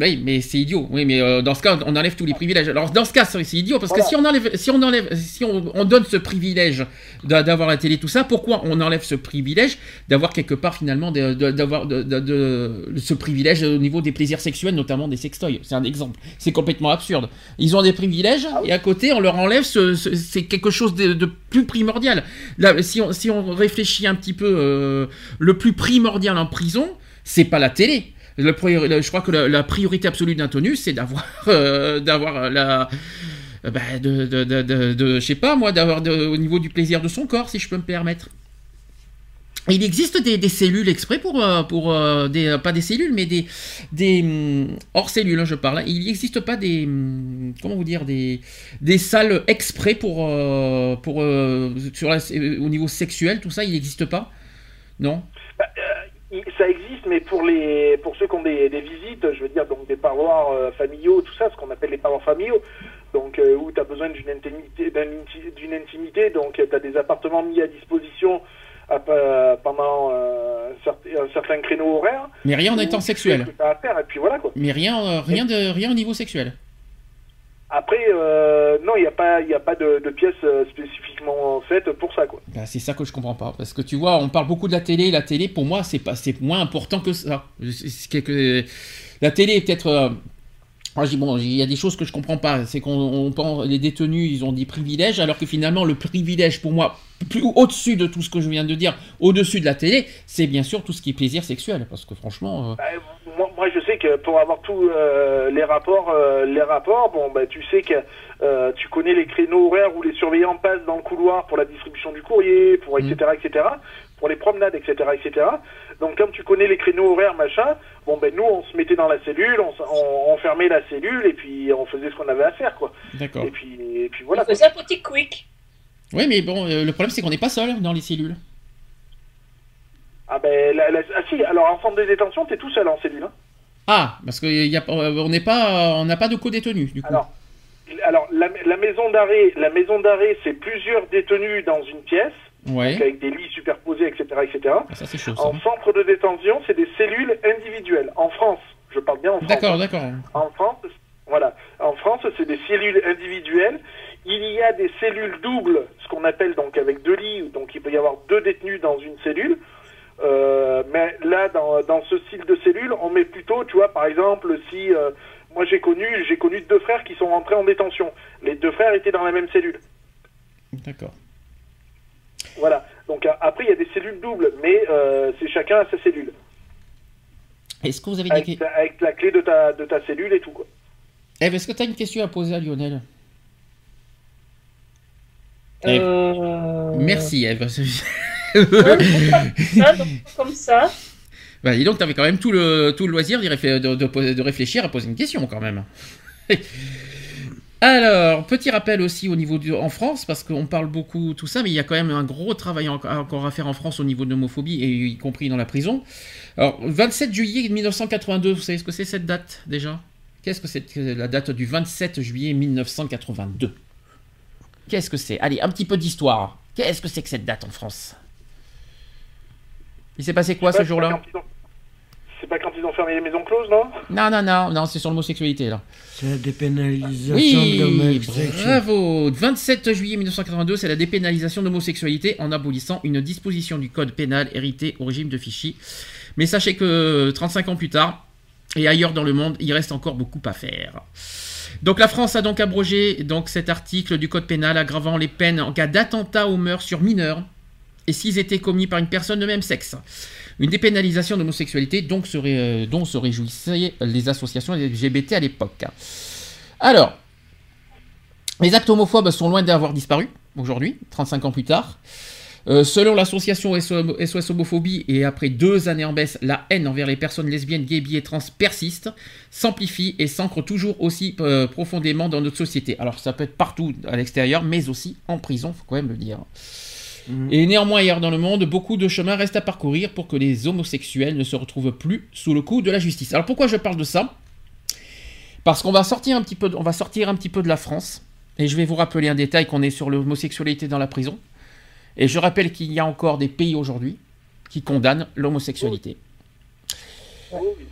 Speaker 2: Oui, mais c'est idiot. Oui, mais euh, dans ce cas, on enlève tous les privilèges. Alors dans ce cas, c'est idiot parce que si on enlève, si on enlève, si on, on donne ce privilège d'a- d'avoir la télé, tout ça, pourquoi on enlève ce privilège d'avoir quelque part finalement d'avoir de, de- de- ce privilège au niveau des plaisirs sexuels, notamment des sextoys? C'est un exemple. C'est complètement absurde. Ils ont des privilèges et à côté, on leur enlève ce, ce- c'est quelque chose de, de plus primordial. Là, si on, si on réfléchit un petit peu, euh, le plus primordial en prison, c'est pas la télé. Je crois que la, priorité absolue d'un tenu, c'est d'avoir, euh, d'avoir la, euh, bah, de, de, de, je sais pas moi, d'avoir au niveau du plaisir de son corps, si je peux me permettre. Il existe des, cellules exprès pour, euh, pour euh, des, euh, pas des cellules, mais des, des hum, hors cellules, hein, je parle. Il n'existe pas des, hum, comment vous dire, des, des salles exprès pour, euh, pour euh, euh, au niveau sexuel, tout ça, il n'existe pas, non?
Speaker 5: Il- Ça existe, mais pour les pour ceux qui ont des, des visites, je veux dire donc des parloirs euh, familiaux, tout ça, ce qu'on appelle les parloirs familiaux, donc euh, où tu as besoin d'une intimité, d'un inti- d'une intimité, donc tu as des appartements mis à disposition à pendant euh, un, certain, un certain créneau horaire.
Speaker 2: Mais rien en étant sexuel.
Speaker 5: à faire, et puis voilà quoi.
Speaker 2: Mais rien, euh, rien, de, rien au niveau sexuel.
Speaker 5: Après, euh, non, il n'y a pas, y a pas de, de pièces euh, spécifiquement faites pour ça quoi.
Speaker 2: Bah, c'est ça que je comprends pas. Parce que tu vois, on parle beaucoup de la télé. La télé, pour moi, c'est pas, c'est moins important que ça. La télé est peut-être. euh, bon, il y a des choses que je comprends pas. C'est qu'on on pense les détenus, ils ont des privilèges, alors que finalement, le privilège, pour moi, plus au-dessus de tout ce que je viens de dire, au-dessus de la télé, c'est bien sûr tout ce qui est plaisir sexuel. Parce que franchement, euh,
Speaker 5: Bah, sais que pour avoir tous euh, les rapports, euh, les rapports, bon, bah, tu sais que euh, tu connais les créneaux horaires où les surveillants passent dans le couloir pour la distribution du courrier, pour etc., etc., pour les promenades, etc., etc. Donc, comme tu connais les créneaux horaires, machin, bon, ben nous, on se mettait dans la cellule, on, on, on fermait la cellule et puis on faisait ce qu'on avait à faire, quoi.
Speaker 2: d'accord.
Speaker 5: Et puis, et puis voilà.
Speaker 3: On
Speaker 5: quoi.
Speaker 3: faisait un petit quick.
Speaker 2: Oui, mais bon, euh, le problème, c'est qu'on n'est pas seul dans les cellules.
Speaker 5: Ah ben, la- la- ah si, alors en centre de détention, t'es tout seul en cellule. Hein.
Speaker 2: Ah, parce qu'on n'est pas, on n'a pas de co-détenus, du coup.
Speaker 5: Alors, alors la, la maison d'arrêt, la maison d'arrêt, c'est plusieurs détenus dans une pièce.
Speaker 2: ouais.
Speaker 5: donc avec des lits superposés, etc., etc.
Speaker 2: Ah, Ça, chaud, ça.
Speaker 5: En centre de détention, c'est des cellules individuelles. En France, je parle bien en France.
Speaker 2: D'accord,
Speaker 5: hein.
Speaker 2: d'accord.
Speaker 5: En France, voilà. En France, c'est des cellules individuelles. Il y a des cellules doubles, ce qu'on appelle donc avec deux lits, donc il peut y avoir deux détenus dans une cellule. Euh, mais là, dans, dans ce style de cellule, on met plutôt, tu vois, par exemple, si euh, moi j'ai connu, j'ai connu deux frères qui sont rentrés en détention. Les deux frères étaient dans la même cellule.
Speaker 2: D'accord.
Speaker 5: Voilà. Donc a- après, il y a des cellules doubles, mais euh, c'est chacun à sa cellule.
Speaker 2: Est-ce que vous avez des
Speaker 5: Avec, ta- avec la clé de ta, de ta cellule et tout, quoi.
Speaker 2: Eve, est-ce que tu as une question à poser à Lionel? Eve.
Speaker 3: Euh...
Speaker 2: Merci, Eve.
Speaker 3: Ça, comme ça.
Speaker 2: bah, dis donc, tu avais quand même tout le, tout le loisir réfé- de, de- de réfléchir à poser une question, quand même. Alors, petit rappel aussi au niveau en France, parce qu'on parle beaucoup tout ça, mais il y a quand même un gros travail en- encore à faire en France au niveau de l'homophobie, y compris dans la prison. Alors, 27 juillet 1982, vous savez ce que c'est cette date déjà? Qu'est-ce que c'est la date du 27 juillet 1982 Qu'est-ce que c'est? Allez, un petit peu d'histoire. Qu'est-ce que c'est que cette date en France? Il s'est passé quoi ce jour-là
Speaker 5: C'est pas quand ils ont fermé les maisons closes, non?
Speaker 2: Non, non, non, non, c'est sur l'homosexualité là.
Speaker 4: C'est la dépénalisation de l'homosexualité.
Speaker 2: bravo 27 juillet 1982, c'est la dépénalisation de l'homosexualité en abolissant une disposition du code pénal héritée au régime de Vichy. Mais sachez que 35 ans plus tard, et ailleurs dans le monde, il reste encore beaucoup à faire. Donc la France a donc abrogé donc, cet article du code pénal aggravant les peines en cas d'attentat aux mœurs sur mineurs et s'ils étaient commis par une personne de même sexe. Une dépénalisation de l'homosexualité euh, dont se réjouissaient les associations LGBT à l'époque. Alors, les actes homophobes sont loin d'avoir disparu aujourd'hui, 35 ans plus tard. Euh, selon l'association SOS Homophobie, et après deux années en baisse, la haine envers les personnes lesbiennes, gays, bi et trans persiste, s'amplifie et s'ancre toujours aussi euh, profondément dans notre société. Alors ça peut être partout à l'extérieur, mais aussi en prison, faut quand même le dire. Et néanmoins, ailleurs dans le monde, beaucoup de chemin reste à parcourir pour que les homosexuels ne se retrouvent plus sous le coup de la justice. Alors pourquoi je parle de ça? Parce qu'on va sortir un petit peu, de- va sortir un petit peu de la France, et je vais vous rappeler un détail qu'on est sur l'homosexualité dans la prison. Et je rappelle qu'il y a encore des pays aujourd'hui qui condamnent l'homosexualité.
Speaker 5: Oh, oui.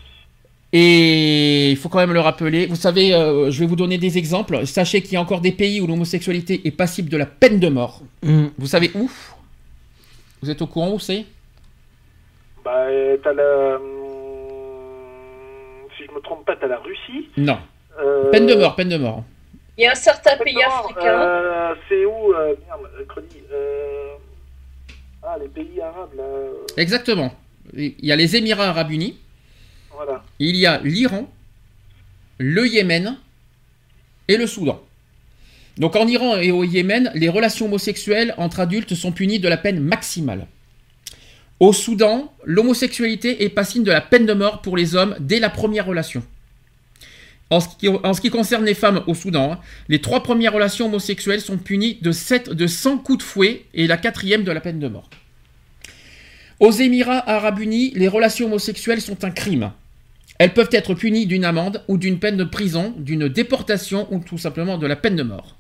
Speaker 2: Et il faut quand même le rappeler. Vous savez, euh, je vais vous donner des exemples. Sachez qu'il y a encore des pays où l'homosexualité est passible de la peine de mort.
Speaker 4: Mm.
Speaker 2: Vous savez où? Vous êtes au courant où c'est?
Speaker 5: Bah, euh, t'as la. hum, Si je me trompe pas, t'as la Russie.
Speaker 2: Non.
Speaker 5: Euh,
Speaker 2: Peine de mort, peine de mort.
Speaker 3: Il y a un certain pays africain.
Speaker 5: euh, c'est où euh, Merde, euh, Crony, euh, Ah, les pays arabes, là. euh,
Speaker 2: Exactement. Il y a les Émirats arabes unis, Il y a l'Iran, le Yémen et le Soudan. Donc en Iran et au Yémen, les relations homosexuelles entre adultes sont punies de la peine maximale. Au Soudan, l'homosexualité est passible de la peine de mort pour les hommes dès la première relation. En ce, qui, en ce qui concerne les femmes au Soudan, hein, les trois premières relations homosexuelles sont punies de, 7, de 100 coups de fouet et la quatrième de la peine de mort. Aux Émirats arabes unis, les relations homosexuelles sont un crime. Elles peuvent être punies d'une amende ou d'une peine de prison, d'une déportation ou tout simplement de la peine de mort.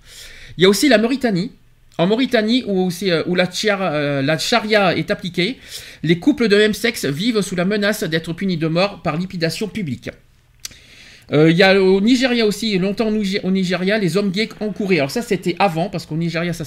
Speaker 2: Il y a aussi la Mauritanie. En Mauritanie, où, euh, euh, la charia est appliquée, les couples de même sexe vivent sous la menace d'être punis de mort par lipidation publique. Euh, Il y a au Nigeria aussi, longtemps au Nigeria, les hommes gays encouraient. Alors ça c'était avant, parce qu'au Nigeria, ça,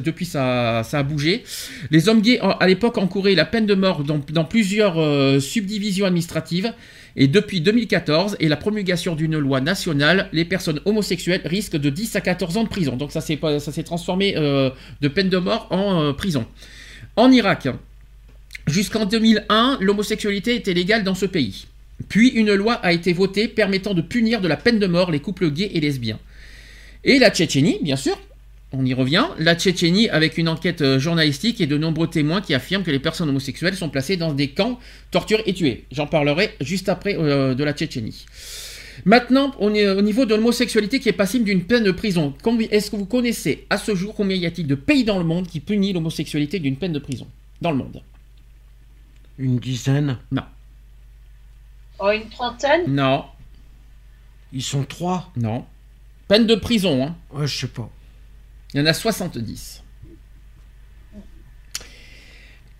Speaker 2: depuis ça, a bougé. Les hommes gays à l'époque encouraient la peine de mort dans, plusieurs subdivisions administratives. Et depuis 2014 et la promulgation d'une loi nationale, les personnes homosexuelles risquent de 10 à 14 ans de prison. Donc ça s'est, transformé euh, de peine de mort en euh, prison. En Irak, jusqu'en 2001, l'homosexualité était légale dans ce pays. Puis une loi a été votée permettant de punir de la peine de mort les couples gays et lesbiens. Et la Tchétchénie, bien sûr, on y revient, la Tchétchénie avec une enquête euh, journalistique et de nombreux témoins qui affirment que les personnes homosexuelles sont placées dans des camps, torturées et tuées. J'en parlerai juste après euh, de la Tchétchénie. Maintenant, on est au niveau de l'homosexualité qui est passible d'une peine de prison. Est-ce que vous connaissez à ce jour combien y a-t-il de pays dans le monde qui punit l'homosexualité d'une peine de prison? Dans le monde
Speaker 4: Une dizaine?
Speaker 2: Non.
Speaker 3: En une trentaine?
Speaker 2: Non.
Speaker 4: Ils sont trois?
Speaker 2: Non. Peine de prison, hein.
Speaker 4: Ouais, je sais pas.
Speaker 2: Il y en a 70.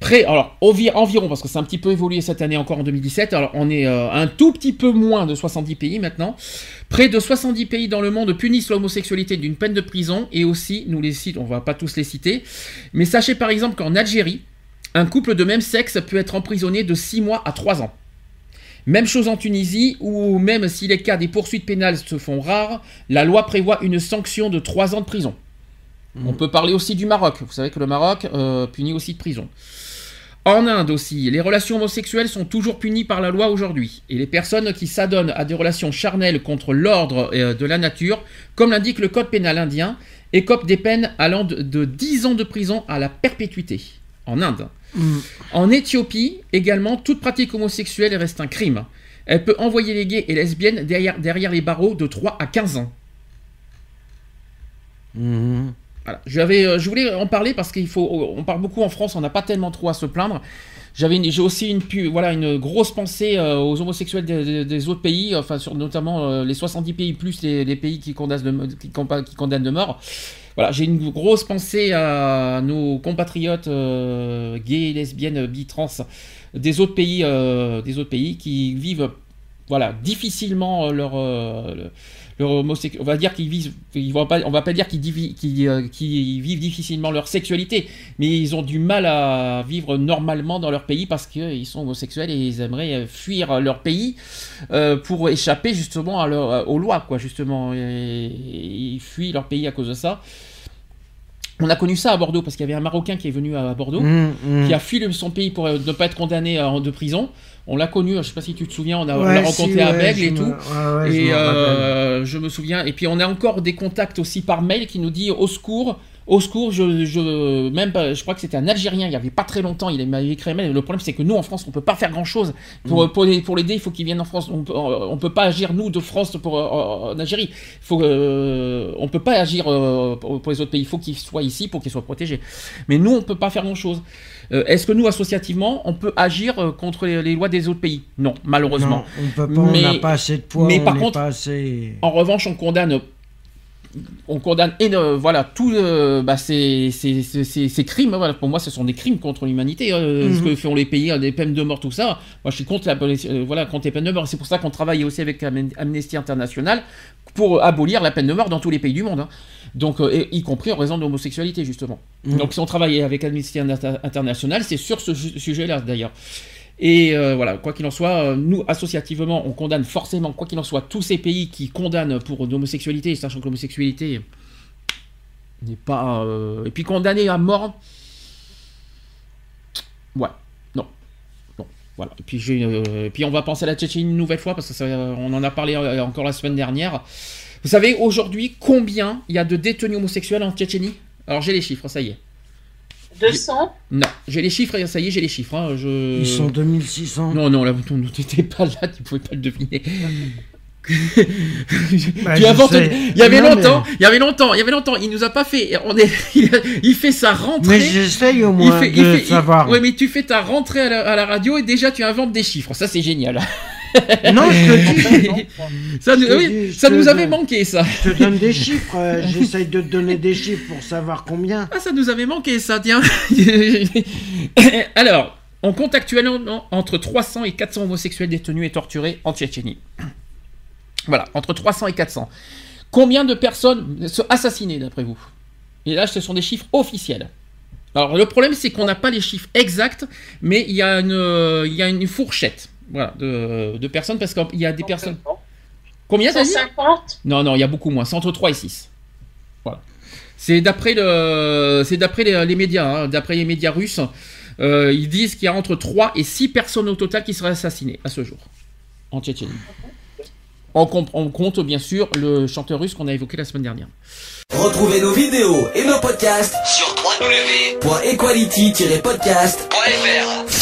Speaker 2: Près, alors envi- environ, parce que c'est un petit peu évolué cette année encore en 2017, alors on est euh, un tout petit peu moins de 70 pays maintenant. Près de 70 pays dans le monde punissent l'homosexualité d'une peine de prison, et aussi, nous les citons, on va pas tous les citer, mais sachez par exemple qu'en Algérie, un couple de même sexe peut être emprisonné de 6 mois à 3 ans. Même chose en Tunisie, où même si les cas des poursuites pénales se font rares, la loi prévoit une sanction de 3 ans de prison. On peut parler aussi du Maroc. Vous savez que le Maroc euh, punit aussi de prison. En Inde aussi, les relations homosexuelles sont toujours punies par la loi aujourd'hui. Et les personnes qui s'adonnent à des relations charnelles contre l'ordre euh, de la nature, comme l'indique le code pénal indien, écopent des peines allant de, de 10 ans de prison à la perpétuité. En Inde. En Éthiopie, également, toute pratique homosexuelle reste un crime. Elle peut envoyer les gays et lesbiennes derrière, derrière les barreaux de 3 à 15 ans.
Speaker 4: Mhm.
Speaker 2: Euh, je voulais en parler parce qu'il faut, on parle beaucoup en France, on n'a pas tellement trop à se plaindre. J'avais, j'ai aussi une, voilà, une grosse pensée euh, aux homosexuels des, autres pays, enfin sur notamment euh, les 70 pays plus les, pays qui condamnent, de, qui, condamnent de mort. Voilà, j'ai une grosse pensée à nos compatriotes gays, lesbiennes, bi, trans des autres pays, des autres pays qui vivent, voilà, difficilement leur le- leur on va dire qu'ils vivent, ils vont pas, on va pas dire qu'ils divi- qu'ils, euh, qu'ils vivent difficilement leur sexualité, mais ils ont du mal à vivre normalement dans leur pays parce qu'ils sont homosexuels et ils aimeraient euh, fuir leur pays euh, pour échapper justement à leur- aux lois, quoi, justement. Et, ils fuient leur pays à cause de ça. On a connu ça à Bordeaux parce qu'il y avait un Marocain qui est venu à Bordeaux
Speaker 4: Mhm, mhm.
Speaker 2: qui a fui son pays pour ne pas être condamné euh, de prison. On l'a connu, je sais pas si tu te souviens, on a, on l'a
Speaker 4: si,
Speaker 2: rencontré à Bègle
Speaker 4: je
Speaker 2: et tout.
Speaker 4: ouais, je
Speaker 2: et
Speaker 4: rappelle.
Speaker 2: euh, je me souviens. Et puis on a encore des contacts aussi par mail qui nous dit au secours. Au secours, je, je même pas- je crois que c'était un Algérien, il y avait pas très longtemps, il m'avait écrit un mail. Le problème, c'est que nous en France, on peut pas faire grand chose pour
Speaker 4: Mm.
Speaker 2: pour les- pour l'aider. Il faut qu'il vienne en France. On peut, on peut pas agir nous de France pour euh, en Algérie. Faut, euh, on peut pas agir euh, pour les autres pays. Il faut qu'ils soient ici pour qu'ils soient protégés. Mais nous, on peut pas faire grand chose. Est-ce que nous, associativement, on peut agir contre les, les lois des autres pays? Non, malheureusement.
Speaker 4: Non, on peut pas, on n'a pas assez de poids,
Speaker 2: mais
Speaker 4: on
Speaker 2: par contre-
Speaker 4: pas assez...
Speaker 2: En revanche, on condamne on condamne voilà tous bah, ces, ces, ces, ces, crimes. Voilà, pour moi, ce sont des crimes contre l'humanité. Hein, Ce mhm. que font les pays, hein, des peines de mort, tout ça. Moi, je suis contre la, voilà contre les peines de mort. C'est pour ça qu'on travaille aussi avec Amnesty International pour abolir la peine de mort dans tous les pays du monde. Hein. Donc, y compris en raison de l'homosexualité justement. Mhm. Donc, si on travaille avec Amnesty International, c'est sur ce sujet-là d'ailleurs. Et euh, voilà, quoi qu'il en soit, euh, nous, associativement, on condamne forcément, quoi qu'il en soit, tous ces pays qui condamnent pour l'homosexualité, sachant que l'homosexualité n'est pas... Euh, et puis condamné à mort... Ouais, non. Non, voilà. Et puis, puis on va penser à la Tchétchénie une nouvelle fois, parce qu'on en a parlé encore la semaine dernière. Vous savez, aujourd'hui, combien il y a de détenus homosexuels en Tchétchénie? Alors j'ai les chiffres, ça y est.
Speaker 3: 200
Speaker 2: Non, j'ai les chiffres, ça y est, j'ai les chiffres. Hein, je...
Speaker 4: Ils sont 2600.
Speaker 2: Non, non, là, tu n'étais pas là, tu pouvais pas le deviner. bah, tu inventes... Il y avait longtemps, il y avait longtemps, il y avait longtemps. Il nous a pas fait. On est, il, fait sa rentrée.
Speaker 4: Mais j'essaye au moins il fait, de savoir.
Speaker 2: Oui, mais tu fais ta rentrée à la, à la, radio et déjà tu inventes des chiffres. Ça c'est génial.
Speaker 4: Non, je te dis.
Speaker 2: ça, nous, oui, ça nous avait manqué, ça.
Speaker 4: Je te donne des chiffres. Euh, j'essaye de te donner des chiffres pour savoir combien.
Speaker 2: Ah, ça nous avait manqué, ça, tiens. Alors, on compte actuellement entre 300 et 400 homosexuels détenus et torturés en Tchétchénie. Voilà, entre 300 et 400. Combien de personnes sont assassinées, d'après vous? Et là, ce sont des chiffres officiels. Alors, le problème, c'est qu'on n'a pas les chiffres exacts, mais il y a une, il y a une fourchette voilà, de, de personnes parce qu'il y a des personnes. Combien ça
Speaker 3: 150
Speaker 2: Non, non, il y a beaucoup moins. C'est entre 3 et 6. Voilà. C'est d'après le, c'est d'après les, médias, hein. d'après les médias russes, euh, ils disent qu'il y a entre 3 et 6 personnes au total qui seraient assassinées à ce jour en Tchétchénie. On, on compte bien sûr le chanteur russe qu'on a évoqué la semaine dernière.
Speaker 6: Retrouvez nos vidéos et nos podcasts sur www.equality-podcast.fr.